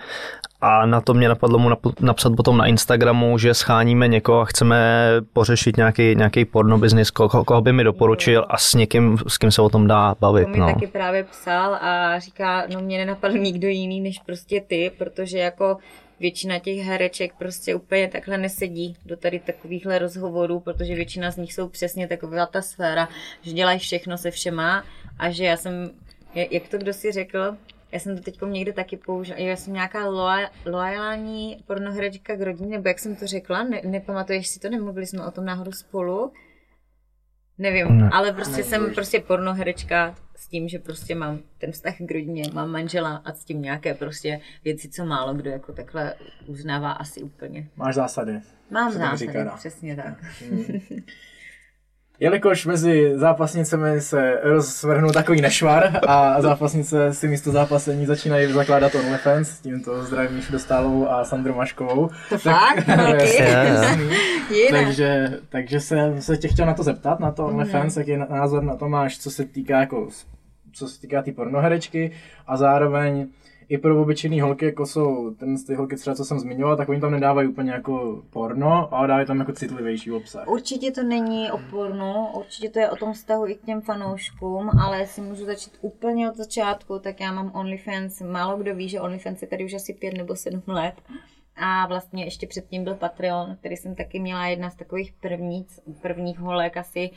Speaker 3: a na to mě napadlo mu napsat potom na Instagramu, že scháníme někoho a chceme pořešit nějaký, nějaký porno business, koho, koho by mi doporučil a s někým, s kým se o tom dá bavit. To
Speaker 5: mi
Speaker 3: no.
Speaker 5: taky právě psal a říká, no mě nenapadl nikdo jiný než prostě ty, protože jako většina těch hereček prostě úplně takhle nesedí do tady takovýchhle rozhovorů, protože většina z nich jsou přesně taková ta sféra, že dělají všechno se všema a že já jsem, jak to kdo si řekl, já jsem to teď někde taky použila. Já jsem nějaká loajální pornoherečka k rodině, nebo jak jsem to řekla, ne, nepamatuješ si to, nemluvili jsme o tom náhodou spolu. Nevím, ne. ale prostě ne, jsem prostě pornoherečka s tím, že prostě mám ten vztah k rodině, mám manžela a s tím nějaké prostě věci, co málo kdo jako takhle uznává asi úplně.
Speaker 4: Máš zásady.
Speaker 5: Mám zásady, přesně tak. Hmm.
Speaker 4: Jelikož mezi zápasnicemi se rozvrhnul takový nešvar a zápasnice si místo zápasení začínají zakládat OnlyFans, tímto zdravím Míšu Dostálovou a Sandru Maškovou.
Speaker 5: To tak, fakt?
Speaker 4: takže, takže se, se tě chtěl na to zeptat, na to OnlyFans, jaký názor na to máš, co se týká jako co se týká té tý pornoherečky a zároveň i pro obyčejné holky, jako jsou ten ty holky třeba, co jsem zmiňoval, tak oni tam nedávají úplně jako porno, ale dávají tam jako citlivější obsah.
Speaker 5: Určitě to není o porno, určitě to je o tom vztahu i k těm fanouškům, ale jestli můžu začít úplně od začátku, tak já mám OnlyFans, málo kdo ví, že OnlyFans je tady už asi pět nebo sedm let A vlastně ještě předtím byl Patreon, který jsem taky měla jedna z takových prvních, prvních holek asi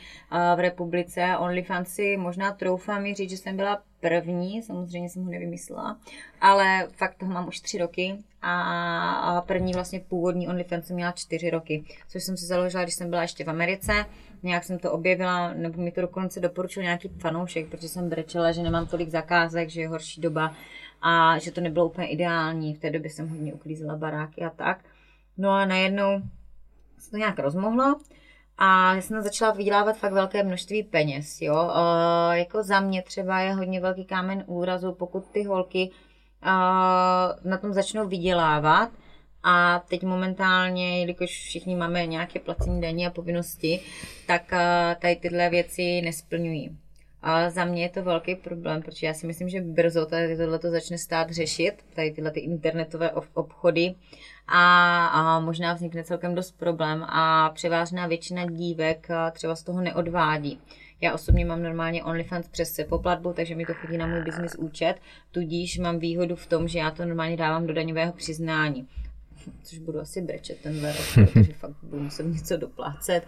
Speaker 5: v republice. OnlyFans si možná troufám mi říct, že jsem byla první, samozřejmě jsem ho nevymyslela, ale fakt toho mám už tři roky a první vlastně původní OnlyFans jsem měla čtyři roky, což jsem si založila, když jsem byla ještě v Americe. Nějak jsem to objevila, nebo mi to dokonce doporučil nějaký fanoušek, protože jsem brečela, že nemám tolik zakázek, že je horší doba a že to nebylo úplně ideální. V té době jsem hodně uklízela baráky a tak. No a najednou se to nějak rozmohlo a já jsem začala vydělávat fakt velké množství peněz, jo. Uh, jako za mě třeba je hodně velký kámen úrazu, pokud ty holky uh, na tom začnou vydělávat, a teď momentálně, jelikož všichni máme nějaké placení daní a povinnosti, tak tady tyhle věci nesplňují. A za mě je to velký problém, protože já si myslím, že brzo tady tohle to začne stát řešit, tady tyhle ty internetové obchody a, a možná vznikne celkem dost problém a převážná většina dívek třeba z toho neodvádí. Já osobně mám normálně OnlyFans přes poplatbu, takže mi to chodí na můj business účet, tudíž mám výhodu v tom, že já to normálně dávám do daňového přiznání což budu asi brečet tenhle rok, protože fakt budu muset něco doplácet.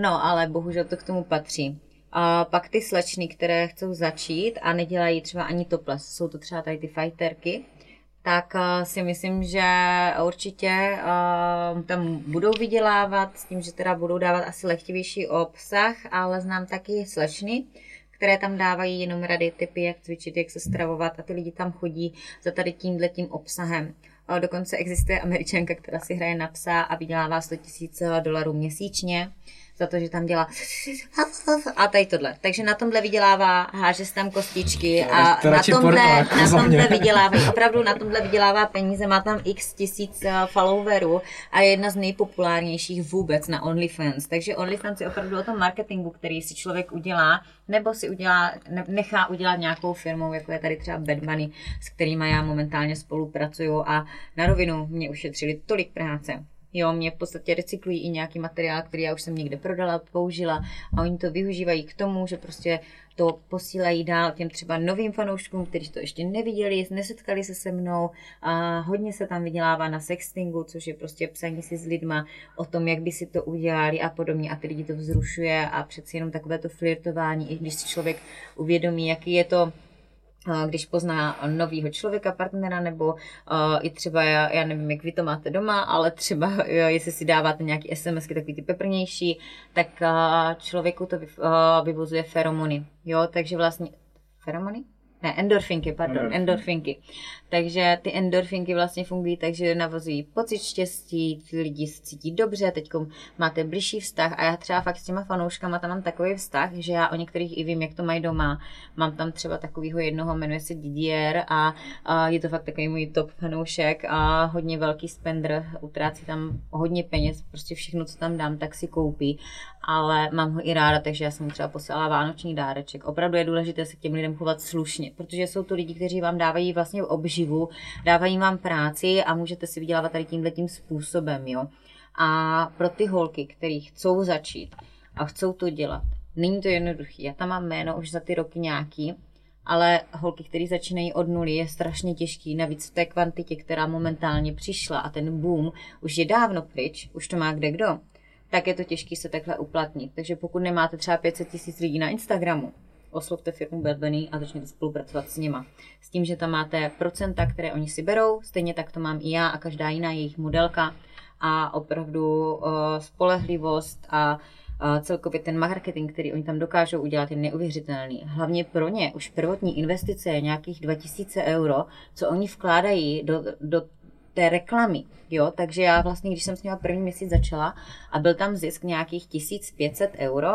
Speaker 5: No, ale bohužel to k tomu patří. A pak ty slečny, které chcou začít a nedělají třeba ani toples, jsou to třeba tady ty fighterky, tak uh, si myslím, že určitě uh, tam budou vydělávat s tím, že teda budou dávat asi lehtivější obsah, ale znám taky slečny, které tam dávají jenom rady, typy, jak cvičit, jak se stravovat a ty lidi tam chodí za tady tímhle tím obsahem. Uh, dokonce existuje američanka, která si hraje na psa a vydělává 100 000 dolarů měsíčně za to, že tam dělá a tady tohle. Takže na tomhle vydělává, háže tam kostičky a na tomhle, jako na tomhle vydělává, opravdu na tomhle vydělává peníze, má tam x tisíc eh, followerů a je jedna z nejpopulárnějších vůbec na OnlyFans. Takže OnlyFans je opravdu o tom marketingu, který si člověk udělá, nebo si udělá, nechá udělat nějakou firmou, jako je tady třeba Bad Bunny, s kterými já momentálně spolupracuju a na rovinu mě ušetřili tolik práce Jo, mě v podstatě recyklují i nějaký materiál, který já už jsem někde prodala, použila a oni to využívají k tomu, že prostě to posílají dál těm třeba novým fanouškům, kteří to ještě neviděli, nesetkali se se mnou a hodně se tam vydělává na sextingu, což je prostě psaní si s lidma o tom, jak by si to udělali a podobně. A ty lidi to vzrušuje a přeci jenom takové to flirtování, i když si člověk uvědomí, jaký je to když pozná novýho člověka, partnera, nebo uh, i třeba, já, já nevím, jak vy to máte doma, ale třeba, jo, jestli si dáváte nějaký SMSky takový ty peprnější, tak uh, člověku to vy, uh, vyvozuje feromony, jo, takže vlastně, feromony? ne, endorfinky, pardon, endorfinky. endorfinky. Takže ty endorfinky vlastně fungují tak, že navozují pocit štěstí, ty lidi se cítí dobře, teď máte blížší vztah a já třeba fakt s těma fanouškama tam mám takový vztah, že já o některých i vím, jak to mají doma. Mám tam třeba takového jednoho, jmenuje se Didier a, a je to fakt takový můj top fanoušek a hodně velký spender, utrácí tam hodně peněz, prostě všechno, co tam dám, tak si koupí ale mám ho i ráda, takže já jsem mu třeba posílala vánoční dáreček. Opravdu je důležité se k těm lidem chovat slušně, protože jsou to lidi, kteří vám dávají vlastně obživu, dávají vám práci a můžete si vydělávat tady tímhle tím způsobem, jo. A pro ty holky, které chcou začít a chcou to dělat, není to jednoduché. Já tam mám jméno už za ty roky nějaký, ale holky, které začínají od nuly, je strašně těžký. Navíc v té kvantitě, která momentálně přišla a ten boom už je dávno pryč, už to má kde kdo tak je to těžké se takhle uplatnit. Takže pokud nemáte třeba 500 tisíc lidí na Instagramu, oslovte firmu Bad Bunny a začněte spolupracovat s nima. S tím, že tam máte procenta, které oni si berou, stejně tak to mám i já a každá jiná jejich modelka a opravdu uh, spolehlivost a uh, celkově ten marketing, který oni tam dokážou udělat, je neuvěřitelný. Hlavně pro ně už prvotní investice je nějakých 2000 euro, co oni vkládají do, do té reklamy, jo, takže já vlastně, když jsem s nimi první měsíc začala a byl tam zisk nějakých 1500 euro,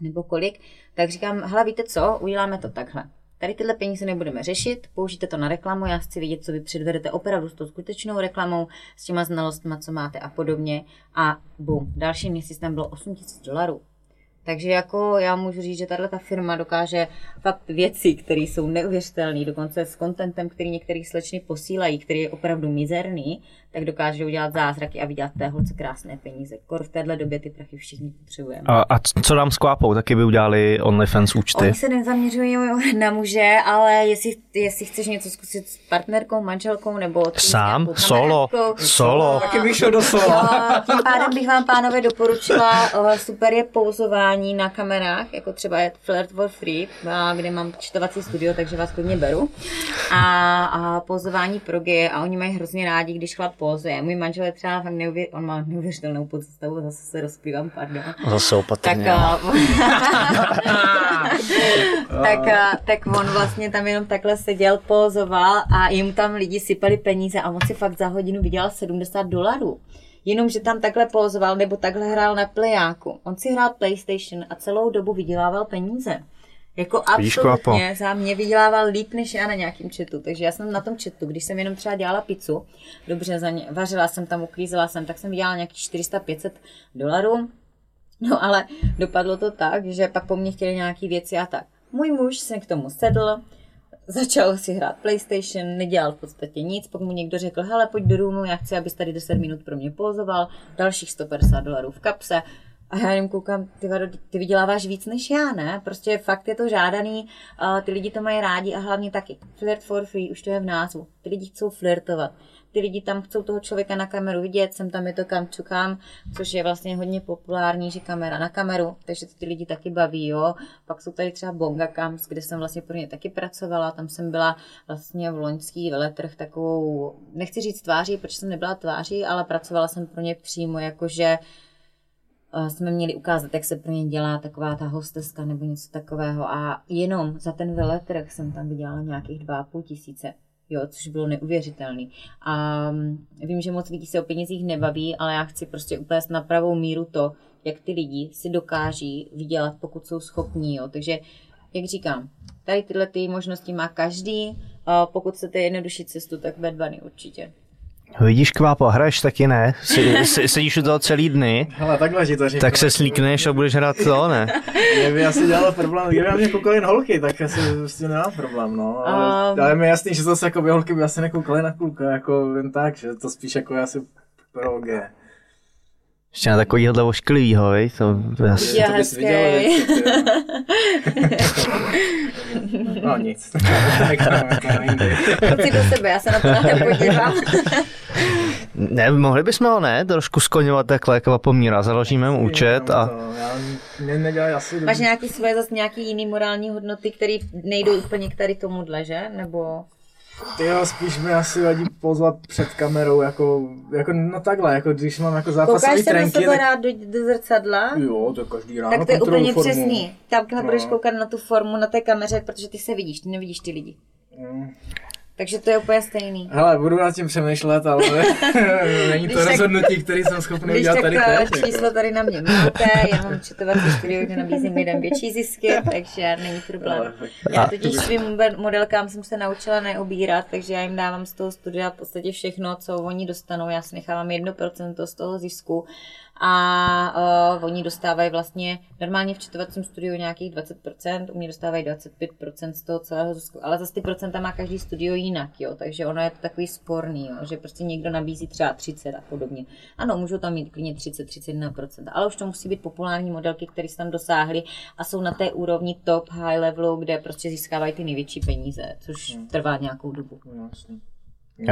Speaker 5: nebo kolik, tak říkám, hele, víte co, uděláme to takhle. Tady tyhle peníze nebudeme řešit, použijte to na reklamu, já chci vidět, co vy předvedete opravdu s tou skutečnou reklamou, s těma znalostmi, co máte a podobně. A bum, další měsíc tam bylo 8000 dolarů. Takže jako já můžu říct, že tahle ta firma dokáže fakt věci, které jsou neuvěřitelné, dokonce s kontentem, který některý slečny posílají, který je opravdu mizerný, tak dokáže udělat zázraky a vydělat té holce krásné peníze. Kor v téhle době ty prachy všichni potřebujeme.
Speaker 3: A, a co nám s Kvápou? Taky by udělali OnlyFans účty.
Speaker 5: Oni se nezaměřují na muže, ale jestli, jestli chceš něco zkusit s partnerkou, manželkou nebo tím
Speaker 3: Sám? Solo? Solo?
Speaker 4: Taky bych šel do sola.
Speaker 5: a tím pádem bych vám, pánové, doporučila, eh, super je pouzování na kamerách, jako třeba je Flirt for Free, kde mám čtovací studio, takže vás klidně beru. A, a pouzování pro geje a oni mají hrozně rádi, když chlap pozuje. Můj manžel je třeba fakt neuvě, on má neuvěřitelnou podstavu, zase se rozpívám, pardon.
Speaker 3: Zase
Speaker 5: Tak,
Speaker 3: opatrně.
Speaker 5: a, tak, a, tak on vlastně tam jenom takhle seděl, pozoval a jim tam lidi sypali peníze a on si fakt za hodinu vydělal 70 dolarů. Jenom, že tam takhle pozoval nebo takhle hrál na plejáku. On si hrál PlayStation a celou dobu vydělával peníze. Jako absolutně za mě vydělával líp než já na nějakým chatu. Takže já jsem na tom chatu, když jsem jenom třeba dělala pizzu, dobře za ně, vařila jsem tam, uklízela jsem, tak jsem vydělala nějakých 400-500 dolarů. No ale dopadlo to tak, že pak po mně chtěli nějaký věci a tak. Můj muž se k tomu sedl, začal si hrát PlayStation, nedělal v podstatě nic, pak mu někdo řekl, hele, pojď do roomu, já chci, abys tady 10 minut pro mě pozoval, dalších 150 dolarů v kapse. A já jenom koukám, ty, Vado, ty vyděláváš víc než já, ne? Prostě fakt je to žádaný, uh, ty lidi to mají rádi a hlavně taky. Flirt for free, už to je v názvu. Ty lidi chcou flirtovat. Ty lidi tam chcou toho člověka na kameru vidět, sem tam je to kam čukám, což je vlastně hodně populární, že kamera na kameru, takže to ty lidi taky baví, jo. Pak jsou tady třeba Bonga Camps, kde jsem vlastně pro ně taky pracovala, tam jsem byla vlastně v loňský veletrh takovou, nechci říct tváří, protože jsem nebyla tváří, ale pracovala jsem pro ně přímo, jakože jsme měli ukázat, jak se pro ně dělá taková ta hosteska nebo něco takového a jenom za ten veletrh jsem tam vydělala nějakých 2,5 tisíce. Jo, což bylo neuvěřitelný. A mm, vím, že moc lidí se o penězích nebaví, ale já chci prostě upést na pravou míru to, jak ty lidi si dokáží vydělat, pokud jsou schopní. Jo. Takže, jak říkám, tady tyhle ty možnosti má každý. Pokud chcete jednodušší cestu, tak Bad Bunny určitě.
Speaker 3: Vidíš, Kvápo, hraješ taky ne? Se- se- Sedíš u toho celý dny,
Speaker 4: Hele, takhle ti to říkám.
Speaker 3: tak se slíkneš a budeš hrát to, ne?
Speaker 4: Mě by asi dělalo problém, kdyby na mě koukali jen holky, tak asi s tím nemám problém, no. Ale,
Speaker 5: Um.
Speaker 4: ale je mi jasný, že zase jako by holky by asi nekoukaly na kluka, jako jen tak, že to spíš jako je asi pro G.
Speaker 3: Ještě na takovýhle ošklivýho, vej? To, je.
Speaker 5: Je
Speaker 4: to bys viděl, No nic. Na jindy.
Speaker 5: Kluci do sebe, já se na to nepodívám.
Speaker 3: Ne, mohli bychom ho ne, trošku skoňovat takhle Kvapo Míra, založíme mu účet a...
Speaker 4: Ne, nedělají asi
Speaker 5: Máš nějaký svoje zase nějaký jiný morální hodnoty, které nejdou úplně k tady tomuhle, že? Nebo
Speaker 4: Ty jo, spíš mi asi vadí pozvat před kamerou, jako, jako no takhle, jako když mám jako zápasový
Speaker 5: koukáš se na
Speaker 4: trenky,
Speaker 5: sebe
Speaker 4: tak
Speaker 5: rád do, do zrcadla?
Speaker 4: jo, to každý ráno
Speaker 5: Tak to je úplně
Speaker 4: formu.
Speaker 5: přesný. Takhle
Speaker 4: No.
Speaker 5: budeš koukat na tu formu na té kameře, protože ty se vidíš, ty nevidíš ty lidi.
Speaker 4: Mm.
Speaker 5: Takže to je úplně stejný.
Speaker 4: Hele, budu nad tím přemýšlet, ale není to
Speaker 5: Když tak-
Speaker 4: rozhodnutí, který jsem schopný
Speaker 5: Když
Speaker 4: udělat tady teď.
Speaker 5: číslo tady na mě máte, já mám četovací studio, kde nabízím lidem větší zisky, takže není problém. Já totiž svým modelkám jsem se naučila neobírat, takže já jim dávám z toho studia v podstatě všechno, co oni dostanou. Já si nechávám 1% z toho zisku a uh, oni dostávají vlastně normálně v četovacím studiu nějakých 20%, u mě dostávají 25% z toho celého zisku, ale zase ty procenta má každý studio jinak, jo, takže ono je to takový sporný, jo, že prostě někdo nabízí třeba 30 a podobně. Ano, můžou tam mít klidně 30-31%, ale už to musí být populární modelky, které se tam dosáhly a jsou na té úrovni top high levelu, kde prostě získávají ty největší peníze, což trvá nějakou dobu.
Speaker 4: No, jasný.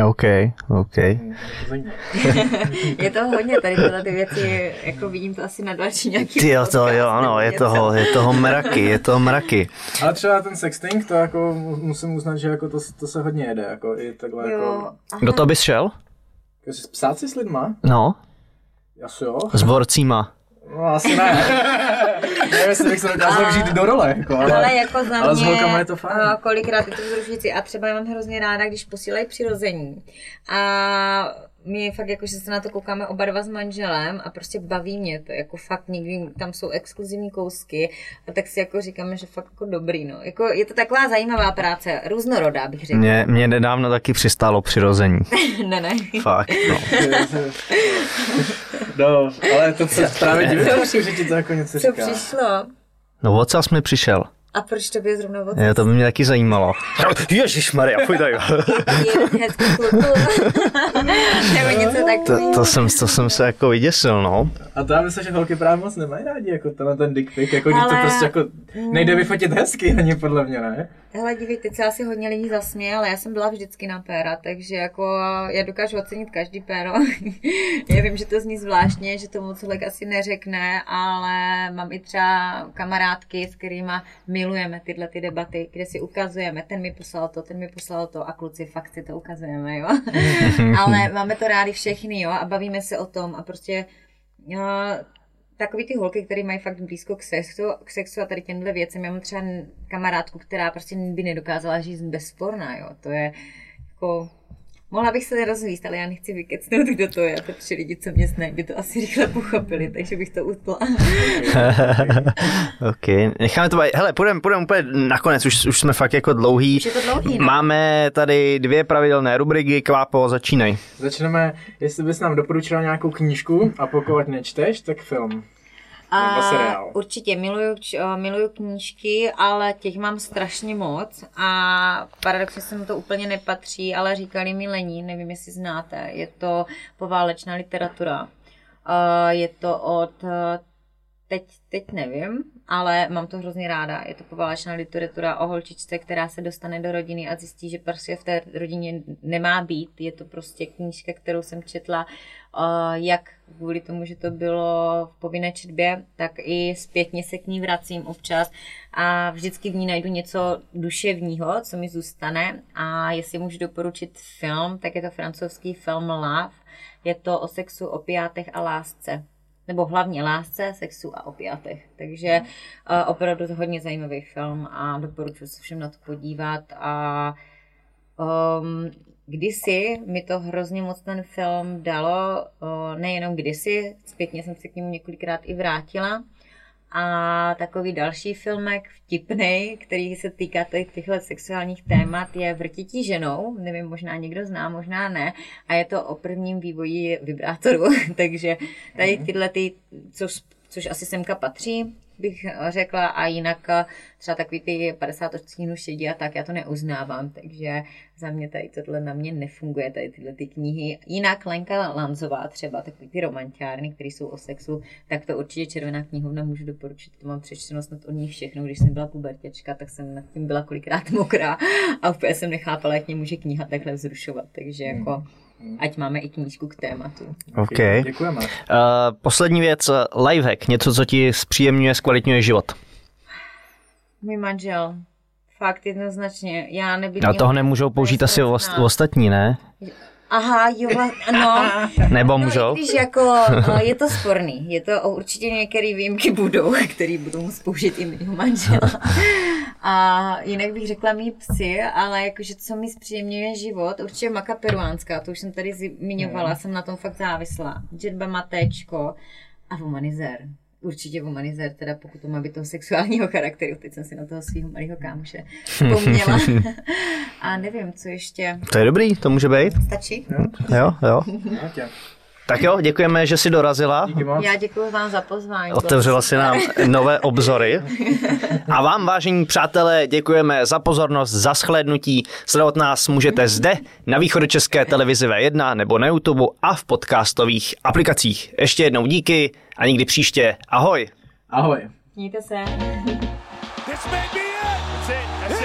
Speaker 3: OK, OK.
Speaker 5: Je to hodně tady tyhle ty věci, jako vidím to asi na další nějaký
Speaker 3: Ty jo, to jo, ano, je toho, je toho mraky, je toho mraky.
Speaker 4: Ale třeba ten sexting, to jako mu- musím uznat, že jako to, to se hodně jede, jako i takhle
Speaker 5: Jo,
Speaker 4: jako,
Speaker 3: Do toho bys šel?
Speaker 4: jako si psát si s lidma,
Speaker 3: No,
Speaker 4: asi jo,
Speaker 3: s borcíma.
Speaker 4: no asi ne. Nevím, jestli bych se dokázal vžít do role, jako, ale,
Speaker 5: Ale jako za
Speaker 4: ale s
Speaker 5: mě,
Speaker 4: holkama je to fajn.
Speaker 5: a kolikrát je to vzrušující a třeba já mám hrozně ráda, když posílají přirození. A my fakt jako, že se na to koukáme oba dva s manželem a prostě baví mě to, jako fakt někdy tam jsou exkluzivní kousky a tak si jako říkáme, že fakt jako dobrý, no. Jako je to taková zajímavá práce, různorodá bych řekla.
Speaker 3: Mě, mě nedávno taky přistálo přirození.
Speaker 5: ne, ne.
Speaker 3: Fakt, no.
Speaker 4: No, ale to se právě divím, že ti to jako něco
Speaker 5: Co
Speaker 4: říká.
Speaker 5: přišlo?
Speaker 3: No ocas mi přišel.
Speaker 5: A proč to by zrovna od
Speaker 3: Je, to by mě taky zajímalo. Ježíš Maria, pojď tady.
Speaker 5: hezký kluku? Nebo něco
Speaker 3: To,
Speaker 5: takového.
Speaker 3: to, jsem, to jsem se jako vyděsil, no.
Speaker 4: A to já myslím, že holky právě moc nemají rádi, jako tenhle ten dick pic, jako že to
Speaker 5: Ale-
Speaker 4: prostě jako nejde vyfotit hezky ani podle mě, ne?
Speaker 5: Hele, dívej, teď se asi hodně lidí zasměje, ale já jsem byla vždycky na péra, takže jako já dokážu ocenit každý péro. já vím, že to zní zvláštně, že to moc člověk asi neřekne, ale mám i třeba kamarádky, s kterými milujeme tyhle ty debaty, kde si ukazujeme, ten mi poslal to, ten mi poslal to a kluci fakt si to ukazujeme, jo. ale máme to rádi všechny, jo, a bavíme se o tom a prostě jo, takový ty holky, které mají fakt blízko k sexu, k sexu a tady těmhle věcem. Já mám třeba kamarádku, která prostě by nedokázala žít bez porna, jo. To je jako... Mohla bych se rozvíst, ale já nechci vykecnout, kdo to je, protože lidi, co mě znají, by to asi rychle pochopili, takže bych to utla.
Speaker 3: ok, necháme to být. Hele, půjdeme půjdem úplně nakonec, už, už jsme fakt jako dlouhý.
Speaker 5: Už je to dlouhý, no.
Speaker 3: Máme tady dvě pravidelné rubriky, Kvápo, začínej.
Speaker 4: Začneme, jestli bys nám doporučila nějakou knížku a pokud nečteš, tak film. Seriál.
Speaker 5: určitě miluju, eh, miluju knížky, ale těch mám strašně moc a paradoxně se mi to úplně nepatří, ale říkali mi Lenín, nevím, jestli znáte, je to poválečná literatura. Eh, Je to od, eh, teď, teď nevím, ale mám to hrozně ráda. Je to poválečná literatura o holčičce, která se dostane do rodiny a zjistí, že prostě v té rodině nemá být. Je to prostě knížka, kterou jsem četla jak kvůli tomu, že to bylo v povinné četbě, tak i zpětně se k ní vracím občas a vždycky v ní najdu něco duševního, co mi zůstane a jestli můžu doporučit film, tak je to francouzský film Love. Je to o sexu, opiátech a lásce nebo hlavně lásce, sexu a opiátech. Takže uh, opravdu to hodně zajímavý film a doporučuji se všem na to podívat a um, kdysi mi to hrozně moc ten film dalo, uh, nejenom kdysi, zpětně jsem se k němu několikrát i vrátila, a takový další filmek vtipný, který se týká těch- těchto sexuálních témat, je Vrtití ženou. Nevím, možná někdo zná, možná ne. A je to o prvním vývoji vibrátoru. Takže tady tyhle, ty, což, což asi semka patří, bych řekla, a jinak eh, třeba takový ty 50 odstínů šedí a tak, já to neuznávám, takže za mě tady tohle na mě nefunguje, tady tyhle ty knihy. Jinak Lenka Lanzová třeba, takový ty romantiárny, které jsou o sexu, tak to určitě Červená knihovna můžu doporučit, to mám přečteno snad od nich všechno, když jsem byla pubertěčka, tak jsem nad tím byla kolikrát mokrá a úplně jsem nechápala, jak mě může kniha takhle vzrušovat, takže jako ať máme i knížku k tématu.
Speaker 3: OK.
Speaker 4: Děkujeme.
Speaker 3: Uh, poslední věc, lifehack, něco, co ti zpříjemňuje, zkvalitňuje život.
Speaker 5: Můj manžel, fakt jednoznačně, já nebyl...
Speaker 3: Ale toho nemůžou použít asi ost- ostatní, ne?
Speaker 5: Aha, jo, no.
Speaker 3: Nebo
Speaker 5: No,
Speaker 3: můžou?
Speaker 5: i když jako, no, je to sporný. Je to určitě některé výjimky budou, které budou muset použít i mého manžela. A jinak bych řekla mý psy, ale jakože co mi zpříjemňuje život, určitě maka peruánská, to už jsem tady zmiňovala, jsem na tom fakt závislá. Džetba matéčko a humanizer. Určitě humanizer, teda pokud to má být toho sexuálního charakteru. Teď jsem si na toho svého malého kámoše vzpomněla. a nevím, co ještě.
Speaker 3: To je dobrý, to může být.
Speaker 5: Stačí?
Speaker 3: Jo, jo.
Speaker 4: Tě.
Speaker 3: Tak jo, děkujeme, že jsi dorazila.
Speaker 4: Díky moc.
Speaker 5: Já děkuji vám za pozvání.
Speaker 3: Otevřela si nám nové obzory. A vám, vážení přátelé, děkujeme za pozornost, za shlédnutí. Sledovat nás můžete zde, na východočeské televizi V1 nebo na YouTube a v podcastových aplikacích. Ještě jednou díky a nikdy příště. Ahoj!
Speaker 4: Ahoj.
Speaker 5: Mějte se.
Speaker 2: This may be it. That's it. That's it.